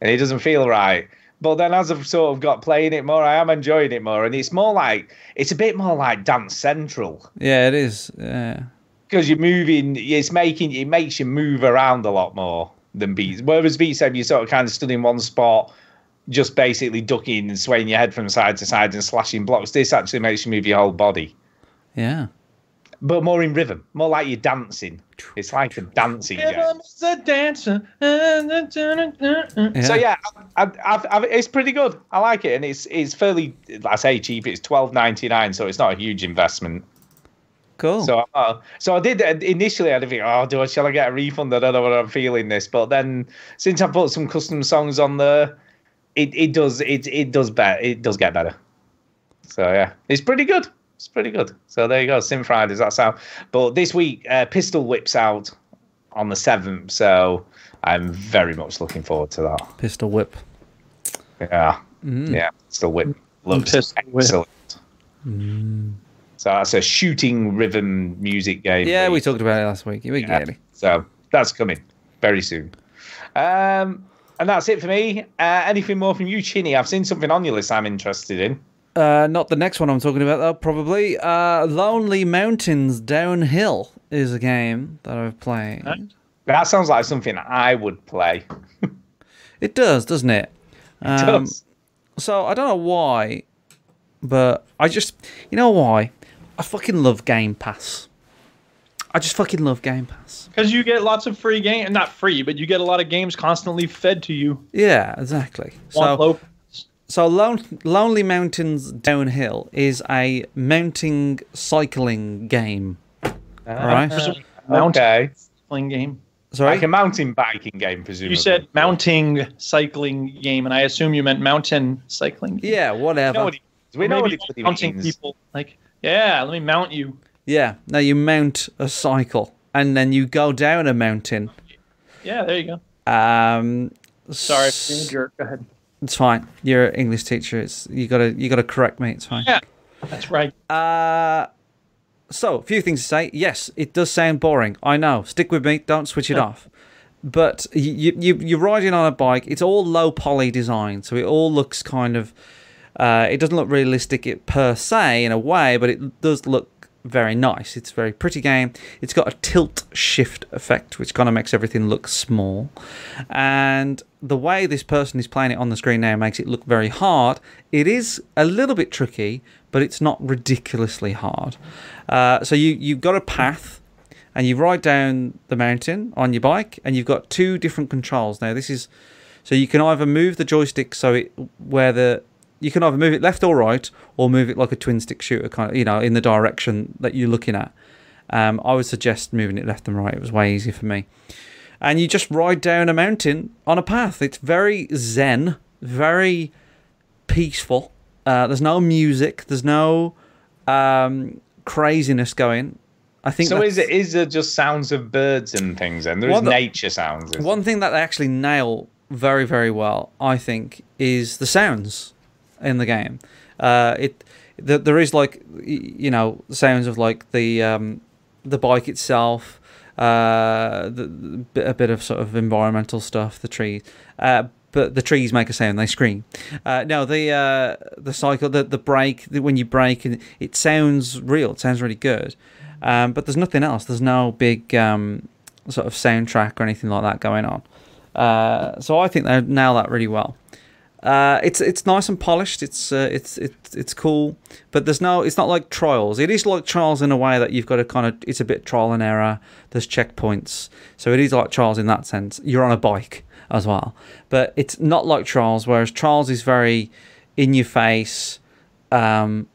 Speaker 2: and it doesn't feel right. But then as I've sort of got playing it more, I am enjoying it more, and it's more like it's a bit more like Dance Central
Speaker 3: Yeah, it is. Yeah.
Speaker 2: because you're moving. It's making it makes you move around a lot more than Beat. Whereas Beat Saber, you sort of kind of stood in one spot. Just basically ducking and swaying your head from side to side and slashing blocks. This actually makes you move your whole body.
Speaker 3: Yeah.
Speaker 2: But more in rhythm, more like you're dancing. It's like a dancing game.
Speaker 1: Rhythm's a dancer.
Speaker 3: yeah.
Speaker 2: So yeah, I, I, I've, I've, it's pretty good. I like it, and it's it's fairly, I say cheap. It's twelve ninety nine, so it's not a huge investment.
Speaker 3: Cool.
Speaker 2: So uh, so I did initially. I did think, oh, do I shall I get a refund? I don't know what I'm feeling this, but then since I put some custom songs on there, it, it does it it does better. It does get better. So yeah, it's pretty good. It's pretty good. So there you go, Synth Riders. That's out. But this week, uh, Pistol Whips out on the seventh. So I'm very much looking forward to that.
Speaker 3: Pistol Whip.
Speaker 2: Yeah,
Speaker 3: Mm.
Speaker 2: yeah. Pistol Whip looks
Speaker 1: Pistol Whip.
Speaker 2: excellent. So that's a shooting rhythm music game.
Speaker 3: Yeah,
Speaker 2: where
Speaker 3: we talked about it last week. We
Speaker 2: Yeah.
Speaker 3: get it.
Speaker 2: So that's coming very soon. Um, and that's it for me. Uh, anything more from you, Chinny? I've seen something on your list I'm interested in.
Speaker 3: Uh, not the next one I'm talking about, though, probably. Uh, Lonely Mountains Downhill is a game that I've played.
Speaker 2: That sounds like something I would play.
Speaker 3: It does, doesn't it?
Speaker 2: It
Speaker 3: Um,
Speaker 2: does.
Speaker 3: So I don't know why, but I just, you know why? I fucking love Game Pass. I just fucking love Game Pass.
Speaker 1: Because you get lots of free game, not free, but you get a lot of games constantly fed to you.
Speaker 3: Yeah, exactly.
Speaker 1: Want
Speaker 3: So,
Speaker 1: low-
Speaker 3: so Lon- Lonely Mountains Downhill is a mounting cycling game. All right.
Speaker 1: mountain
Speaker 2: Okay.
Speaker 1: cycling game.
Speaker 3: Sorry.
Speaker 2: Like a mountain biking game, presumably.
Speaker 1: You said mounting cycling game, and I assume you meant mountain cycling. Game.
Speaker 3: yeah,
Speaker 2: We know
Speaker 3: whatever.
Speaker 2: what it, we
Speaker 1: Or
Speaker 2: know what
Speaker 1: maybe
Speaker 2: it bloody
Speaker 1: mounting
Speaker 2: means.
Speaker 1: people like, yeah, let me mount you.
Speaker 3: Yeah. Now you mount a cycle and then you go down a mountain.
Speaker 1: Yeah, there you go.
Speaker 3: Um,
Speaker 1: Sorry, for being a jerk. Go ahead.
Speaker 3: It's fine. You're an English teacher. It's you gotta you gotta correct me. It's fine.
Speaker 1: Yeah, that's right.
Speaker 3: Uh so a few things to say. Yes, it does sound boring. I know. Stick with me. Don't switch it off. But you you you're riding on a bike. It's all low poly design, so it all looks kind of. Uh, it doesn't look realistic it, per se in a way, but it does look very nice. It's a very pretty game. It's got a tilt shift effect, which kind of makes everything look small. And the way this person is playing it on the screen now makes it look very hard. It is a little bit tricky, but it's not ridiculously hard. Uh, so you you've got a path, and you ride down the mountain on your bike, and you've got two different controls. Now this is so you can either move the joystick so it where the you can either move it left or right, or move it like a twin stick shooter kind of you know in the direction that you're looking at. Um, I would suggest moving it left and right. It was way easier for me. And you just ride down a mountain on a path. It's very zen, very peaceful. Uh, there's no music. There's no um, craziness going. I think
Speaker 2: So is it is there just sounds of birds and things? And there's nature sounds.
Speaker 3: One thing that they actually nail very, very well, I think, is the sounds in the game. Uh, it the, there is like you know sounds of like the um, the bike itself, uh, the, a bit of sort of environmental stuff, the trees. Uh, but the trees make a sound; they scream. Uh, no, the uh, the cycle, the the brake, the, when you brake, and it sounds real. It sounds really good. Um, but there's nothing else. There's no big um, sort of soundtrack or anything like that going on. Uh, so I think they nail that really well. Uh, it's it's nice and polished. It's uh, it's it's it's cool, but there's no. It's not like trials. It is like trials in a way that you've got to kind of. It's a bit trial and error. There's checkpoints, so it is like trials in that sense. You're on a bike as well, but it's not like trials. Whereas trials is very in your face, um,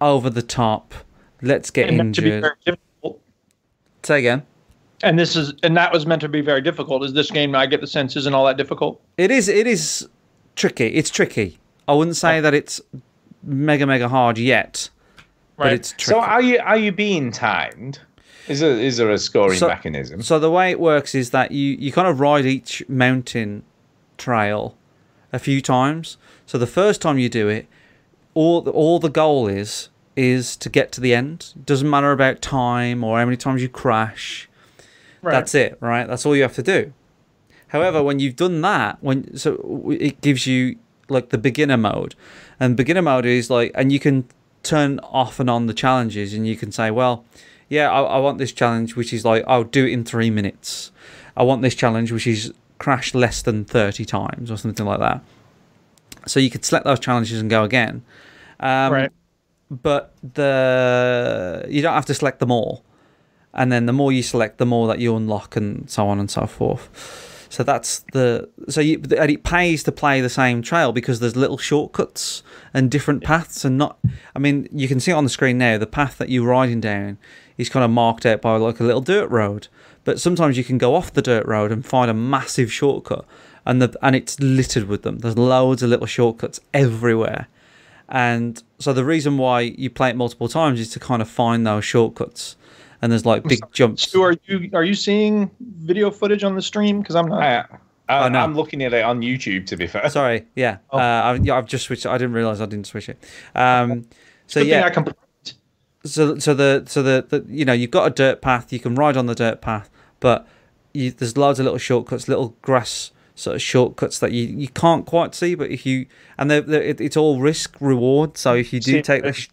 Speaker 3: over the top. Let's get
Speaker 1: And meant to be
Speaker 3: injured. Say again.
Speaker 1: And this is, and that was meant to be very difficult. Is this game? I get the sense isn't all that difficult.
Speaker 3: It is. It is tricky. It's tricky. I wouldn't say that it's mega mega hard yet, but
Speaker 1: Right.
Speaker 3: it's tricky.
Speaker 2: So are you are you being timed? Is there is there a scoring
Speaker 3: So-
Speaker 2: mechanism?
Speaker 3: So the way it works is that you you kind of ride each mountain trail a few times. So the first time you do it, all all the goal is is to get to the end. Doesn't matter about time or how many times you crash.
Speaker 1: Right.
Speaker 3: That's it, right? That's all you have to do. However, when you've done that, when so it gives you like the beginner mode, and beginner mode is like, and you can turn off and on the challenges, and you can say, well, yeah, I, I want this challenge, which is like, I'll do it in three minutes. I want this challenge, which is crash less than thirty times or something like that. So you could select those challenges and go again. Um,
Speaker 1: right.
Speaker 3: but the you don't have to select them all and then the more you select the more that you unlock and so on and so forth so that's the so you and it pays to play the same trail because there's little shortcuts and different paths and not i mean you can see it on the screen now the path that you're riding down is kind of marked out by like a little dirt road. But sometimes you can go off the dirt road and find a massive shortcut and the and it's littered with them. There's loads of little shortcuts everywhere. And so the reason why you play it multiple times is to kind of find those shortcuts. And there's like big jumps.
Speaker 1: Stu, are you are you seeing video footage on the stream? Because I'm not.
Speaker 2: I, I,
Speaker 3: Oh, no.
Speaker 2: I'm looking at it on YouTube. To be fair,
Speaker 3: Sorry, yeah.
Speaker 1: Oh.
Speaker 3: Uh, I, yeah, I've just switched. I didn't realize I didn't switch it. Um, so
Speaker 1: Good thing
Speaker 3: yeah,
Speaker 1: I can.
Speaker 3: so so the so the, the you know you've got a dirt path. You can ride on the dirt path, but you, there's loads of little shortcuts, little grass sort of shortcuts that you, you can't quite see. But if you and they're, they're, it, it's all risk reward. So if you do take the sh-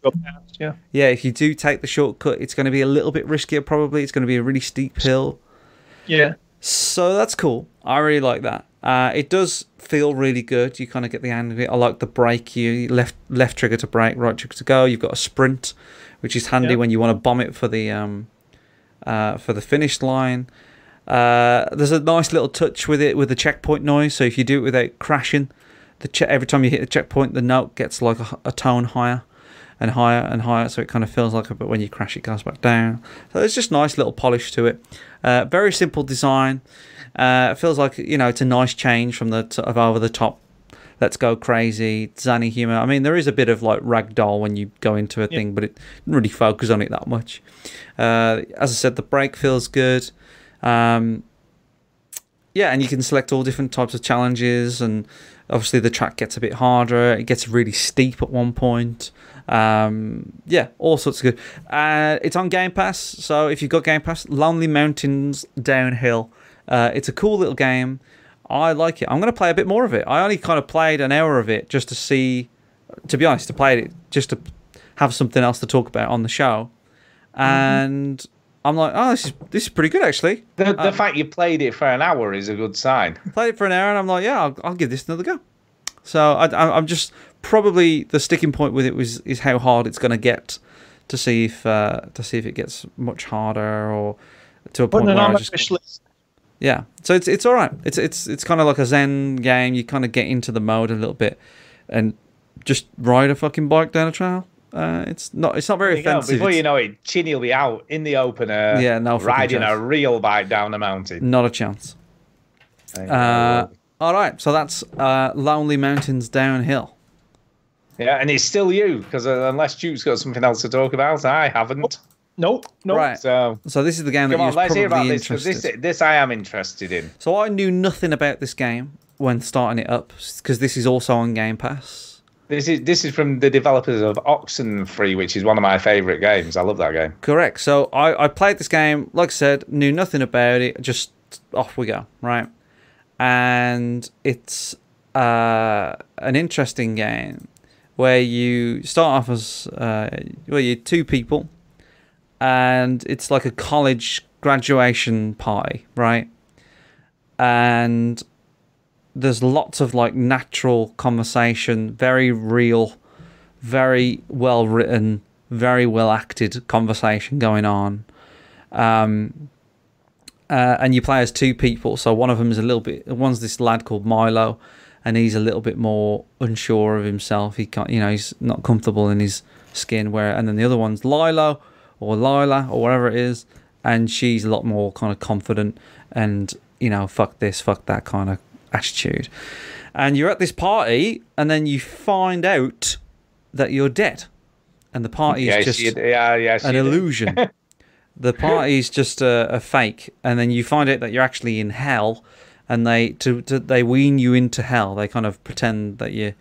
Speaker 1: yeah.
Speaker 3: yeah, if you do take the shortcut, it's going to be a little bit riskier. Probably it's going to be a really steep hill.
Speaker 1: Yeah.
Speaker 3: So that's cool. I really like that. Uh, it does feel really good. You kind of get the hang of it. I like the brake. You left left trigger to brake, right trigger to go. You've got a sprint, which is handy
Speaker 1: Yeah.
Speaker 3: when you want to bomb it for the um, uh, for the finish line. Uh, there's a nice little touch with it with the checkpoint noise. So if you do it without crashing, the che- every time you hit the checkpoint, the note gets like a, a tone higher and higher and higher. So it kind of feels like it, but when you crash, it goes back down. So it's just nice little polish to it. Uh, very simple design. Uh, it feels like you know it's a nice change from the sort of over the top. Let's go crazy, zany humor. I mean, there is a bit of like ragdoll when you go into a thing, but it didn't really focus on it that much. Uh, as I said, the brake feels good. Um, yeah, and you can select all different types of challenges, and obviously the track gets a bit harder. It gets really steep at one point. Um, yeah, all sorts of good. Uh, it's on Game Pass, so if you've got Game Pass, Lonely Mountains Downhill. Uh, it's a cool little game. I like it. I'm going to play a bit more of it. I only kind of played an hour of it just to see, to be honest, to play it just to have something else to talk about on the show. And I'm like, oh, this is this is pretty good actually.
Speaker 2: the, the
Speaker 3: Uh,
Speaker 2: fact you played it for an hour is a good sign.
Speaker 3: played it for an hour, and I'm like, yeah, I'll, I'll give this another go. So I, I, I'm just probably the sticking point with it was is how hard it's going to get to see if uh, to see if it gets much harder or to a point where I just
Speaker 1: list.
Speaker 3: yeah. So it's it's all right. It's it's it's kind of like a Zen game. You kind of get into the mode a little bit and just ride a fucking bike down a trail. Uh, it's not it's not
Speaker 2: There
Speaker 3: very
Speaker 2: you go.
Speaker 3: offensive.
Speaker 2: Before
Speaker 3: It's
Speaker 2: you know it, Chinny will be out in the open air,
Speaker 3: Yeah, no fucking
Speaker 2: riding a real bike down the mountain.
Speaker 3: not a chance. Uh, all right. So that's uh, Lonely Mountains Downhill.
Speaker 2: yeah, and it's still you because uh, unless Duke's got something else to talk about, I haven't.
Speaker 1: Nope. Nope.
Speaker 3: Right.
Speaker 2: So
Speaker 3: So this is the game that you
Speaker 2: on,
Speaker 3: was
Speaker 2: let's hear about
Speaker 3: probably
Speaker 2: this
Speaker 3: interested.
Speaker 2: this this I am interested in.
Speaker 3: So I knew nothing about this game when starting it up because this is also on Game Pass.
Speaker 2: This is this is from the developers of Oxen Oxenfree, which is one of my favourite games. I love that game.
Speaker 3: Correct. So I, I played this game, like I said, knew nothing about it. Just off we go, right? And it's uh, an interesting game where you start off as uh, well, you're two people, and it's like a college graduation party, right? And there's lots of like natural conversation, very real, very well written, very well acted conversation going on. Um, uh, and you play as two people. So one of them is a little bit. One's this lad called Milo, and he's a little bit more unsure of himself. He can't, you know, he's not comfortable in his skin. Where and then the other one's Lilo or Lila or whatever it is, and she's a lot more kind of confident and you know, fuck this, fuck that kind of attitude. And you're at this party, and then you find out that you're dead, and the party
Speaker 2: Yeah,
Speaker 3: is just
Speaker 2: yeah, yeah,
Speaker 3: an illusion. the party's just a, a fake, and then you find out that you're actually in hell, and they to, to they wean you into hell. They kind of pretend that you,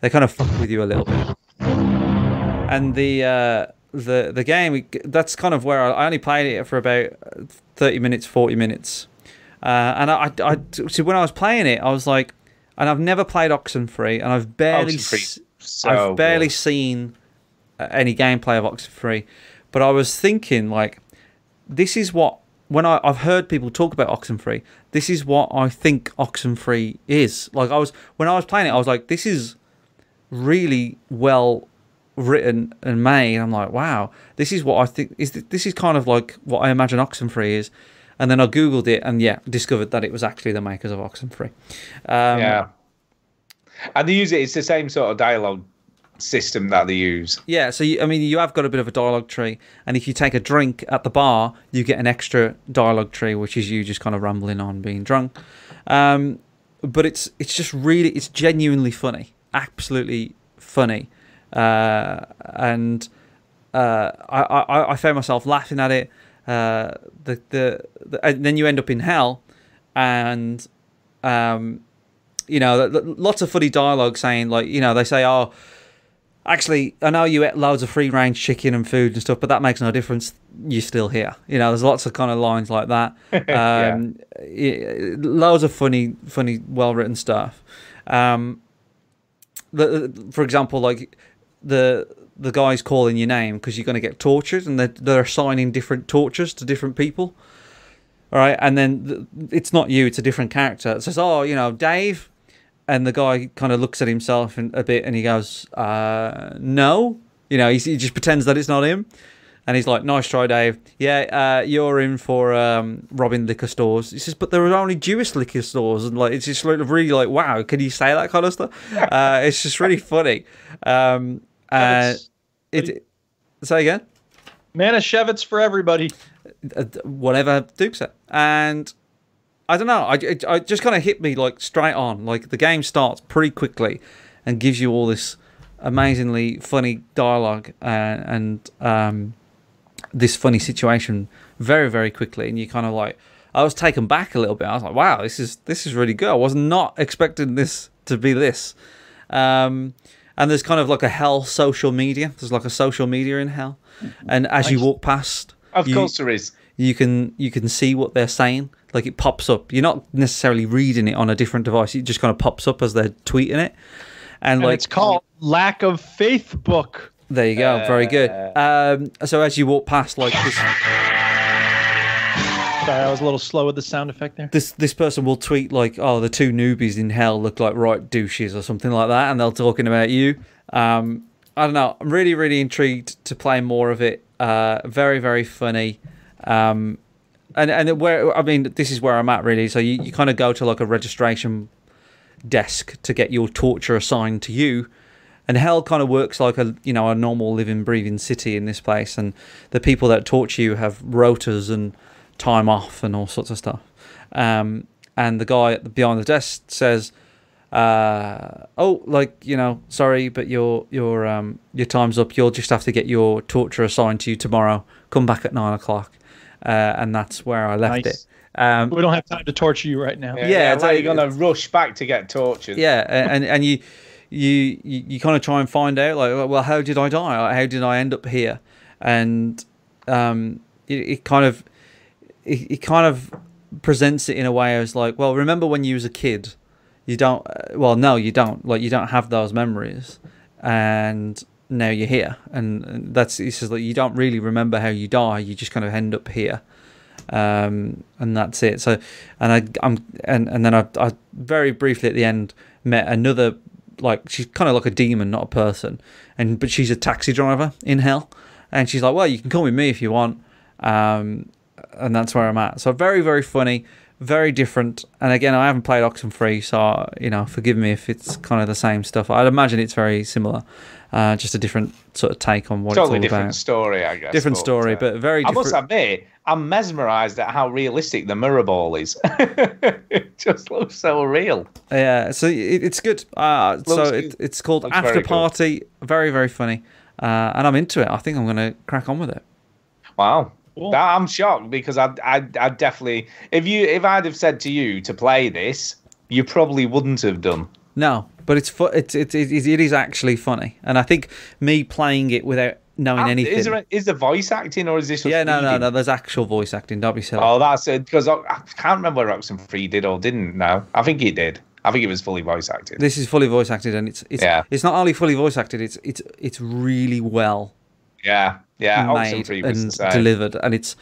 Speaker 3: they kind of fuck with you a little bit. And the uh, the the game that's kind of where I, I only played it for about thirty minutes, forty minutes, and I, I, I see when I was playing it, I was like, and I've never played Oxenfree, and I've barely
Speaker 2: so
Speaker 3: I've barely
Speaker 2: good.
Speaker 3: seen uh, any gameplay of Oxenfree, but I was thinking like, this is what when I, I've heard people talk about Oxenfree, this is what I think Oxenfree is. Like I was when I was playing it, I was like, this is really well written and made. I'm like, wow, this is what I think is. This is kind of like what I imagine Oxenfree is. And then I googled it, and yeah, discovered that it was actually the makers of Oxenfree. Um,
Speaker 2: yeah. And they use it. It's the same sort of dialogue system that they use.
Speaker 3: Yeah, so you, I mean, you have got a bit of a dialogue tree, and if you take a drink at the bar, you get an extra dialogue tree, which is you just kind of rambling on, being drunk. Um, but it's it's just really, it's genuinely funny, absolutely funny. uh, and uh, I, I I found myself laughing at it. Uh, the, the the and then you end up in hell, and um, you know, lots of funny dialogue saying like, you know, they say, oh, actually, I know you ate loads of free range chicken and food and stuff, but that makes no difference. You're still here. You know, there's lots of kind of lines like that. Um, yeah, loads of funny, funny, well written stuff. Um, the- for example, like the the guy's calling your name because you're going to get tortured, and they're, they're assigning different tortures to different people. All right, and then th- it's not you; it's a different character. It says, "Oh, you know, Dave," and the guy kind of looks at himself in, a bit, and he goes, uh, "No," you know, he, he just pretends that it's not him, and he's like, "Nice try, Dave. Yeah, uh, you're in for um, robbing liquor stores." He says, "But there are only Jewish liquor stores," and like it's just really like, "Wow, can you say that kind of stuff?" Uh, it's just really funny. Um, uh, it. Say again
Speaker 1: Manischewitz for everybody.
Speaker 3: uh, whatever Duke said. And I don't know, I, it, I just kind of hit me like straight on. Like the game starts pretty quickly and gives you all this amazingly funny dialogue and, and um, this funny situation very very quickly, and you kind of like. I was taken back a little bit. I was like, "Wow, this is this is really good." I was not expecting this to be this. Um, and there's kind of like a hell social media. There's like a social media in hell, and as you walk past,
Speaker 2: Of
Speaker 3: you-
Speaker 2: course there is.
Speaker 3: you can you can see what they're saying. Like it pops up. You're not necessarily reading it on a different device. It just kind of pops up as they're tweeting it. And,
Speaker 1: And
Speaker 3: like
Speaker 1: it's called Lack of Faith Book.
Speaker 3: there you go, very good. Um, so as you walk past, like this,
Speaker 1: Sorry, I was a little slow with the sound effect there.
Speaker 3: this this person will tweet like, "Oh, the two newbies in hell look like right douches" or something like that, and they're talking about you. Um, I don't know. I'm really really intrigued to play more of it. Uh, very very funny. Um, and and where I mean, this is where I'm at really. So you, you kind of go to like a registration desk to get your torture assigned to you. And hell kind of works like a you know a normal living breathing city in this place, and the people that torture you have rotas and time off and all sorts of stuff. Um, and the guy the, behind the desk says, uh, "Oh, like you know, sorry, but your your um your time's up. You'll just have to get your torture assigned to you tomorrow. Come back at nine o'clock." Uh, and that's where I left
Speaker 1: Nice.
Speaker 3: it. Um,
Speaker 1: We don't have time to torture you right now.
Speaker 2: Yeah,
Speaker 3: Yeah,
Speaker 2: it's
Speaker 3: like-
Speaker 2: like you're gonna rush back to get tortured.
Speaker 3: yeah a- and and you you you, you kind of try and find out like well how did i die how did i end up here and um it, it kind of it, it kind of presents it in a way as like well remember when you was a kid you don't uh, well no you don't like you don't have those memories and now you're here. And, and that's it's just like you don't really remember how you die you just kind of end up here. Um, and that's it. So, and I, I'm, and and then I, I very briefly at the end met another, like she's kind of like a demon, not a person, and but she's a taxi driver in hell, and she's like, well, you can call me me if you want, um, and that's where I'm at. So very very funny, very different, and again I haven't played Oxenfree, so you know forgive me if it's kind of the same stuff. I'd imagine it's very similar, uh, just a different sort of take on what
Speaker 2: totally
Speaker 3: it's all
Speaker 2: different
Speaker 3: about.
Speaker 2: story, I guess.
Speaker 3: Different story,
Speaker 2: uh,
Speaker 3: but very
Speaker 2: I must admit, I'm mesmerised at how realistic the mirror ball is. it just looks so real.
Speaker 3: Yeah, so it, it's good. Uh, so it, it's called
Speaker 2: Looks
Speaker 3: After
Speaker 2: very.
Speaker 3: Party. Very very funny, uh, and I'm into it. I think I'm going to crack on with it.
Speaker 2: Wow.
Speaker 1: Cool.
Speaker 2: I'm shocked because I, I, I definitely, if you, if I'd have said to you to play this, you probably wouldn't have done.
Speaker 3: No, but it's fu- it's it's it, it is actually funny, and I think me playing it without knowing
Speaker 2: Ah,
Speaker 3: anything.
Speaker 2: Is there is there voice acting or is this?
Speaker 3: yeah, no, no,
Speaker 2: reading?
Speaker 3: no. There's actual voice acting. Don't be silly.
Speaker 2: Oh, that's it. Because I, I can't remember whether Oxenfree did or didn't. No, I think he did. I think it was fully voice acted.
Speaker 3: This is fully voice acted, and it's it's
Speaker 2: Yeah.
Speaker 3: it's not only fully voice acted. It's it's it's really well
Speaker 2: Yeah, yeah.
Speaker 3: made and delivered, and it's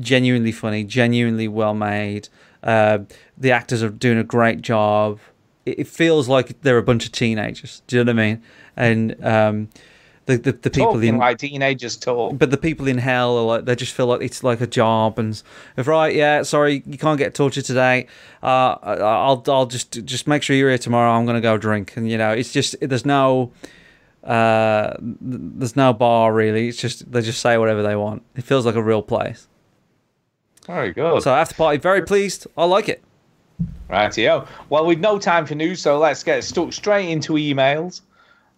Speaker 3: genuinely funny, genuinely well made. Uh, the actors are doing a great job. It, it feels like they're a bunch of teenagers. Do you know what I mean? And um, the, the the people
Speaker 2: Talking
Speaker 3: in
Speaker 2: like teenagers talk.
Speaker 3: but the people in hell are like they just feel like it's like a job and if right yeah sorry you can't get tortured today uh i'll i'll just just make sure you're here tomorrow i'm gonna go drink and you know it's just there's no uh there's no bar really it's just they just say whatever they want it feels like a real place
Speaker 2: Very good.
Speaker 3: so after party very pleased i like it
Speaker 2: Rightio. Well, we've no time for news, so let's get stuck straight into emails.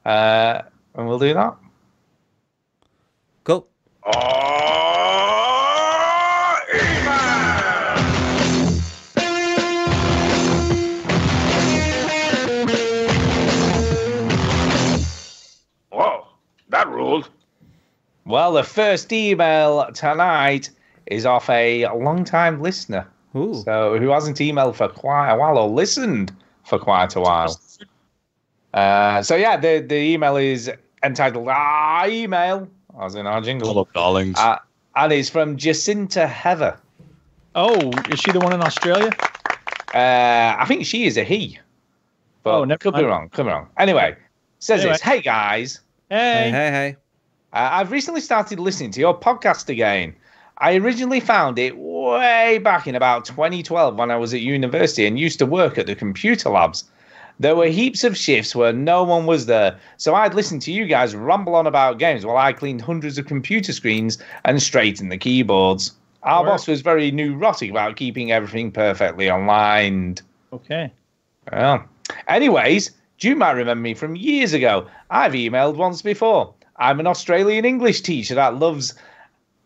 Speaker 2: Uh, and we'll do that.
Speaker 3: Cool.
Speaker 5: Whoa, that ruled.
Speaker 2: Well, the first email tonight is off a long-time listener.
Speaker 3: Ooh.
Speaker 2: So who hasn't emailed for quite a while or listened for quite a while. Uh, so yeah, the the email is entitled "Ah Email," as in our jingle.
Speaker 9: Hello, darlings.
Speaker 2: Uh, and it's from Jacinta Heather.
Speaker 1: Oh, is she the one in Australia?
Speaker 2: Uh, I think she is a he. But
Speaker 1: Oh, never
Speaker 2: could be
Speaker 1: mind.
Speaker 2: wrong. Could be wrong. Anyway, says
Speaker 1: Anyway.
Speaker 2: this. Hey guys,
Speaker 3: Hey,
Speaker 1: Hey.
Speaker 3: hey, hey.
Speaker 2: uh, I've recently started listening to your podcast again. I originally found it way back in about 2012 when I was at university and used to work at the computer labs. There were heaps of shifts where no one was there, so I'd listen to you guys ramble on about games while I cleaned hundreds of computer screens and straightened the keyboards. Our
Speaker 1: Word.
Speaker 2: boss was very neurotic about keeping everything perfectly aligned.
Speaker 1: Okay.
Speaker 2: Well, anyways, you might remember me from years ago. I've emailed once before. I'm an Australian English teacher that loves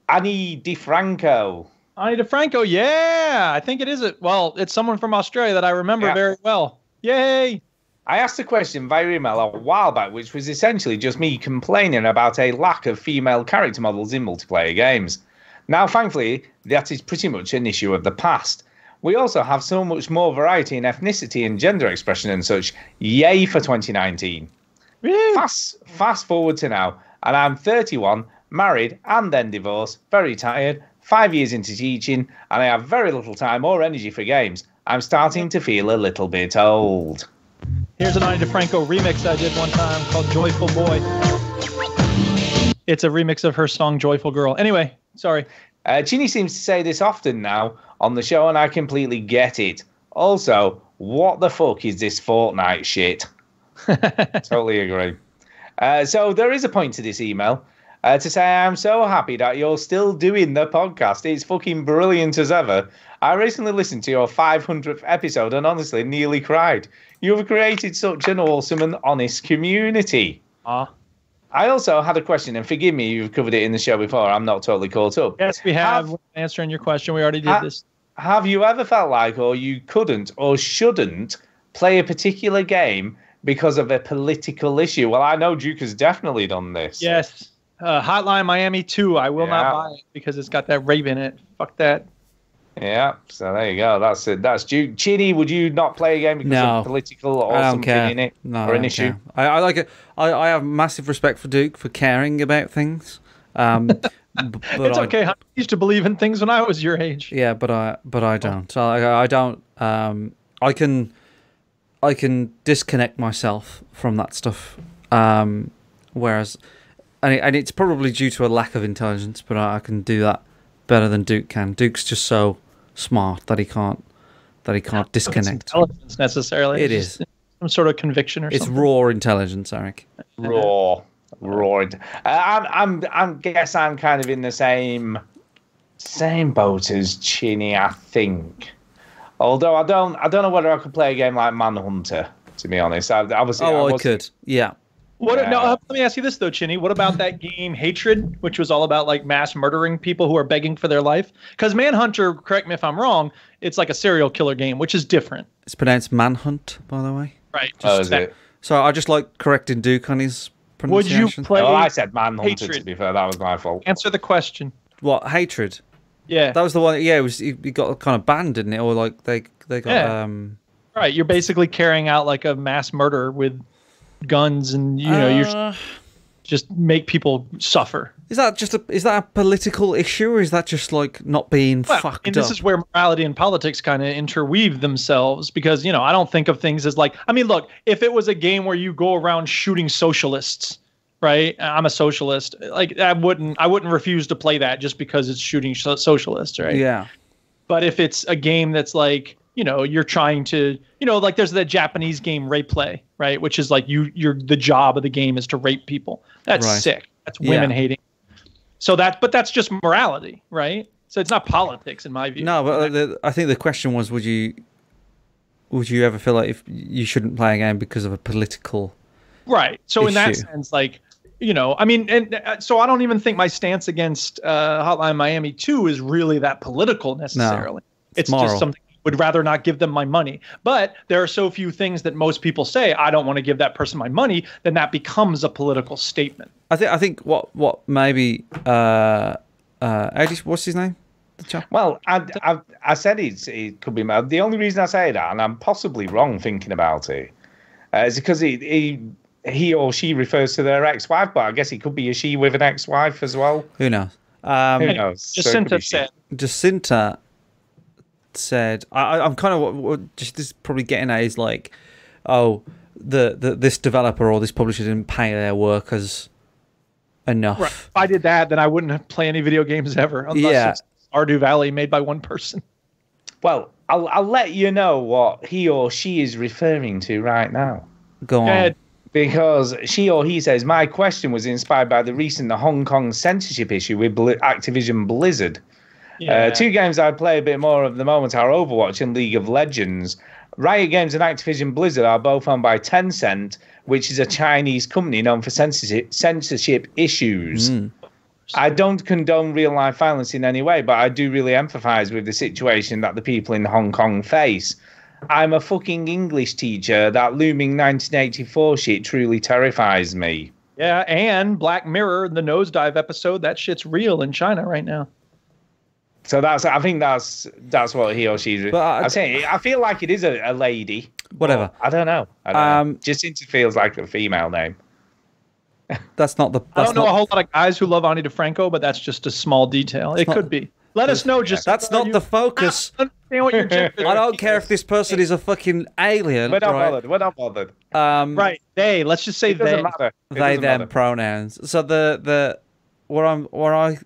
Speaker 2: Ani DiFranco.
Speaker 1: Ani DiFranco, yeah, I think it is it. Well, it's someone from Australia that I remember
Speaker 2: Yeah.
Speaker 1: very well. Yay!
Speaker 2: I asked a question via email a while back, which was essentially just me complaining about a lack of female character models in multiplayer games. Now, thankfully, that is pretty much an issue of the past. We also have so much more variety in ethnicity and gender expression and such. Yay for 2019.
Speaker 1: Woo!
Speaker 2: Fast, fast forward to now, and I'm 31, married, and then divorced, very tired, five years into teaching, and I have very little time or energy for games. I'm starting to feel a little bit old.
Speaker 1: Here's an Ani DiFranco remix I did one time called Joyful Boy. It's a remix of her song Joyful Girl. Anyway, sorry.
Speaker 2: Uh, Chinny seems to say this often now on the show, and I completely get it. Also, what the fuck is this Fortnite shit? totally agree. Uh, so there is a point to this email. Uh, to say I'm so happy that you're still doing the podcast. It's fucking brilliant as ever. I recently listened to your 500th episode and honestly nearly cried. You've created such an awesome and honest community.
Speaker 1: Ah.
Speaker 2: I also had a question, and forgive me, you've covered it in the show before. I'm not totally caught up.
Speaker 1: Yes, we have.
Speaker 2: Have-
Speaker 1: answering your question, we already did
Speaker 2: Ha-
Speaker 1: this.
Speaker 2: Have you ever felt like, or you couldn't, or shouldn't play a particular game because of a political issue? Well, I know Duke has definitely done this.
Speaker 1: Yes. Uh, Hotline Miami 2. I will
Speaker 2: Yeah.
Speaker 1: not buy it because it's got that rape in it. Fuck that.
Speaker 2: Yeah. So there you go. That's it. That's Duke. Chinny, would you not play a game because
Speaker 3: No.
Speaker 2: of political or
Speaker 3: I don't
Speaker 2: something
Speaker 3: care.
Speaker 2: in it
Speaker 3: No,
Speaker 2: or
Speaker 3: I
Speaker 2: an
Speaker 3: don't
Speaker 2: issue?
Speaker 3: care. I, I like it. I, I have massive respect for Duke for caring about things. Um, b- but
Speaker 1: it's
Speaker 3: I,
Speaker 1: okay. I used to believe in things when I was your age.
Speaker 3: Yeah, but I but I don't. I, I don't. Um, I can I can disconnect myself from that stuff. Um, whereas, and, it, and it's probably due to a lack of intelligence, but I, I can do that better than Duke can. Duke's just so smart that he can't that he can't
Speaker 1: It's
Speaker 3: disconnect.
Speaker 1: intelligence necessarily.
Speaker 3: It
Speaker 1: It's
Speaker 3: is.
Speaker 1: Some sort of conviction or
Speaker 3: It's
Speaker 1: something.
Speaker 3: raw intelligence, Eric.
Speaker 2: Raw, raw. Uh, I'm, I'm, I'm. Guess I'm kind of in the same, same boat as Chinny. I think. Although I don't, I don't know whether I could play a game like Manhunter. To be honest, I, obviously,
Speaker 3: Oh, I
Speaker 2: was-
Speaker 3: could. Yeah.
Speaker 1: What?
Speaker 2: Yeah.
Speaker 1: No, let me ask you this though, Chinny. What about that game Hatred, which was all about like mass murdering people who are begging for their life? Because Manhunter, correct me if I'm wrong, it's like a serial killer game, which is different,
Speaker 3: It's pronounced manhunt, by the way.
Speaker 1: right?
Speaker 2: Oh, is
Speaker 1: that-
Speaker 2: it?
Speaker 3: So I just like correcting Duke on his
Speaker 1: Would you play?
Speaker 2: Well, I said Manhunter.
Speaker 1: Hatred.
Speaker 2: To be fair, that was my fault.
Speaker 1: Answer the question.
Speaker 3: What hatred?
Speaker 1: Yeah.
Speaker 3: That was the one. Yeah, it was. He, he got kind of banned, didn't it? Or like they they got.
Speaker 1: Yeah.
Speaker 3: Um,
Speaker 1: Right. You're basically carrying out like a mass murder with guns, and you know you're
Speaker 3: uh,
Speaker 1: just make people suffer.
Speaker 3: Is that just a is that a political issue, or is that just like not being
Speaker 1: Well,
Speaker 3: fucked
Speaker 1: and this
Speaker 3: up?
Speaker 1: is where morality and politics kind of interweave themselves because you know I don't think of things as like I mean look if it was a game where you go around shooting socialists right I'm a socialist like I wouldn't I wouldn't refuse to play that just because it's shooting so- socialists right
Speaker 3: Yeah.
Speaker 1: but if it's a game that's like you know you're trying to you know like there's that Japanese game Rape Play right which is like you you're the job of the game is to rape people that's
Speaker 3: Right.
Speaker 1: sick that's
Speaker 3: Yeah.
Speaker 1: women hating so that but that's just morality right so it's not politics in my view
Speaker 3: No, but uh, the, I think the question was, would you would you ever feel like if you shouldn't play a game because of a political?
Speaker 1: Right. So in that sense, like you know, I mean, and uh, so I don't even think my stance against uh, Hotline Miami 2 is really that political necessarily. it's
Speaker 3: moral.
Speaker 1: just something would rather not give them my money. But there are so few things that most people say, I don't want to give that person my money, then that becomes a political statement.
Speaker 3: I think I think what what maybe uh uh how do you- what's his name?
Speaker 2: Well, I, I, I said it's, it could be mad. The only reason I say that, and I'm possibly wrong thinking about it, uh, is because he, he he or she refers to their ex-wife, but I guess it could be a she with an ex-wife as well.
Speaker 3: Who knows? Um,
Speaker 2: Who knows? So it could
Speaker 1: Jacinta
Speaker 2: be she.
Speaker 1: said,
Speaker 3: Jacinta said, I, I- "I'm kind of what, what just this is probably getting at is like, oh, the, the this developer or this publisher didn't pay their workers enough.
Speaker 1: right, if I did that, then I wouldn't play any video games ever unless
Speaker 3: Yeah.
Speaker 1: it's Stardew Valley made by one person.
Speaker 2: Well, I'll, I'll let you know what he or she is referring to right now.
Speaker 3: Go on.
Speaker 1: Go.
Speaker 2: Because she or he says, My question was inspired by the recent Hong Kong censorship issue with Bli- Activision Blizzard. Uh, two games I play a bit more of the moment are Overwatch and League of Legends. Riot Games and Activision Blizzard are both owned by Tencent, which is a Chinese company known for censorship, censorship issues. I don't condone real life violence in any way, but I do really empathize with the situation that the people in Hong Kong face. I'm a fucking English teacher. That looming 1984 shit truly terrifies me.
Speaker 1: Yeah, and Black Mirror, the nosedive episode, that shit's real in China right now.
Speaker 2: So that's I think that's that's what he or she.
Speaker 3: But I-
Speaker 2: I, am saying I feel like it is a, a lady.
Speaker 3: Whatever.
Speaker 2: I don't know. I don't
Speaker 3: Um,
Speaker 2: know. Jacinta feels like a female name.
Speaker 3: That's not the.
Speaker 1: I don't know
Speaker 3: not,
Speaker 1: a whole lot of guys who love Ani DiFranco, but that's just a small detail. It
Speaker 3: not-
Speaker 1: could be. Let us know. Just
Speaker 3: That's not the focus.
Speaker 1: understand what your gender
Speaker 3: I don't care if this person is a fucking alien.
Speaker 2: We're not
Speaker 3: right?
Speaker 2: bothered. We're not bothered.
Speaker 3: Um,
Speaker 1: Right, they. Let's just say
Speaker 2: It doesn't
Speaker 1: they.
Speaker 2: matter. It
Speaker 3: they
Speaker 2: doesn't
Speaker 3: them
Speaker 2: matter.
Speaker 3: pronouns. So the the what I'm what I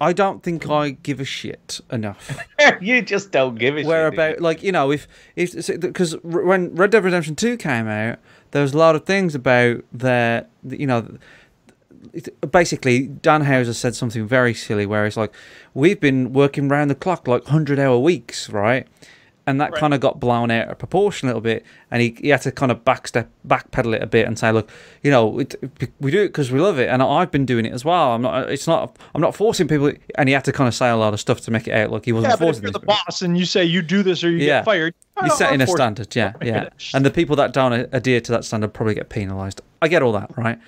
Speaker 3: I don't think I give a shit enough.
Speaker 2: you just don't give a
Speaker 3: Where
Speaker 2: shit.
Speaker 3: about like you know if if because when Red Dead Redemption Two came out, there was a lot of things about the you know. Basically, Dan Houser said something very silly where it's like, we've been working round the clock like 100 hour weeks, right? And that kind of got blown out of proportion a little bit. And he, he had to kind of backstep, backpedal it a bit and say, look, you know, it, we do it because we love it. And I've been doing it as well. I'm not, it's not, I'm not forcing people. And he had to kind of say a lot of stuff to make it out like he wasn't
Speaker 1: Yeah, but if you're the boss and you say you do this or you
Speaker 3: Yeah.
Speaker 1: get fired,
Speaker 3: You're setting a standard, yeah, yeah. And the people that don't adhere to that standard probably get penalised. I get all that, right?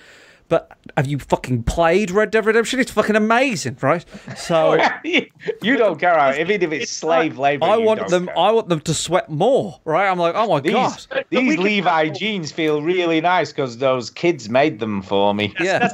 Speaker 3: But have you fucking played Red Dead Redemption? It's fucking amazing, right? So
Speaker 2: you don't care how, even if it's slave labor.
Speaker 3: I
Speaker 2: you
Speaker 3: want
Speaker 2: don't
Speaker 3: them.
Speaker 2: care.
Speaker 3: I want them to sweat more, right? I'm like, oh my god,
Speaker 2: These, these Levi jeans feel really nice because those kids made them for me.
Speaker 3: yeah.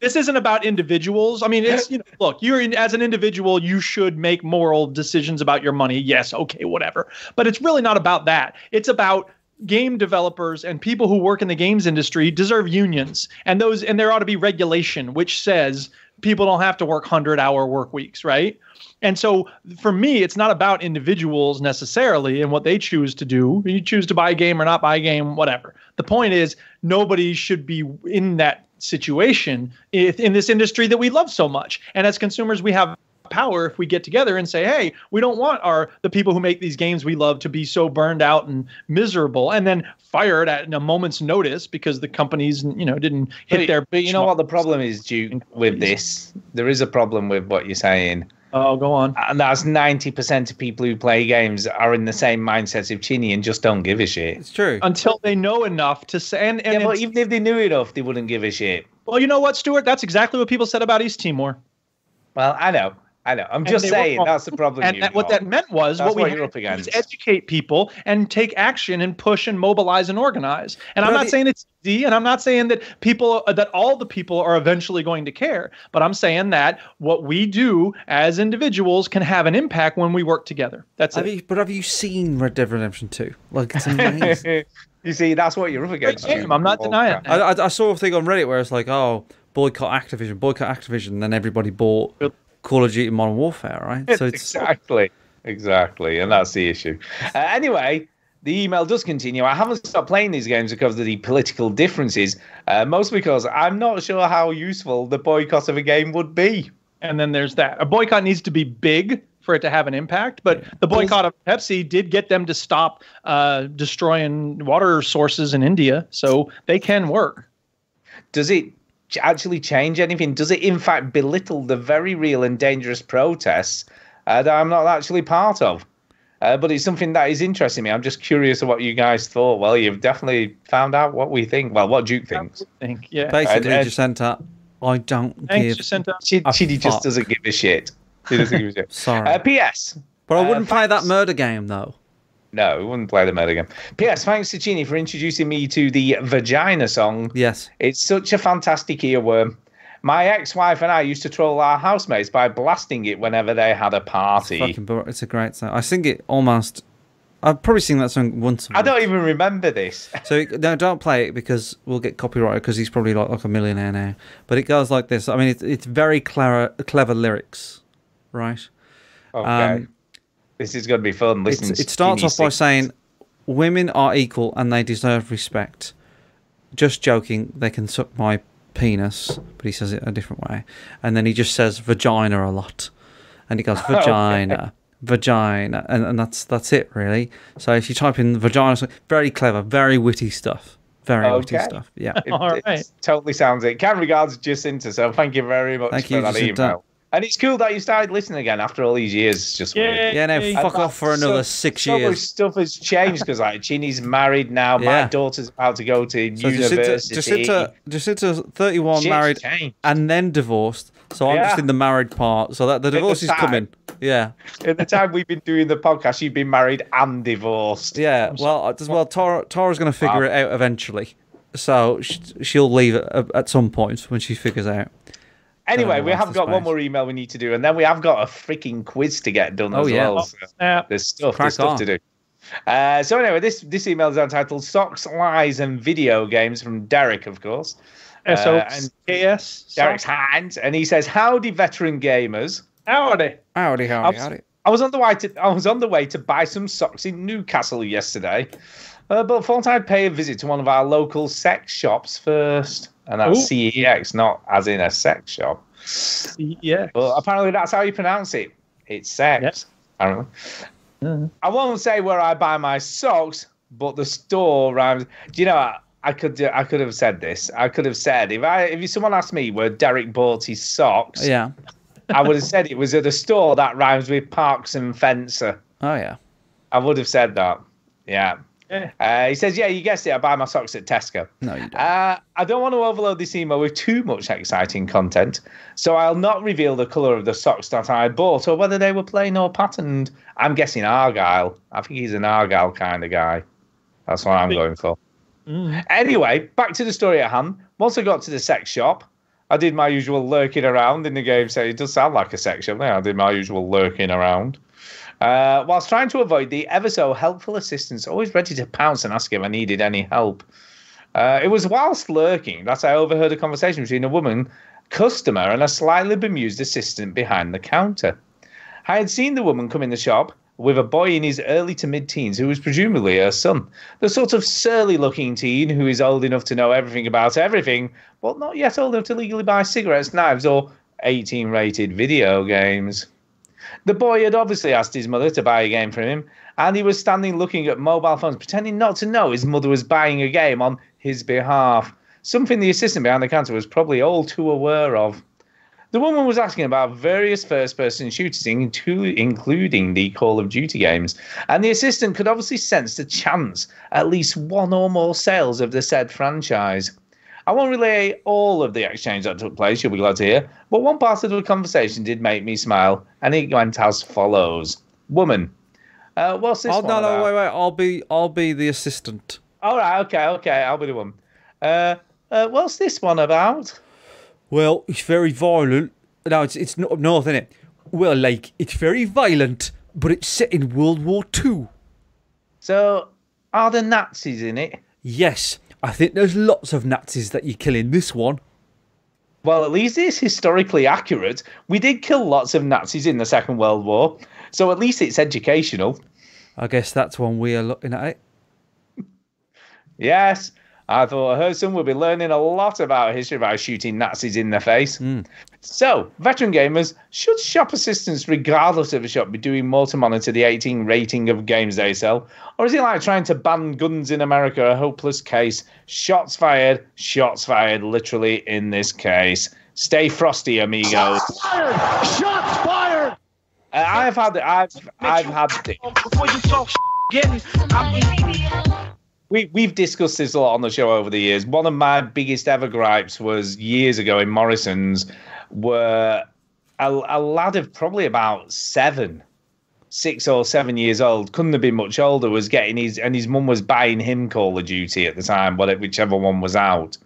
Speaker 1: this isn't about individuals. I mean, it's you know, look, you're in, as an individual, you should make moral decisions about your money. Yes, okay, whatever. But it's really not about that. It's about game developers and people who work in the games industry deserve unions, and those and there ought to be regulation which says people don't have to work hundred hour work weeks, right? And so for me, it's not about individuals necessarily and what they choose to do. You choose to buy a game or not buy a game, whatever. The point is, nobody should be in that situation in this industry that we love so much. And as consumers, we have power if we get together and say, "Hey, we don't want our the people who make these games we love to be so burned out and miserable, and then fired at a moment's notice because the companies, you know, didn't hit
Speaker 2: But,
Speaker 1: their."
Speaker 2: but you know what the problem is, Duke, with this? There is a problem with what you're saying.
Speaker 1: Oh, go on.
Speaker 2: Uh, and that's 90% of people who play games are in the same mindset of Chinny and just don't give a shit.
Speaker 3: It's true.
Speaker 1: Until they know enough to say, and, and
Speaker 2: Yeah, but even if they knew enough, they wouldn't give a shit.
Speaker 1: well, you know what, Stuart? That's exactly what people said about East Timor.
Speaker 2: Well, I know. I know. I'm just saying that's the problem.
Speaker 1: And that, what that meant was
Speaker 2: That's
Speaker 1: what we
Speaker 2: what
Speaker 1: had
Speaker 2: you're
Speaker 1: to do is educate people and take action and push and mobilize and organize. And
Speaker 3: But
Speaker 1: I'm not
Speaker 3: thi-
Speaker 1: saying it's easy, and I'm not saying that people that all the people are eventually going to care. But I'm saying that what we do as individuals can have an impact when we work together. That's
Speaker 3: Have
Speaker 1: it.
Speaker 3: you, but have you seen Red Dead Redemption 2? Like, it's amazing.
Speaker 2: you see, that's what you're up against.
Speaker 1: game.
Speaker 2: Duke.
Speaker 1: I'm not denying that.
Speaker 3: I, I, I saw a thing on Reddit where it's like, oh, boycott Activision, boycott Activision, and then everybody bought Call of Duty Modern Warfare, right? So it's
Speaker 2: exactly, exactly, and that's the issue. Uh, anyway, the email does continue. I haven't stopped playing these games because of the political differences, uh, mostly because I'm not sure how useful the boycott of a game would be.
Speaker 1: And then there's that. A boycott needs to be big for it to have an impact. But the boycott of Pepsi did get them to stop uh, destroying water sources in India, so they can work.
Speaker 2: Does it ch- actually change anything? Does it, in fact, belittle the very real and dangerous protests uh, that I'm not actually part of? Uh, but it's something that is interesting me. I'm just curious of what you guys thought. Well, you've definitely found out what we think. Well, what Duke thinks.
Speaker 1: I think, yeah.
Speaker 3: Basically,
Speaker 2: and-
Speaker 3: Jacinta, I don't
Speaker 1: Thanks,
Speaker 3: give.
Speaker 1: Jacinta.
Speaker 2: Chid-
Speaker 3: A
Speaker 2: Chidi just
Speaker 3: fuck.
Speaker 2: doesn't give a shit. He doesn't give a shit.
Speaker 3: Sorry.
Speaker 2: Uh, P.S.
Speaker 3: But I
Speaker 2: uh,
Speaker 3: wouldn't play that murder game though.
Speaker 2: No, we wouldn't play the murder game. P.S. Thanks to Chinny for introducing me to the Vagina song.
Speaker 3: Yes.
Speaker 2: It's such a fantastic earworm. My ex-wife and I used to troll our housemates by blasting it whenever they had a party.
Speaker 3: Fucking, bur- it's a great song. I sing it almost. I've probably sing that song once.
Speaker 2: I don't even remember this.
Speaker 3: So no, don't play it because we'll get copyrighted because he's probably like, like a millionaire now. But it goes like this. I mean, it's it's very clever, clever lyrics, right?
Speaker 2: Okay.
Speaker 3: Um,
Speaker 2: this is going to be fun.
Speaker 3: It's,
Speaker 2: Listen,
Speaker 3: it starts off by saying, "Women are equal and they deserve respect." Just joking. They can suck my penis, but he says it a different way. And then he just says vagina a lot, and he goes vagina, vagina, and, and that's that's it really. So if you type in vagina, so- very clever, very witty stuff. Very witty stuff. Yeah.
Speaker 2: It,
Speaker 1: All
Speaker 2: it
Speaker 1: right.
Speaker 2: totally sounds it. Kind regards Jacinta, so thank you very much
Speaker 3: Thank
Speaker 2: for
Speaker 3: you,
Speaker 2: that
Speaker 3: Jacinta.
Speaker 2: email. And it's cool that you started listening again after all these years. It's just weird.
Speaker 3: Yeah, no,
Speaker 1: Hey.
Speaker 3: fuck off for another
Speaker 2: so-
Speaker 3: six
Speaker 2: so much
Speaker 3: years.
Speaker 2: stuff has changed because like Chinny's married now. My daughter's about to go to
Speaker 3: So
Speaker 2: university.
Speaker 3: Jacinta, Jacinta, Jacinta's 31,
Speaker 2: Shit's
Speaker 3: married,
Speaker 2: changed.
Speaker 3: and then divorced. So I'm just in the married part. So that the
Speaker 2: the
Speaker 3: divorce is
Speaker 2: time.
Speaker 3: coming. Yeah,
Speaker 2: In the time we've been doing the podcast, you've been married and divorced.
Speaker 3: yeah. Well, uh, well, Tara, Tara's going to figure
Speaker 2: Wow.
Speaker 3: it out eventually. So she'll leave at, at some point when she figures out.
Speaker 2: Anyway,
Speaker 3: Uh,
Speaker 2: we have
Speaker 3: the
Speaker 2: got one more email we need to do, and then we have got a freaking quiz to get done
Speaker 3: Oh,
Speaker 2: as
Speaker 3: yeah.
Speaker 2: well.
Speaker 1: Oh,
Speaker 2: so
Speaker 1: snap.
Speaker 2: there's stuff,
Speaker 3: Crack
Speaker 2: there's stuff
Speaker 3: on.
Speaker 2: to do. Uh, so anyway, this this email is entitled "Socks, Lies, and Video Games" from Derek, of course.
Speaker 1: S O
Speaker 2: Uh, and
Speaker 1: K S.
Speaker 2: Derek's hands, and he says, "Howdy, veteran gamers."
Speaker 1: Howdy.
Speaker 3: Howdy,
Speaker 2: I
Speaker 3: howdy,
Speaker 2: was,
Speaker 3: howdy.
Speaker 2: I was on the way to I was on the way to buy some socks in Newcastle yesterday, uh, but thought I'd pay a visit to one of our local sex shops first, and that's
Speaker 1: Ooh.
Speaker 2: CEX, not as in a sex shop.
Speaker 1: Yeah.
Speaker 2: But apparently that's how you pronounce it. It's sex.
Speaker 1: Yep.
Speaker 2: Apparently. I won't say where I buy my socks, but the store rhymes. Do you know? I, I could do- I could have said this. I could have said if I if someone asked me where Derek bought his socks,
Speaker 3: Yeah.
Speaker 2: I would have said it was at a store that rhymes with Parks and Fencer.
Speaker 3: Oh yeah.
Speaker 2: I would have said that. Yeah.
Speaker 1: Yeah.
Speaker 2: Uh, he says, "Yeah, you guessed it. I buy my socks at Tesco."
Speaker 3: No, you don't.
Speaker 2: Uh, I don't want to overload this email with too much exciting content, so I'll not reveal the colour of the socks that I bought or whether they were plain or patterned. I'm guessing Argyle. I think he's an Argyle kind of guy. That's what I'm going for.
Speaker 1: Mm.
Speaker 2: Anyway, back to the story at hand. Once I got to the sex shop, I did my usual lurking around in the game. So it does sound like a sex shop. Yeah, I did my usual lurking around. Uh, whilst trying to avoid the ever so helpful assistants, always ready to pounce and ask if I needed any help. Uh, it was whilst lurking that I overheard a conversation between a woman customer and a slightly bemused assistant behind the counter. I had seen the woman come in the shop with a boy in his early to mid teens who was presumably her son. The sort of surly looking teen who is old enough to know everything about everything, but not yet old enough to legally buy cigarettes, knives, or 18 rated video games. The boy had obviously asked his mother to buy a game for him, and he was standing looking at mobile phones, pretending not to know his mother was buying a game on his behalf. Something the assistant behind the counter was probably all too aware of. The woman was asking about various first person shooters, including the Call of Duty games, and the assistant could obviously sense the chance at least one or more sales of the said franchise. I won't relay all of the exchange that took place, you'll be glad to hear, but one part of the conversation did make me smile, and it went as follows Woman, uh, what's this
Speaker 3: Oh
Speaker 2: one
Speaker 3: no, no, wait, wait. I'll be, I'll be the assistant.
Speaker 2: All right, okay, okay, I'll be the one. Uh, uh, what's this one about?
Speaker 3: Well, it's very violent. No, it's it's not up north, isn't it? Well, like it's very violent, but it's set in World War Two.
Speaker 2: So, are the Nazis in it?
Speaker 3: Yes, I think there's lots of Nazis that you kill in this one.
Speaker 2: Well, at least it's historically accurate. We did kill lots of Nazis in the Second World War, so at least it's educational.
Speaker 3: I guess that's one we are looking at it.
Speaker 2: Yes. I thought Herson would be learning a lot about history by shooting Nazis in the face. Hmm. So, veteran gamers, should shop assistants, regardless of the shop, be doing more to monitor the 18 rating of games they sell? Or is it like trying to ban guns in America a hopeless case? Shots fired, shots fired, literally in this case. Stay frosty, amigos.
Speaker 5: Shots Fired! Shots fired!
Speaker 2: Uh, I've had, I've, I've had.
Speaker 5: Before you talk I'm
Speaker 2: We we've discussed this a lot on the show over the years. One of my biggest ever gripes was years ago in Morrison's, where a, a lad of probably about seven, six or seven years old, couldn't have been much older, was getting his and his mum was buying him Call of Duty at the time, whatever whichever one was out.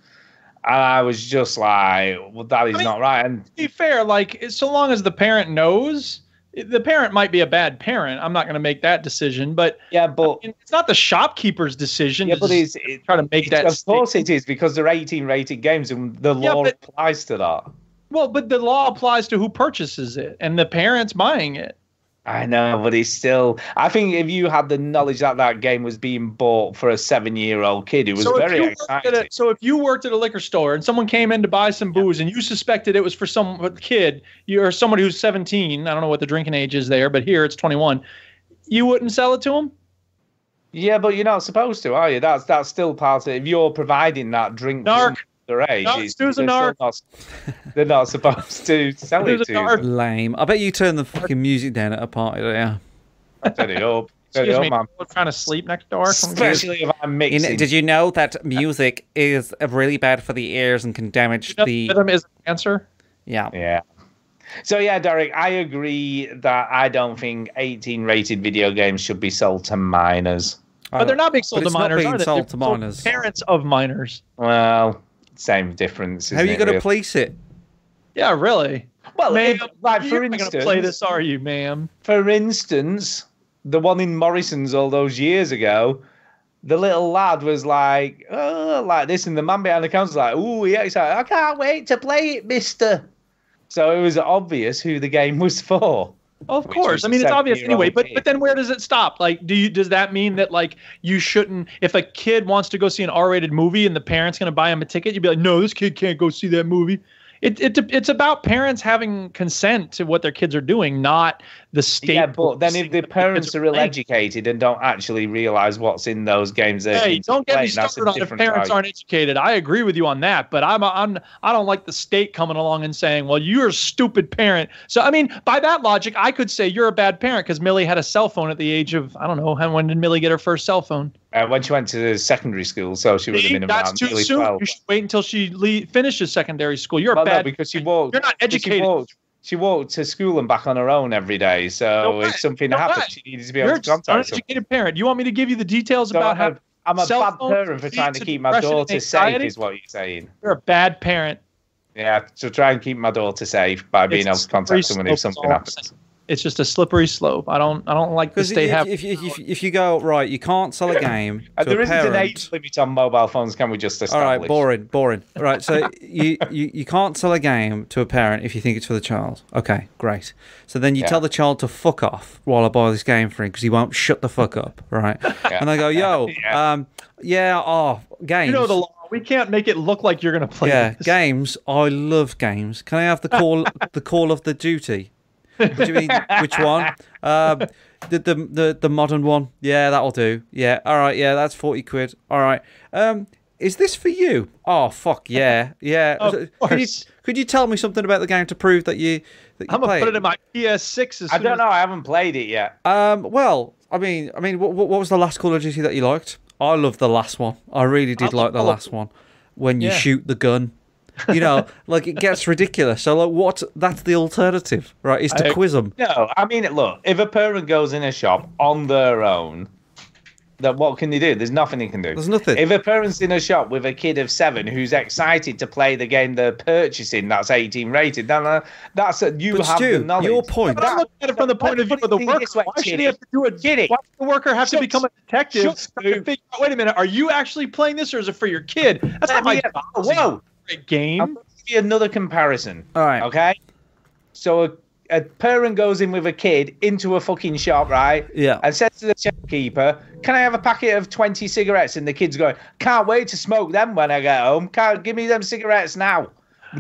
Speaker 2: And I was just like, well, that is
Speaker 1: I mean-
Speaker 2: not right. And
Speaker 1: To be fair, like so long as the parent knows, the parent might be a bad parent. I'm not going to make that decision, but
Speaker 2: yeah, but
Speaker 1: I mean, it's not the shopkeeper's decision.
Speaker 2: yeah,
Speaker 1: to
Speaker 2: but it's, it,
Speaker 1: try to make that.
Speaker 2: of course it is because they're 18 rated games and the
Speaker 1: Yeah,
Speaker 2: law
Speaker 1: but-
Speaker 2: applies to that.
Speaker 1: Well, but the law applies to who purchases it and the parents buying it.
Speaker 2: I know, but it's still. I think if you had the knowledge that that game was being bought for a seven-year-old kid, it was
Speaker 1: so
Speaker 2: very
Speaker 1: you worked at
Speaker 2: exciting.
Speaker 1: a, so if you worked at a liquor store and someone came in to buy some booze and you suspected it was for some kid, you or somebody who's 17, I don't know what the drinking age is there, but here it's 21. You wouldn't sell it to them?
Speaker 2: Yeah, but you're not supposed to, are you? That's that's still part of. It. If you're providing that drink
Speaker 1: Narc.
Speaker 2: to their age,
Speaker 1: No,
Speaker 2: it's- they're,
Speaker 1: uh,
Speaker 2: not, they're not supposed to sell it to.
Speaker 1: narc.
Speaker 2: you.
Speaker 3: Lame. I bet you turn the fucking music down at a party. Yeah.
Speaker 2: Turn it up. Turn it
Speaker 1: Excuse
Speaker 2: up, oh,
Speaker 1: me,
Speaker 2: man.
Speaker 1: people trying to sleep next door.
Speaker 2: Especially if I'm
Speaker 3: You
Speaker 2: mixing.
Speaker 3: know, did you know that music is really bad for the ears and can damage the?
Speaker 1: Rhythm is an answer.
Speaker 3: Yeah.
Speaker 2: Yeah. So yeah, Derek, I agree that I don't think 18 rated video games should be sold to minors.
Speaker 1: But they're not being sold
Speaker 3: But
Speaker 1: to
Speaker 3: it's not
Speaker 1: minors,
Speaker 3: being
Speaker 1: are they?
Speaker 3: sold to minors.
Speaker 1: Parents of minors.
Speaker 2: Well, same difference.
Speaker 3: How are you
Speaker 2: it,
Speaker 3: going to
Speaker 2: really?
Speaker 3: police it?
Speaker 1: Yeah, really.
Speaker 2: Well,
Speaker 1: Ma'am,
Speaker 2: if- like for
Speaker 1: you're
Speaker 2: instance,
Speaker 1: going to play this, are you, ma'am?
Speaker 2: for instance, the one in Morrison's all those years ago, the little lad was like, oh, like this, and the man behind the counter was like, oh, yeah, he's like, I can't wait to play it, mister. So it was obvious who the game was for.
Speaker 1: Of course. I mean, it's obvious anyway. But but then where does it stop? Like, do you does that mean that like you shouldn't? If a kid wants to go see an R-rated movie and the parents going to buy him a ticket, you'd be like, no, this kid can't go see that movie. It, it it's about parents having consent to what their kids are doing, not the state.
Speaker 2: Yeah, but then if the parents are ill-educated and don't actually realize what's in those games, they're
Speaker 1: Hey, don't get me
Speaker 2: playing, that's
Speaker 1: started on if parents
Speaker 2: type.
Speaker 1: aren't educated. I agree with you on that, but I'm, I'm I don't like the state coming along and saying, "Well, you're a stupid parent." So I mean, by that logic, I could say you're a bad parent because Millie had a cell phone at the age of I don't know. When did Millie get her first cell phone?
Speaker 2: Uh, when she went to secondary school, so she would have
Speaker 1: See,
Speaker 2: been
Speaker 1: that's
Speaker 2: around
Speaker 1: too
Speaker 2: nearly
Speaker 1: soon.
Speaker 2: 12.
Speaker 1: You should wait until she le- finishes secondary school. You're
Speaker 2: Well,
Speaker 1: a bad.
Speaker 2: no, because she walked.
Speaker 1: You're not educated.
Speaker 2: She walked, she walked to school and back on her own every day. So
Speaker 1: No
Speaker 2: if something
Speaker 1: No
Speaker 2: happened,
Speaker 1: way.
Speaker 2: she needed to be able
Speaker 1: You're
Speaker 2: to
Speaker 1: just an
Speaker 2: contact someone.
Speaker 1: uneducated parent. You want me to give you the details
Speaker 2: So
Speaker 1: about how
Speaker 2: I'm a bad parent for trying to keep my daughter safe, is what you're saying.
Speaker 1: you're a bad parent?
Speaker 2: Yeah, so try and keep my daughter safe by being
Speaker 1: It's
Speaker 2: able to contact someone if something happens.
Speaker 1: Saying. It's just a slippery slope. I don't I don't like the state
Speaker 3: if,
Speaker 1: have.
Speaker 3: if, if, if, if you go right, you can't sell a game
Speaker 2: And
Speaker 3: to
Speaker 2: there
Speaker 3: a
Speaker 2: isn't an age limit on mobile phones, can we just
Speaker 3: All
Speaker 2: establish?
Speaker 3: right, boring, boring. Right, so you, you you can't sell a game to a parent if you think it's for the child. Okay, great. So then you
Speaker 2: Yeah.
Speaker 3: tell the child to fuck off while I buy this game for him because he won't shut the fuck up, right? And they go, yo,
Speaker 2: Yeah.
Speaker 3: um, yeah, oh, games.
Speaker 1: you know the law. We can't make it look like you're gonna play.
Speaker 3: yeah,
Speaker 1: this.
Speaker 3: games. I love games. Can I have the call the Call of the Duty? What do you mean? Which one? Um, the, the the the modern one. Yeah, that'll do. Yeah. All right. Yeah, that's forty quid. All right. Um, is this for you? Oh fuck yeah, yeah.
Speaker 1: Of
Speaker 3: could you could you tell me something about the game to prove that you that you
Speaker 1: I'm gonna put it in my PS6 as
Speaker 2: I
Speaker 1: soon
Speaker 2: don't
Speaker 1: as-
Speaker 2: know. I haven't played it yet.
Speaker 3: Um, well, I mean, I mean, what, what was the last Call of Duty that you liked? I loved the last one. I really did
Speaker 1: I
Speaker 3: like the last one when you
Speaker 1: Yeah.
Speaker 3: shoot the gun. You know, like it gets ridiculous. So, like, what? That's the alternative, right? Is to
Speaker 1: I-
Speaker 3: quiz them.
Speaker 2: No, I mean, look, if a parent goes in a shop on their own, then what can they do? There's nothing they can do.
Speaker 3: There's nothing.
Speaker 2: If a parent's in a shop with a kid of seven who's excited to play the game they're purchasing that's 18 rated, then uh, that's a, you
Speaker 3: But
Speaker 2: have
Speaker 3: Stu,
Speaker 2: the knowledge.
Speaker 3: your point.
Speaker 1: But I'm looking at it from the point of view of the
Speaker 2: Let's put it
Speaker 1: worker.
Speaker 2: way,
Speaker 1: Why should
Speaker 2: Chitty.
Speaker 1: he have to do it?
Speaker 2: Chitty.
Speaker 1: Why does the worker have to become a detective?
Speaker 2: shut,
Speaker 1: to figure out, wait a minute, are you actually playing this or is it for your kid? That's not my
Speaker 2: Yeah,
Speaker 1: job.
Speaker 2: Whoa!
Speaker 1: Great game.
Speaker 2: I'm going to give you another comparison.
Speaker 3: All right.
Speaker 2: Okay. So a, a parent goes in with a kid into a fucking shop, right?
Speaker 3: Yeah.
Speaker 2: And says to the shopkeeper, "Can I have a packet of twenty cigarettes?" And the kid's going, "Can't wait to smoke them when I get home. Can't give me them cigarettes now."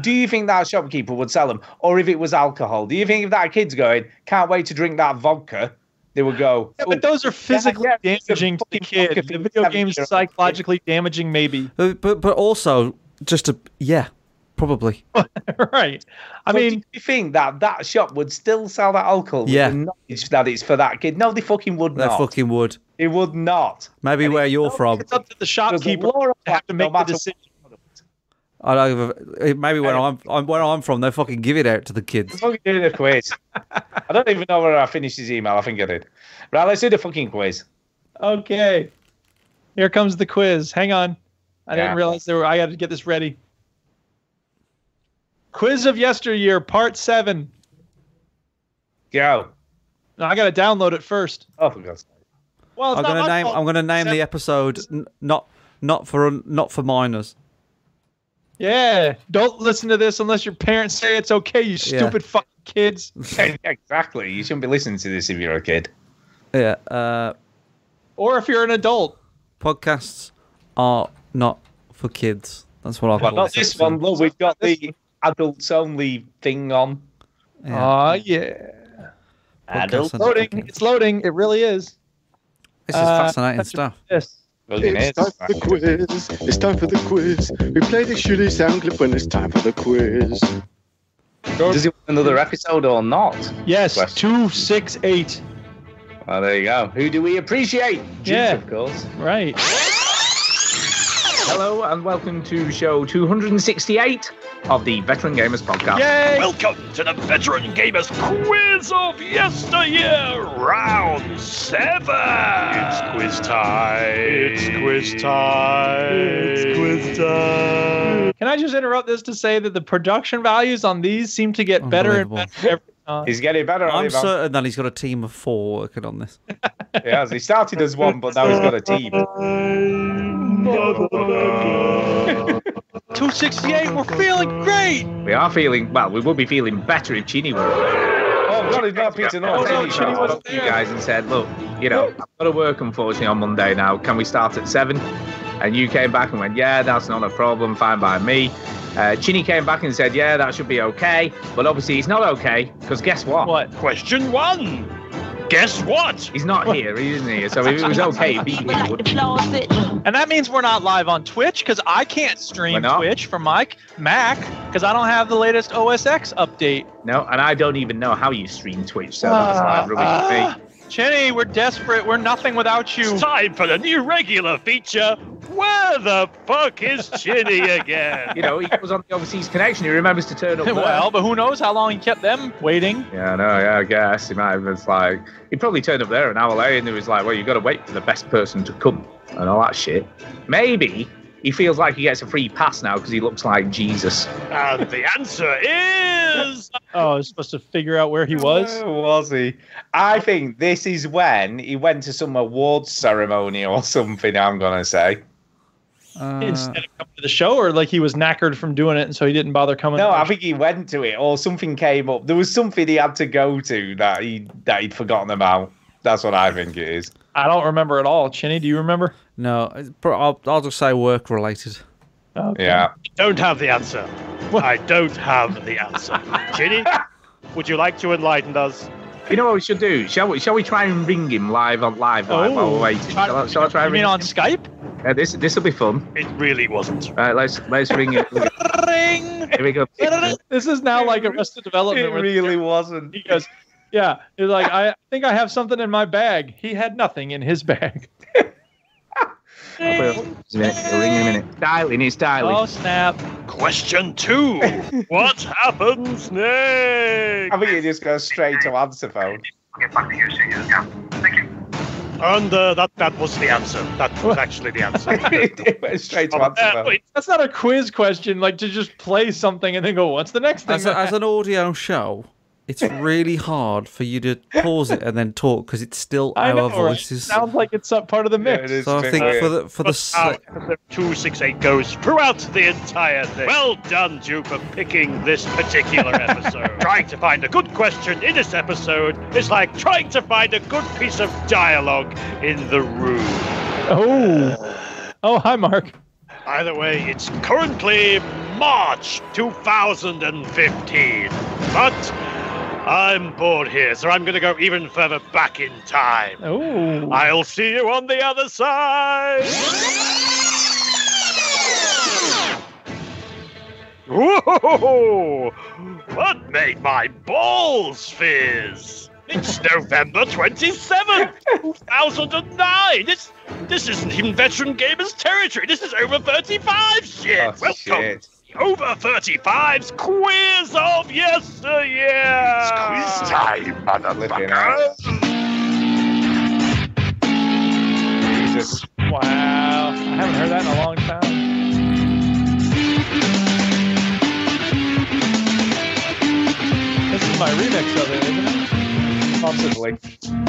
Speaker 2: Do you think that shopkeeper would sell them, or if it was alcohol? Do you think if that kid's going, "Can't wait to drink that vodka," they would go,
Speaker 1: Yeah, but those are physically
Speaker 2: yeah, it's a
Speaker 1: damaging to the kid.
Speaker 2: fucking
Speaker 1: The video game's
Speaker 2: seven-year-old
Speaker 1: psychologically damaging, maybe.
Speaker 3: But but, but also just a yeah, probably.
Speaker 1: right. I
Speaker 2: But
Speaker 1: mean,
Speaker 2: do you think that that shop would still sell that alcohol?
Speaker 3: Yeah.
Speaker 2: With knowledge that it's for that kid. No, they fucking would
Speaker 3: They
Speaker 2: not.
Speaker 3: They fucking would.
Speaker 2: It would not.
Speaker 3: Maybe
Speaker 2: And
Speaker 3: where you're from.
Speaker 1: it's up to the shopkeeper to have to
Speaker 2: no
Speaker 1: make the
Speaker 2: matter
Speaker 1: decision.
Speaker 3: I don't, maybe where I'm, I'm where I'm from, they fucking give it out to the kids.
Speaker 2: I'm fucking doing a quiz. I don't even know where I finished his email. I think I did. Right, let's do the fucking quiz.
Speaker 1: Okay. Here comes the quiz. Hang on. I
Speaker 2: Yeah.
Speaker 1: didn't realize there were. I got to get this ready. Quiz of yesteryear, part seven.
Speaker 2: Go.
Speaker 1: No, I got to download it first.
Speaker 2: Oh, for God's sake.
Speaker 1: Well, it's
Speaker 3: I'm gonna name
Speaker 1: fault.
Speaker 3: I'm gonna name the episode n- not not for not for minors.
Speaker 1: Yeah. Don't listen to this unless your parents say it's okay. You
Speaker 3: Yeah.
Speaker 1: stupid fucking kids.
Speaker 2: exactly. You shouldn't be listening to this if you're a kid.
Speaker 3: Yeah. Uh,
Speaker 1: Or if you're an adult.
Speaker 3: podcasts are not for kids. That's what I
Speaker 2: Well,
Speaker 3: call
Speaker 2: not
Speaker 3: this
Speaker 2: this one.
Speaker 3: episode.
Speaker 2: Look, we've got the adults only thing on.
Speaker 3: Yeah.
Speaker 1: Aw, yeah.
Speaker 3: Podcasts are
Speaker 1: Loading.
Speaker 3: for.
Speaker 1: It's loading. It really is.
Speaker 3: This is
Speaker 1: Uh,
Speaker 3: fascinating stuff.
Speaker 1: Yes.
Speaker 2: Looking
Speaker 4: It's time for the quiz. It's time for the quiz. We play the shitty sound clip when it's time for the quiz.
Speaker 2: Does he want another episode or not?
Speaker 1: Yes.
Speaker 2: Question.
Speaker 1: Two, six, eight.
Speaker 2: Well, there you go. Who do we appreciate? Juice,
Speaker 1: Yeah.
Speaker 2: of course.
Speaker 1: Right.
Speaker 2: Hello and welcome to show 268 of the Veteran Gamers Podcast.
Speaker 1: Yay!
Speaker 5: Welcome to the Veteran Gamers Quiz of Yesteryear, Round 7! It's quiz time! It's quiz time! It's quiz time!
Speaker 1: Can I just interrupt this to say that the production values on these seem to get better and better every time.
Speaker 2: He's getting better.
Speaker 3: I'm
Speaker 2: hasn't man?
Speaker 3: certain that he's got a team of four working on this.
Speaker 2: He has. He started as one, but now he's got a team.
Speaker 1: 268, we're feeling great!
Speaker 2: We are feeling, well, we will be feeling better if Chinny were. Oh, God, he's not Peter
Speaker 1: Oh, no, Chinny
Speaker 2: I
Speaker 1: wasn't
Speaker 2: you guys and said, look, you know, I've got to work unfortunately on Monday now. Can we start at seven? And you came back and went, yeah, that's not a problem. Fine by me. Uh, Chinny came back and said, yeah, that should be okay. But obviously, he's not okay because guess what?
Speaker 1: What?
Speaker 5: Question one! Guess what?
Speaker 2: He's not here, he isn't here. So if it was okay, he'd be here. wouldn't he?
Speaker 1: And that means we're not live on Twitch because I can't
Speaker 2: We're
Speaker 1: stream
Speaker 2: not?
Speaker 1: Twitch from my Mac because I don't have the latest OS X update.
Speaker 2: No, and I don't even know how you stream Twitch, so that's live rubbish for me.
Speaker 1: Chinny, we're desperate. We're nothing without you.
Speaker 5: It's time for the new regular feature. Where the fuck is Chinny again?
Speaker 2: You know, he was on the overseas connection. He remembers to turn up. there.
Speaker 1: well, but who knows how long he kept them waiting.
Speaker 2: Yeah, I know. Yeah, I guess he might have. been like he probably turned up there an hour later, and he was like, "Well, you got to wait for the best person to come and all that shit." Maybe he feels like he gets a free pass now because he looks like Jesus.
Speaker 5: and the answer is
Speaker 1: Oh, I was supposed to figure out where he was.
Speaker 2: Where was he? I think this is when he went to some awards ceremony or something. I'm gonna say.
Speaker 3: Uh,
Speaker 1: Instead of coming to the show, or like he was knackered from doing it, and so he didn't bother coming.
Speaker 2: No,
Speaker 1: to
Speaker 2: I think he went to it, or something came up. There was something he had to go to that he that he'd forgotten about. That's what I think it is.
Speaker 1: I don't remember at all. Chinny, do you remember?
Speaker 3: no, I'll, I'll just say work related.
Speaker 1: Okay.
Speaker 2: Yeah.
Speaker 5: don't have the answer. I don't have the answer. Chinny, would you like to enlighten us?
Speaker 2: You know what we should do? Shall we? Shall we try and ring him live on live live while we're waiting?
Speaker 1: Try-
Speaker 2: Shall I, shall I try
Speaker 1: you
Speaker 2: and
Speaker 1: mean
Speaker 2: ring
Speaker 1: on
Speaker 2: him?
Speaker 1: Skype?
Speaker 2: Uh, this this will be fun.
Speaker 5: It really wasn't.
Speaker 2: Right, let's let's ring him.
Speaker 1: Ring.
Speaker 2: Here we go.
Speaker 1: This is now like Arrested Development.
Speaker 2: It
Speaker 1: where
Speaker 2: really wasn't.
Speaker 1: He goes, yeah. He's like, I think I have something in my bag. He had nothing in his bag.
Speaker 2: Wait a ring in a minute. Dialing, it's dialing.
Speaker 1: Oh snap!
Speaker 5: Question two. what happens next?
Speaker 2: I think it just goes straight to answer phone.
Speaker 5: And uh, that that was the answer. That was actually the answer.
Speaker 2: it went straight to answer
Speaker 5: uh, wait,
Speaker 1: That's not a quiz question. Like to just play something and then go, "What's the next thing?"
Speaker 3: As, a, as an audio show, it's really hard for you to pause it and then talk because it's still
Speaker 1: I
Speaker 3: our
Speaker 1: know, right?
Speaker 3: voices.
Speaker 1: Sounds like it's some part of the mix.
Speaker 2: it is
Speaker 3: So I think
Speaker 2: weird.
Speaker 3: for the for the
Speaker 5: But uh,
Speaker 3: s-
Speaker 5: how 268 goes throughout the entire thing. Well done, Duke, for picking this particular episode. trying to find a good question in this episode is like trying to find a good piece of dialogue in the room.
Speaker 1: Oh. Oh, hi, Mark.
Speaker 5: Either way, it's currently March 2015. But I'm bored here, so I'm going to go even further back in time.
Speaker 1: Oh.
Speaker 5: I'll see you on the other side. Whoa! What made my balls fizz? It's November 27th, 2009. This, this isn't even veteran gamers territory. This is over 35 shit.
Speaker 2: Oh,
Speaker 5: Welcome
Speaker 2: shit.
Speaker 5: To the over 35's quiz of yesteryear. It's quiz time,
Speaker 2: Flipping out. Jesus.
Speaker 1: Wow. I haven't heard that in a long time. This is my remix of it, isn't it?
Speaker 2: Possibly.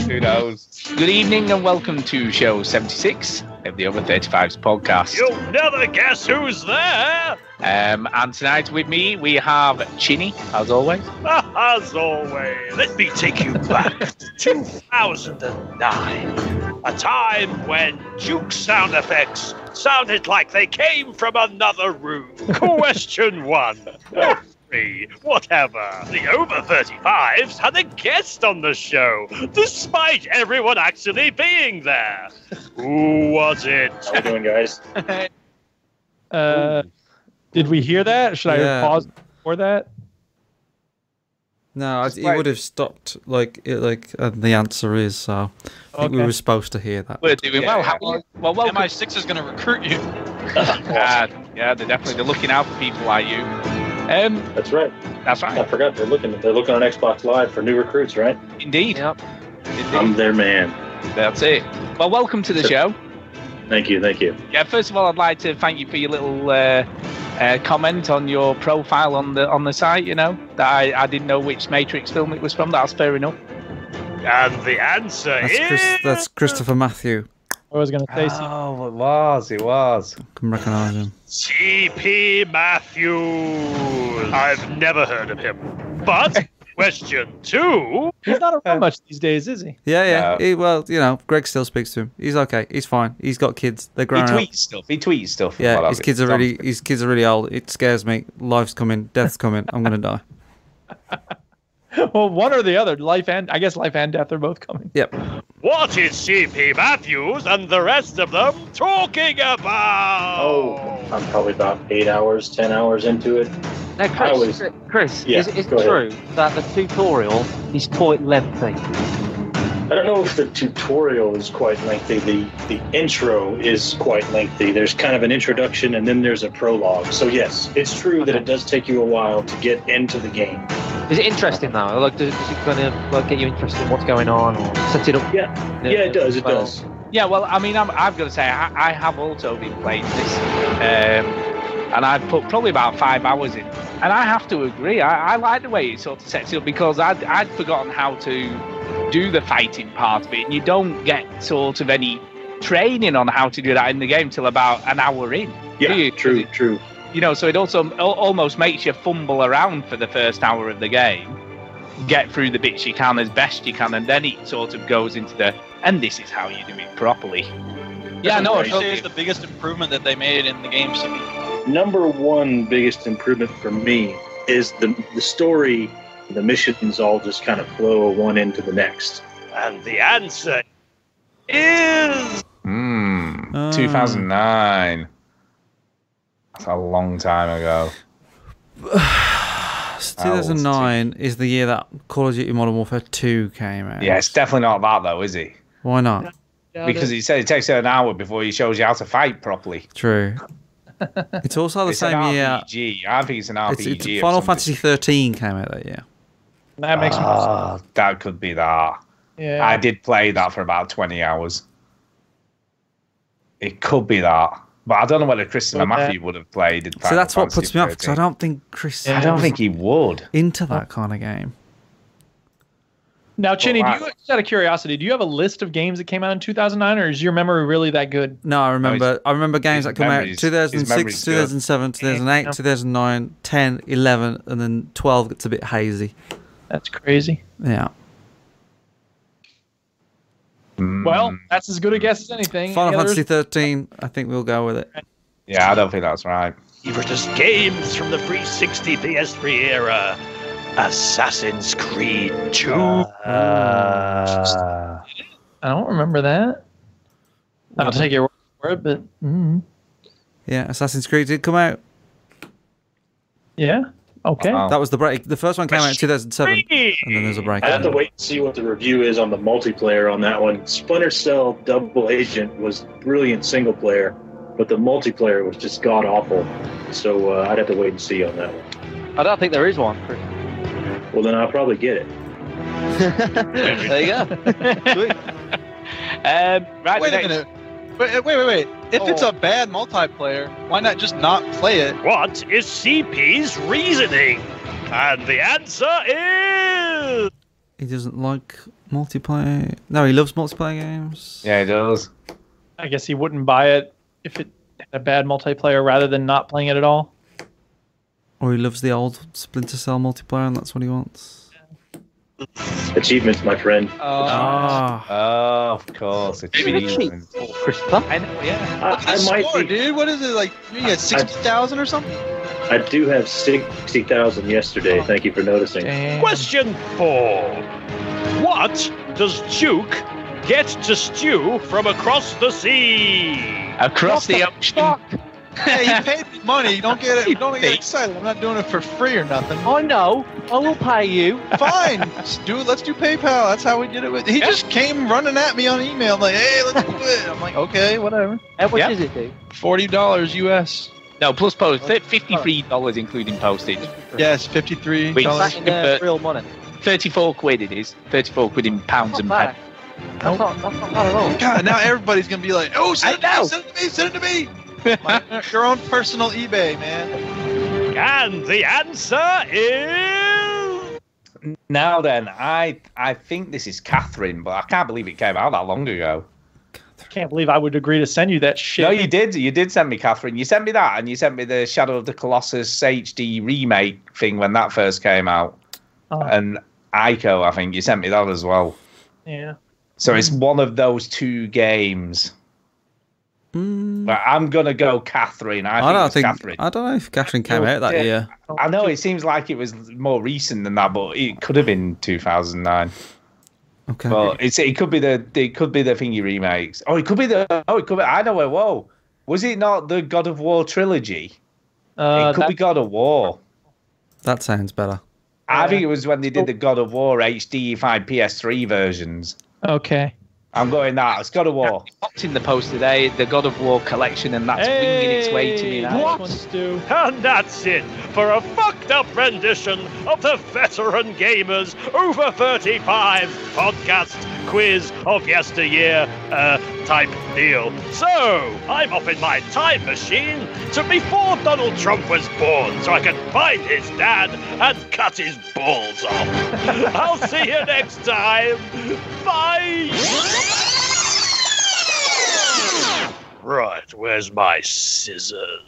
Speaker 2: Who knows?
Speaker 9: Good evening and welcome to show 76 of the Over 35s podcast.
Speaker 5: You'll never guess who's there.
Speaker 9: Um, and tonight with me we have Chinny, as always.
Speaker 5: As always, let me take you back to 2009, a time when Duke sound effects sounded like they came from another room. Question one. Or Three, whatever. The over 35s had a guest on the show, despite everyone actually being there. Who was it?
Speaker 10: How you doing, guys?
Speaker 1: Uh, did we hear that? Should
Speaker 3: Yeah.
Speaker 1: I pause for that?
Speaker 3: no, I,
Speaker 2: Just
Speaker 3: he
Speaker 2: like-
Speaker 3: would have stopped. Like it, like and the answer is so. I think we were supposed to hear that.
Speaker 9: We're doing well.
Speaker 2: Yeah.
Speaker 9: How, well, welcome.
Speaker 11: MI6 is going to recruit you.
Speaker 9: Yeah, yeah, they're definitely they're looking out for people like you. Um,
Speaker 10: That's right.
Speaker 9: that's right.
Speaker 10: I forgot they're looking. They're looking on Xbox Live for new recruits, right?
Speaker 9: Indeed.
Speaker 11: Yep.
Speaker 9: Indeed.
Speaker 10: I'm their man.
Speaker 9: That's it. Well, welcome to the show.
Speaker 10: Thank you. Thank you.
Speaker 9: Yeah, first of all, I'd like to thank you for your little uh, uh, comment on your profile on the on the site. You know that I, I didn't know which Matrix film it was from. That's fair enough.
Speaker 5: And the answer
Speaker 3: That's
Speaker 5: is.
Speaker 3: Chris, that's Christopher Matthew.
Speaker 1: I was going to say,
Speaker 2: Oh, it was. It was.
Speaker 3: Can recognise him.
Speaker 5: C.P. Matthews. I've never heard of him. But question two.
Speaker 1: he's not around um, much these days, is he?
Speaker 3: Yeah, yeah.
Speaker 2: No.
Speaker 3: He, well, you know, Greg still speaks to him. He's okay. He's fine. He's got kids. They're
Speaker 2: He
Speaker 3: growing up.
Speaker 2: tweets stuff. He tweets stuff.
Speaker 3: Yeah,
Speaker 2: Whatever.
Speaker 3: his kids are really his kids are really old. It scares me. Life's coming. Death's coming. I'm gonna die.
Speaker 1: well, one or the other. Life and I guess life and death are both coming.
Speaker 3: Yep.
Speaker 5: What is C.P. Matthews and the rest of them talking about?
Speaker 10: Oh, I'm probably about eight hours, ten hours into it.
Speaker 11: Now, Chris,
Speaker 10: always-
Speaker 11: Chris
Speaker 10: Yeah,
Speaker 11: is, is it
Speaker 10: go ahead.
Speaker 11: true that the tutorial is quite lengthy?
Speaker 10: I don't know if the tutorial is quite lengthy. The the intro is quite lengthy. There's kind of an introduction and then there's a prologue. So yes, it's true that it does take you a while to get into the game.
Speaker 11: Is it interesting though? Like, does, does it kind of like get you interested in what's going on, or set it up?
Speaker 10: Yeah, yeah, it does. It
Speaker 11: well?
Speaker 10: does.
Speaker 9: Yeah, well, I mean, I'm, I've got to say, I, I have also been playing this, um, and I've put probably about five hours in, and I have to agree, I, I like the way it sort of sets it up because I'd, I'd forgotten how to do the fighting part of it, and you don't get sort of any training on how to do that in the game till about an hour in.
Speaker 10: Yeah,
Speaker 9: do you?
Speaker 10: true, true.
Speaker 9: You know, so it also almost makes you fumble around for the first hour of the game, get through the bits you can as best you can, and then it sort of goes into the and this is how you do it properly.
Speaker 11: Yeah, no,
Speaker 10: Right.
Speaker 11: I'd it's the biggest improvement that they made in the game. CP.
Speaker 10: Number one biggest improvement for me is the the story. The missions all just kind of flow one into the next.
Speaker 5: And the answer is.
Speaker 2: Hmm.
Speaker 3: Ah.
Speaker 2: 2009. That's a long time ago.
Speaker 3: So 2009 is the year that Call of Duty Modern Warfare 2 came out.
Speaker 2: Yeah, it's definitely not that though, is he?
Speaker 3: Why not?
Speaker 2: Because he said it takes an hour before he shows you how to fight properly.
Speaker 3: True. It's also the
Speaker 2: It's an
Speaker 3: same year.
Speaker 2: RPG. I think it's an RPG.
Speaker 3: It's, it's Final. Fantasy 13 came out that year.
Speaker 1: That makes more sense.
Speaker 2: Ah, that could be that.
Speaker 1: Yeah.
Speaker 2: I did play that for about 20 hours. It could be that. But I don't know whether Christopher
Speaker 1: Okay.
Speaker 2: Matthew would have played. in
Speaker 3: So
Speaker 2: Final
Speaker 3: that's what
Speaker 2: Fantasy
Speaker 3: puts me off because I don't think Chris.
Speaker 2: I don't think he would.
Speaker 3: into that kind of game.
Speaker 1: Now, Chinny, do
Speaker 2: wow.
Speaker 1: you, just out of curiosity, do you have a list of games that came out in 2009, or is your memory really that good?
Speaker 3: No, I remember. I remember games that come out 2006 2007 2008 2009 10, 11, and then 12 gets a bit hazy.
Speaker 1: That's crazy.
Speaker 3: Yeah. Mm.
Speaker 1: Well, that's as good a guess as anything.
Speaker 3: Final
Speaker 1: Any?
Speaker 3: Fantasy 13. I think we'll go with it.
Speaker 2: Yeah, I don't think that's right.
Speaker 5: These were just games from the 360 PS3 era. Assassin's Creed 2.
Speaker 1: I don't remember that. I'll take your word for it, but mm,
Speaker 3: Yeah, Assassin's Creed did come out.
Speaker 1: yeah, okay.
Speaker 3: That was the break. The first one came out in 2007, and then there's a break.
Speaker 10: I have to wait and see what the review is on the multiplayer on that one. Splinter Cell Double Agent was brilliant single player, but the multiplayer was just god awful. So uh, I'd have to wait and see on that one.
Speaker 11: I don't think there is one. Chris.
Speaker 10: Well, then I'll probably get it.
Speaker 11: there you go.
Speaker 9: Um, right,
Speaker 12: Wait a
Speaker 9: next-
Speaker 12: minute. Wait, wait, wait, wait. If it's
Speaker 5: Oh.
Speaker 12: a bad multiplayer, why not just not play it?
Speaker 5: What is CP's reasoning? And the answer is.
Speaker 3: He doesn't like multiplayer. No, he loves multiplayer games.
Speaker 2: Yeah, he does.
Speaker 1: I guess he wouldn't buy it if it had a bad multiplayer rather than not playing it at all.
Speaker 3: Or he loves the old Splinter Cell multiplayer, and that's what he wants.
Speaker 10: Achievements, my friend.
Speaker 3: Ah.
Speaker 2: Oh, of course. Achievement.
Speaker 9: I know, yeah.
Speaker 10: I,
Speaker 12: Look
Speaker 10: I
Speaker 12: the
Speaker 10: might
Speaker 12: score,
Speaker 10: be,
Speaker 12: dude. What is it like? You got sixty thousand or something?
Speaker 10: I do have sixty thousand yesterday. Thank you for noticing.
Speaker 5: Question four. What does Duke get to stew from across the sea?
Speaker 9: Across the ocean.
Speaker 12: Hey, you paid me money. You don't get it. You don't get excited. I'm not doing it for free or nothing.
Speaker 11: I know. I will pay you.
Speaker 12: Fine. Let's do it. Let's do PayPal. That's how we did it. With, he just came running at me on email like, "Hey, let's do it." I'm like, "Okay, whatever."
Speaker 11: How much
Speaker 9: Yeah.
Speaker 11: is it, dude?
Speaker 12: Forty dollars US.
Speaker 9: No, plus post. Fifty-three dollars including postage.
Speaker 12: Yes, fifty-three
Speaker 9: Wait,
Speaker 12: dollars.
Speaker 11: Back in uh, real money.
Speaker 9: Thirty-four quid it is. Thirty-four quid in pounds and
Speaker 11: Not
Speaker 9: pence.
Speaker 11: bad. That's not, that's not bad at all.
Speaker 12: God, now everybody's gonna be like, "Oh, send it
Speaker 9: I
Speaker 12: to me, send it to me, send it to me." My, your own personal eBay, man.
Speaker 5: And the answer is.
Speaker 2: Now then, I I think this is Catherine, but I can't believe it came out that long ago.
Speaker 1: I can't believe I would agree to send you that shit.
Speaker 2: No, you did. You did send me Catherine. You sent me that, and you sent me the Shadow of the Colossus HD remake thing when that first came out,
Speaker 1: Oh,
Speaker 2: and Ico. I think you sent me that as well.
Speaker 1: yeah.
Speaker 2: So it's one of those two games.
Speaker 3: Mm,
Speaker 2: But I'm gonna go Catherine. I,
Speaker 3: I,
Speaker 2: think
Speaker 3: don't think.
Speaker 2: Catherine.
Speaker 3: I don't know if Catherine came out that
Speaker 2: Yeah.
Speaker 3: year.
Speaker 2: I know it seems like it was more recent than that, but it could have been 2009.
Speaker 3: Okay.
Speaker 2: Well, it's it could be the it could be the thingy remakes. Oh, it could be the oh, it could be. I know where. Whoa, was it not the God of War trilogy?
Speaker 1: Uh,
Speaker 2: it could
Speaker 1: that-
Speaker 2: be God of War.
Speaker 3: that sounds better.
Speaker 2: I think it was when they did the God of War HD5 PS3 versions.
Speaker 1: okay.
Speaker 2: I'm going that. It's God of War.
Speaker 9: Popped in the post today, the God of War collection, and that's winging its way to me now.
Speaker 1: Nice one,
Speaker 5: And that's it for a fucked up rendition of the Veteran Gamers Over 35 podcast quiz of yesteryear uh, type deal. So, I'm off in my time machine to before Donald Trump was born so I can find his dad and cut his balls off. I'll see you next time. Bye. Right, where's my scissors?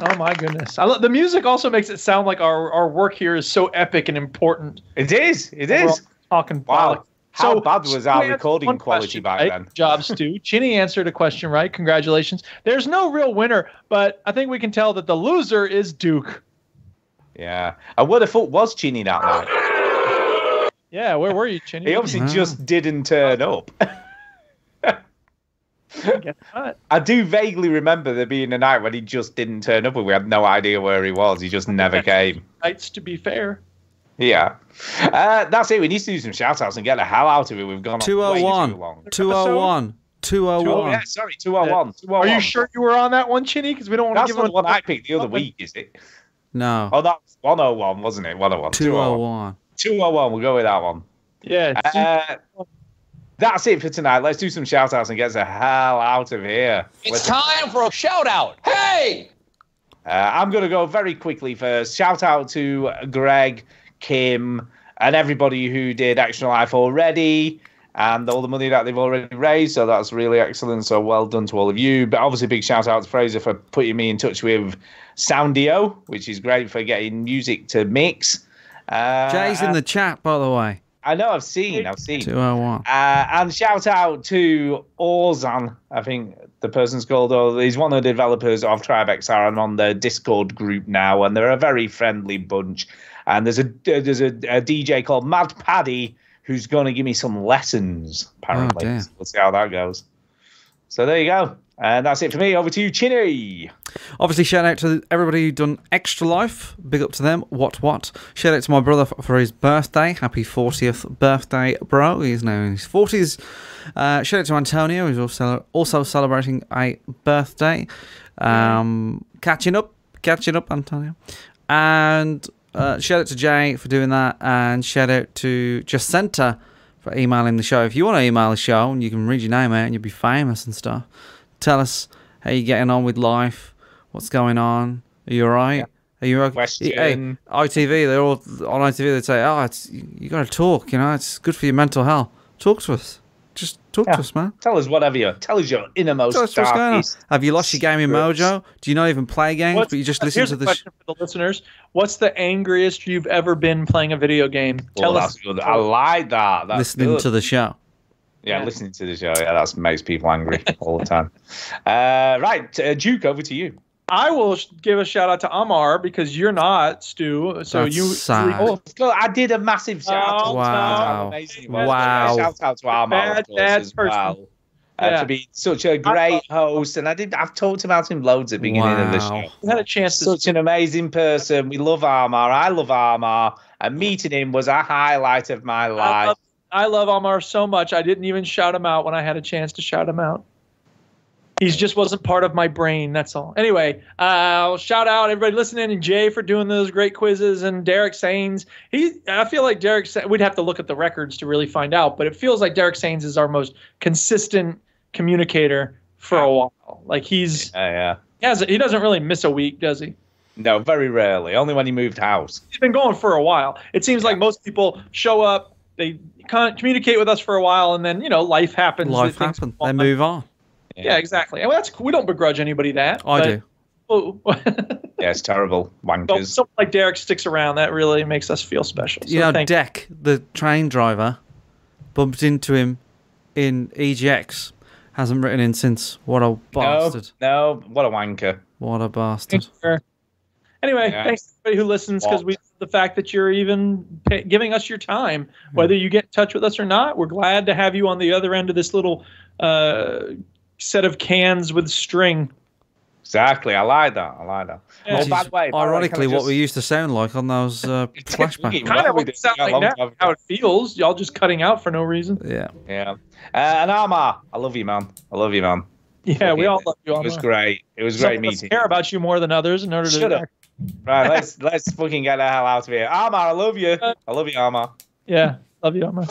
Speaker 1: Oh my goodness. I lo- the music also makes it sound like our, our work here is so epic and important.
Speaker 2: It is. It
Speaker 1: We're all
Speaker 2: is.
Speaker 1: talking
Speaker 2: Wow.
Speaker 1: bollocks.
Speaker 2: How
Speaker 1: So,
Speaker 2: bad was our
Speaker 1: answered
Speaker 2: recording
Speaker 1: one
Speaker 2: quality
Speaker 1: question,
Speaker 2: back
Speaker 1: right?
Speaker 2: then?
Speaker 1: Good job, Stu. Chinny answered a question right. Congratulations. There's no real winner, but I think we can tell that the loser is Duke.
Speaker 2: Yeah. I would have thought was Chinny that night?
Speaker 1: Yeah, where were you, Chinny?
Speaker 2: He obviously just didn't turn up.
Speaker 1: Guess not.
Speaker 2: I do vaguely remember there being a night when he just didn't turn up and we had no idea where he was. He just never came.
Speaker 1: Nights to be fair.
Speaker 2: Yeah. Uh, that's it. We need to do some shout outs and get the hell out of it. We've gone on way too
Speaker 3: 201.
Speaker 2: long.
Speaker 3: 201. 201.
Speaker 2: Oh, yeah, sorry, 201.
Speaker 1: Are
Speaker 2: 201.
Speaker 1: you sure you were on that one, Chinny? Because we don't want to give
Speaker 2: not
Speaker 1: him
Speaker 2: the one I picked the other week, is it?
Speaker 3: No.
Speaker 2: Oh, that was 101, wasn't it? 101.
Speaker 3: 201.
Speaker 2: 201. We'll go with that one.
Speaker 1: Yeah.
Speaker 2: Uh, that's it for tonight. Let's do some shout outs and get the hell out of here.
Speaker 13: It's time for a shout out. Hey!
Speaker 2: Uh, I'm going to go very quickly first. Shout out to Greg, Kim, and everybody who did Extra Life already, and all the money that they've already raised. So that's really excellent. So well done to all of you. But obviously, big shout out to Fraser for putting me in touch with Soundeo, which is great for getting music to mix. Uh,
Speaker 3: Jay's in the chat, by the way.
Speaker 2: I know, I've seen, I've seen.
Speaker 3: 201.
Speaker 2: Uh, and shout out to Orzan, I think the person's called, or he's one of the developers of Tribe XR I'm on the Discord group now, and they're a very friendly bunch. And there's a there's a, a DJ called Mad Paddy who's going to give me some lessons, apparently. So we'll see how that goes. So there you go. And that's it for me. Over to you, Chinny.
Speaker 3: Obviously, shout out to everybody who done Extra Life. Big up to them. What, what? Shout out to my brother for his birthday. Happy 40th birthday, bro. He's now in his 40s. Uh, shout out to Antonio, who's also, also celebrating a birthday. Um, catching up. Catching up, Antonio. And uh, shout out to Jay for doing that. And shout out to Jacinta for emailing the show. If you want to email the show, and you can read your name out and you'll be famous and stuff. Tell us how you're getting on with life. What's going on? Are you alright? Are you okay? Hey, ITV, they're all on ITV. They say, "Oh, it's you got to talk. You know, it's good for your mental health. Talk to us. Just talk
Speaker 2: Yeah.
Speaker 3: to us, man.
Speaker 2: Tell us whatever you tell us your innermost
Speaker 3: Tell us what's going on. Have you lost your gaming
Speaker 2: secrets.
Speaker 3: mojo? Do you not even play games,
Speaker 1: What's-
Speaker 3: but you just listen
Speaker 1: here's
Speaker 3: to
Speaker 1: a
Speaker 3: the? Sh-
Speaker 1: question for the listeners. What's the angriest you've ever been playing a video game? Tell
Speaker 2: Oh,
Speaker 1: us.
Speaker 2: good. I like that. That's
Speaker 3: listening
Speaker 2: good.
Speaker 3: to the show.
Speaker 2: Yeah, listening to the show. Yeah, that makes people angry all the time. Uh, right, uh, Duke, over to you.
Speaker 1: I will give a shout out to Amar because you're not Stu. So
Speaker 3: That's
Speaker 1: you.
Speaker 3: sad.
Speaker 2: Oh, I did a massive shout out.
Speaker 1: Oh,
Speaker 2: to
Speaker 3: Wow.
Speaker 2: how amazing he.
Speaker 3: Wow.
Speaker 2: Shout out to Armar,
Speaker 1: Bad,
Speaker 2: of course,
Speaker 1: bad
Speaker 2: as
Speaker 1: person.
Speaker 2: well. Uh,
Speaker 1: Yeah.
Speaker 2: For being such a great host, and I did. I've talked about him loads at the beginning of the show.
Speaker 1: You had a chance to.
Speaker 2: Such an amazing person. We love Armar. I love Armar. And meeting him was a highlight of my
Speaker 1: I
Speaker 2: life.
Speaker 1: love, I love Amar so much. I didn't even shout him out when I had a chance to shout him out. He just wasn't part of my brain. That's all. Anyway, uh, I'll shout out everybody listening and Jay for doing those great quizzes and Derek Sains. He, I feel like Derek. We'd have to look at the records to really find out, but it feels like Derek Sains is our most consistent communicator for a while. Like he's
Speaker 2: Yeah, yeah.
Speaker 1: he has he doesn't really miss a week, does he?
Speaker 2: No, very rarely. Only when he moved house.
Speaker 1: He's been going for a while. It seems like most people show up, they con- communicate with us for a while, and then you know life happens.
Speaker 3: Life
Speaker 1: things
Speaker 3: happened. They move on.
Speaker 1: Yeah, exactly. And that's we don't begrudge anybody that.
Speaker 3: I
Speaker 1: but-
Speaker 3: do.
Speaker 1: Oh,
Speaker 2: Yeah, it's terrible.
Speaker 1: so
Speaker 2: Wankers.
Speaker 1: someone like Derek sticks around. That really makes us feel special. So
Speaker 3: you know,
Speaker 1: thank
Speaker 3: Deck, the train driver, bumped into him in EGX. Hasn't written in since. What a bastard.
Speaker 2: No, no, what a wanker.
Speaker 3: What a bastard.
Speaker 1: Anyway,
Speaker 2: Yeah.
Speaker 1: thanks to everybody who listens because we the fact that you're even pa giving us your time, whether you get in touch with us or not. We're glad to have you on the other end of this little uh, set of cans with string.
Speaker 2: Exactly. I like that. I like that.
Speaker 1: Yeah.
Speaker 2: oh, by the way, by the way,
Speaker 3: ironically, what
Speaker 2: just-
Speaker 3: we used to sound like on those uh, flashbacks.
Speaker 1: Kind of what
Speaker 2: did
Speaker 1: it sounds like now.
Speaker 2: time.
Speaker 1: How it feels. Y'all just cutting out for no reason.
Speaker 3: Yeah.
Speaker 2: Yeah. Uh, and Armar, I love you, man. I love you, man.
Speaker 1: Yeah, we all love you.
Speaker 2: It was great. It was
Speaker 1: Some
Speaker 2: great
Speaker 1: of us
Speaker 2: meeting.
Speaker 1: care about you more than others in order
Speaker 2: Shut
Speaker 1: to.
Speaker 2: up. Right, let's let's fucking get the hell out of here. Armar, I love you. I love you, Armar.
Speaker 1: Yeah, love you, Amar.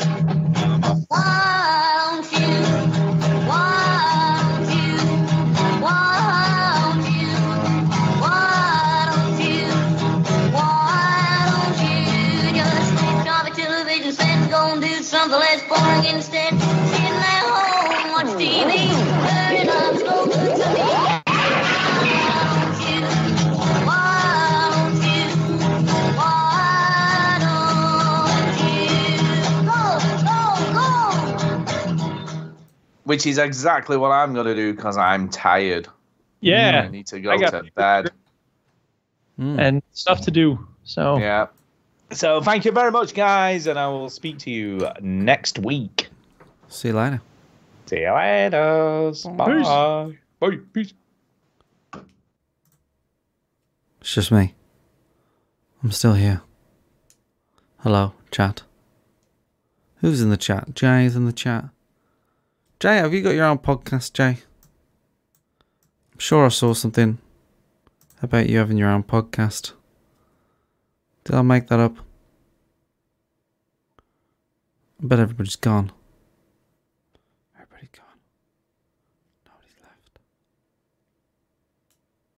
Speaker 2: Which is exactly what I'm gonna do because I'm tired.
Speaker 1: Yeah,
Speaker 2: I need to go
Speaker 1: I got
Speaker 2: to bed. Hmm.
Speaker 1: and stuff to do. So
Speaker 2: Yeah. So thank you very much, guys, and I will speak to you next week.
Speaker 3: See you later.
Speaker 2: See you later. Bye. Bye. Peace.
Speaker 3: It's just me. I'm still here. Hello, chat. Who's in the chat? Jay's in the chat. Jay, have you got your own podcast, Jay? I'm sure I saw something about you having your own podcast. Did I make that up? I bet everybody's gone.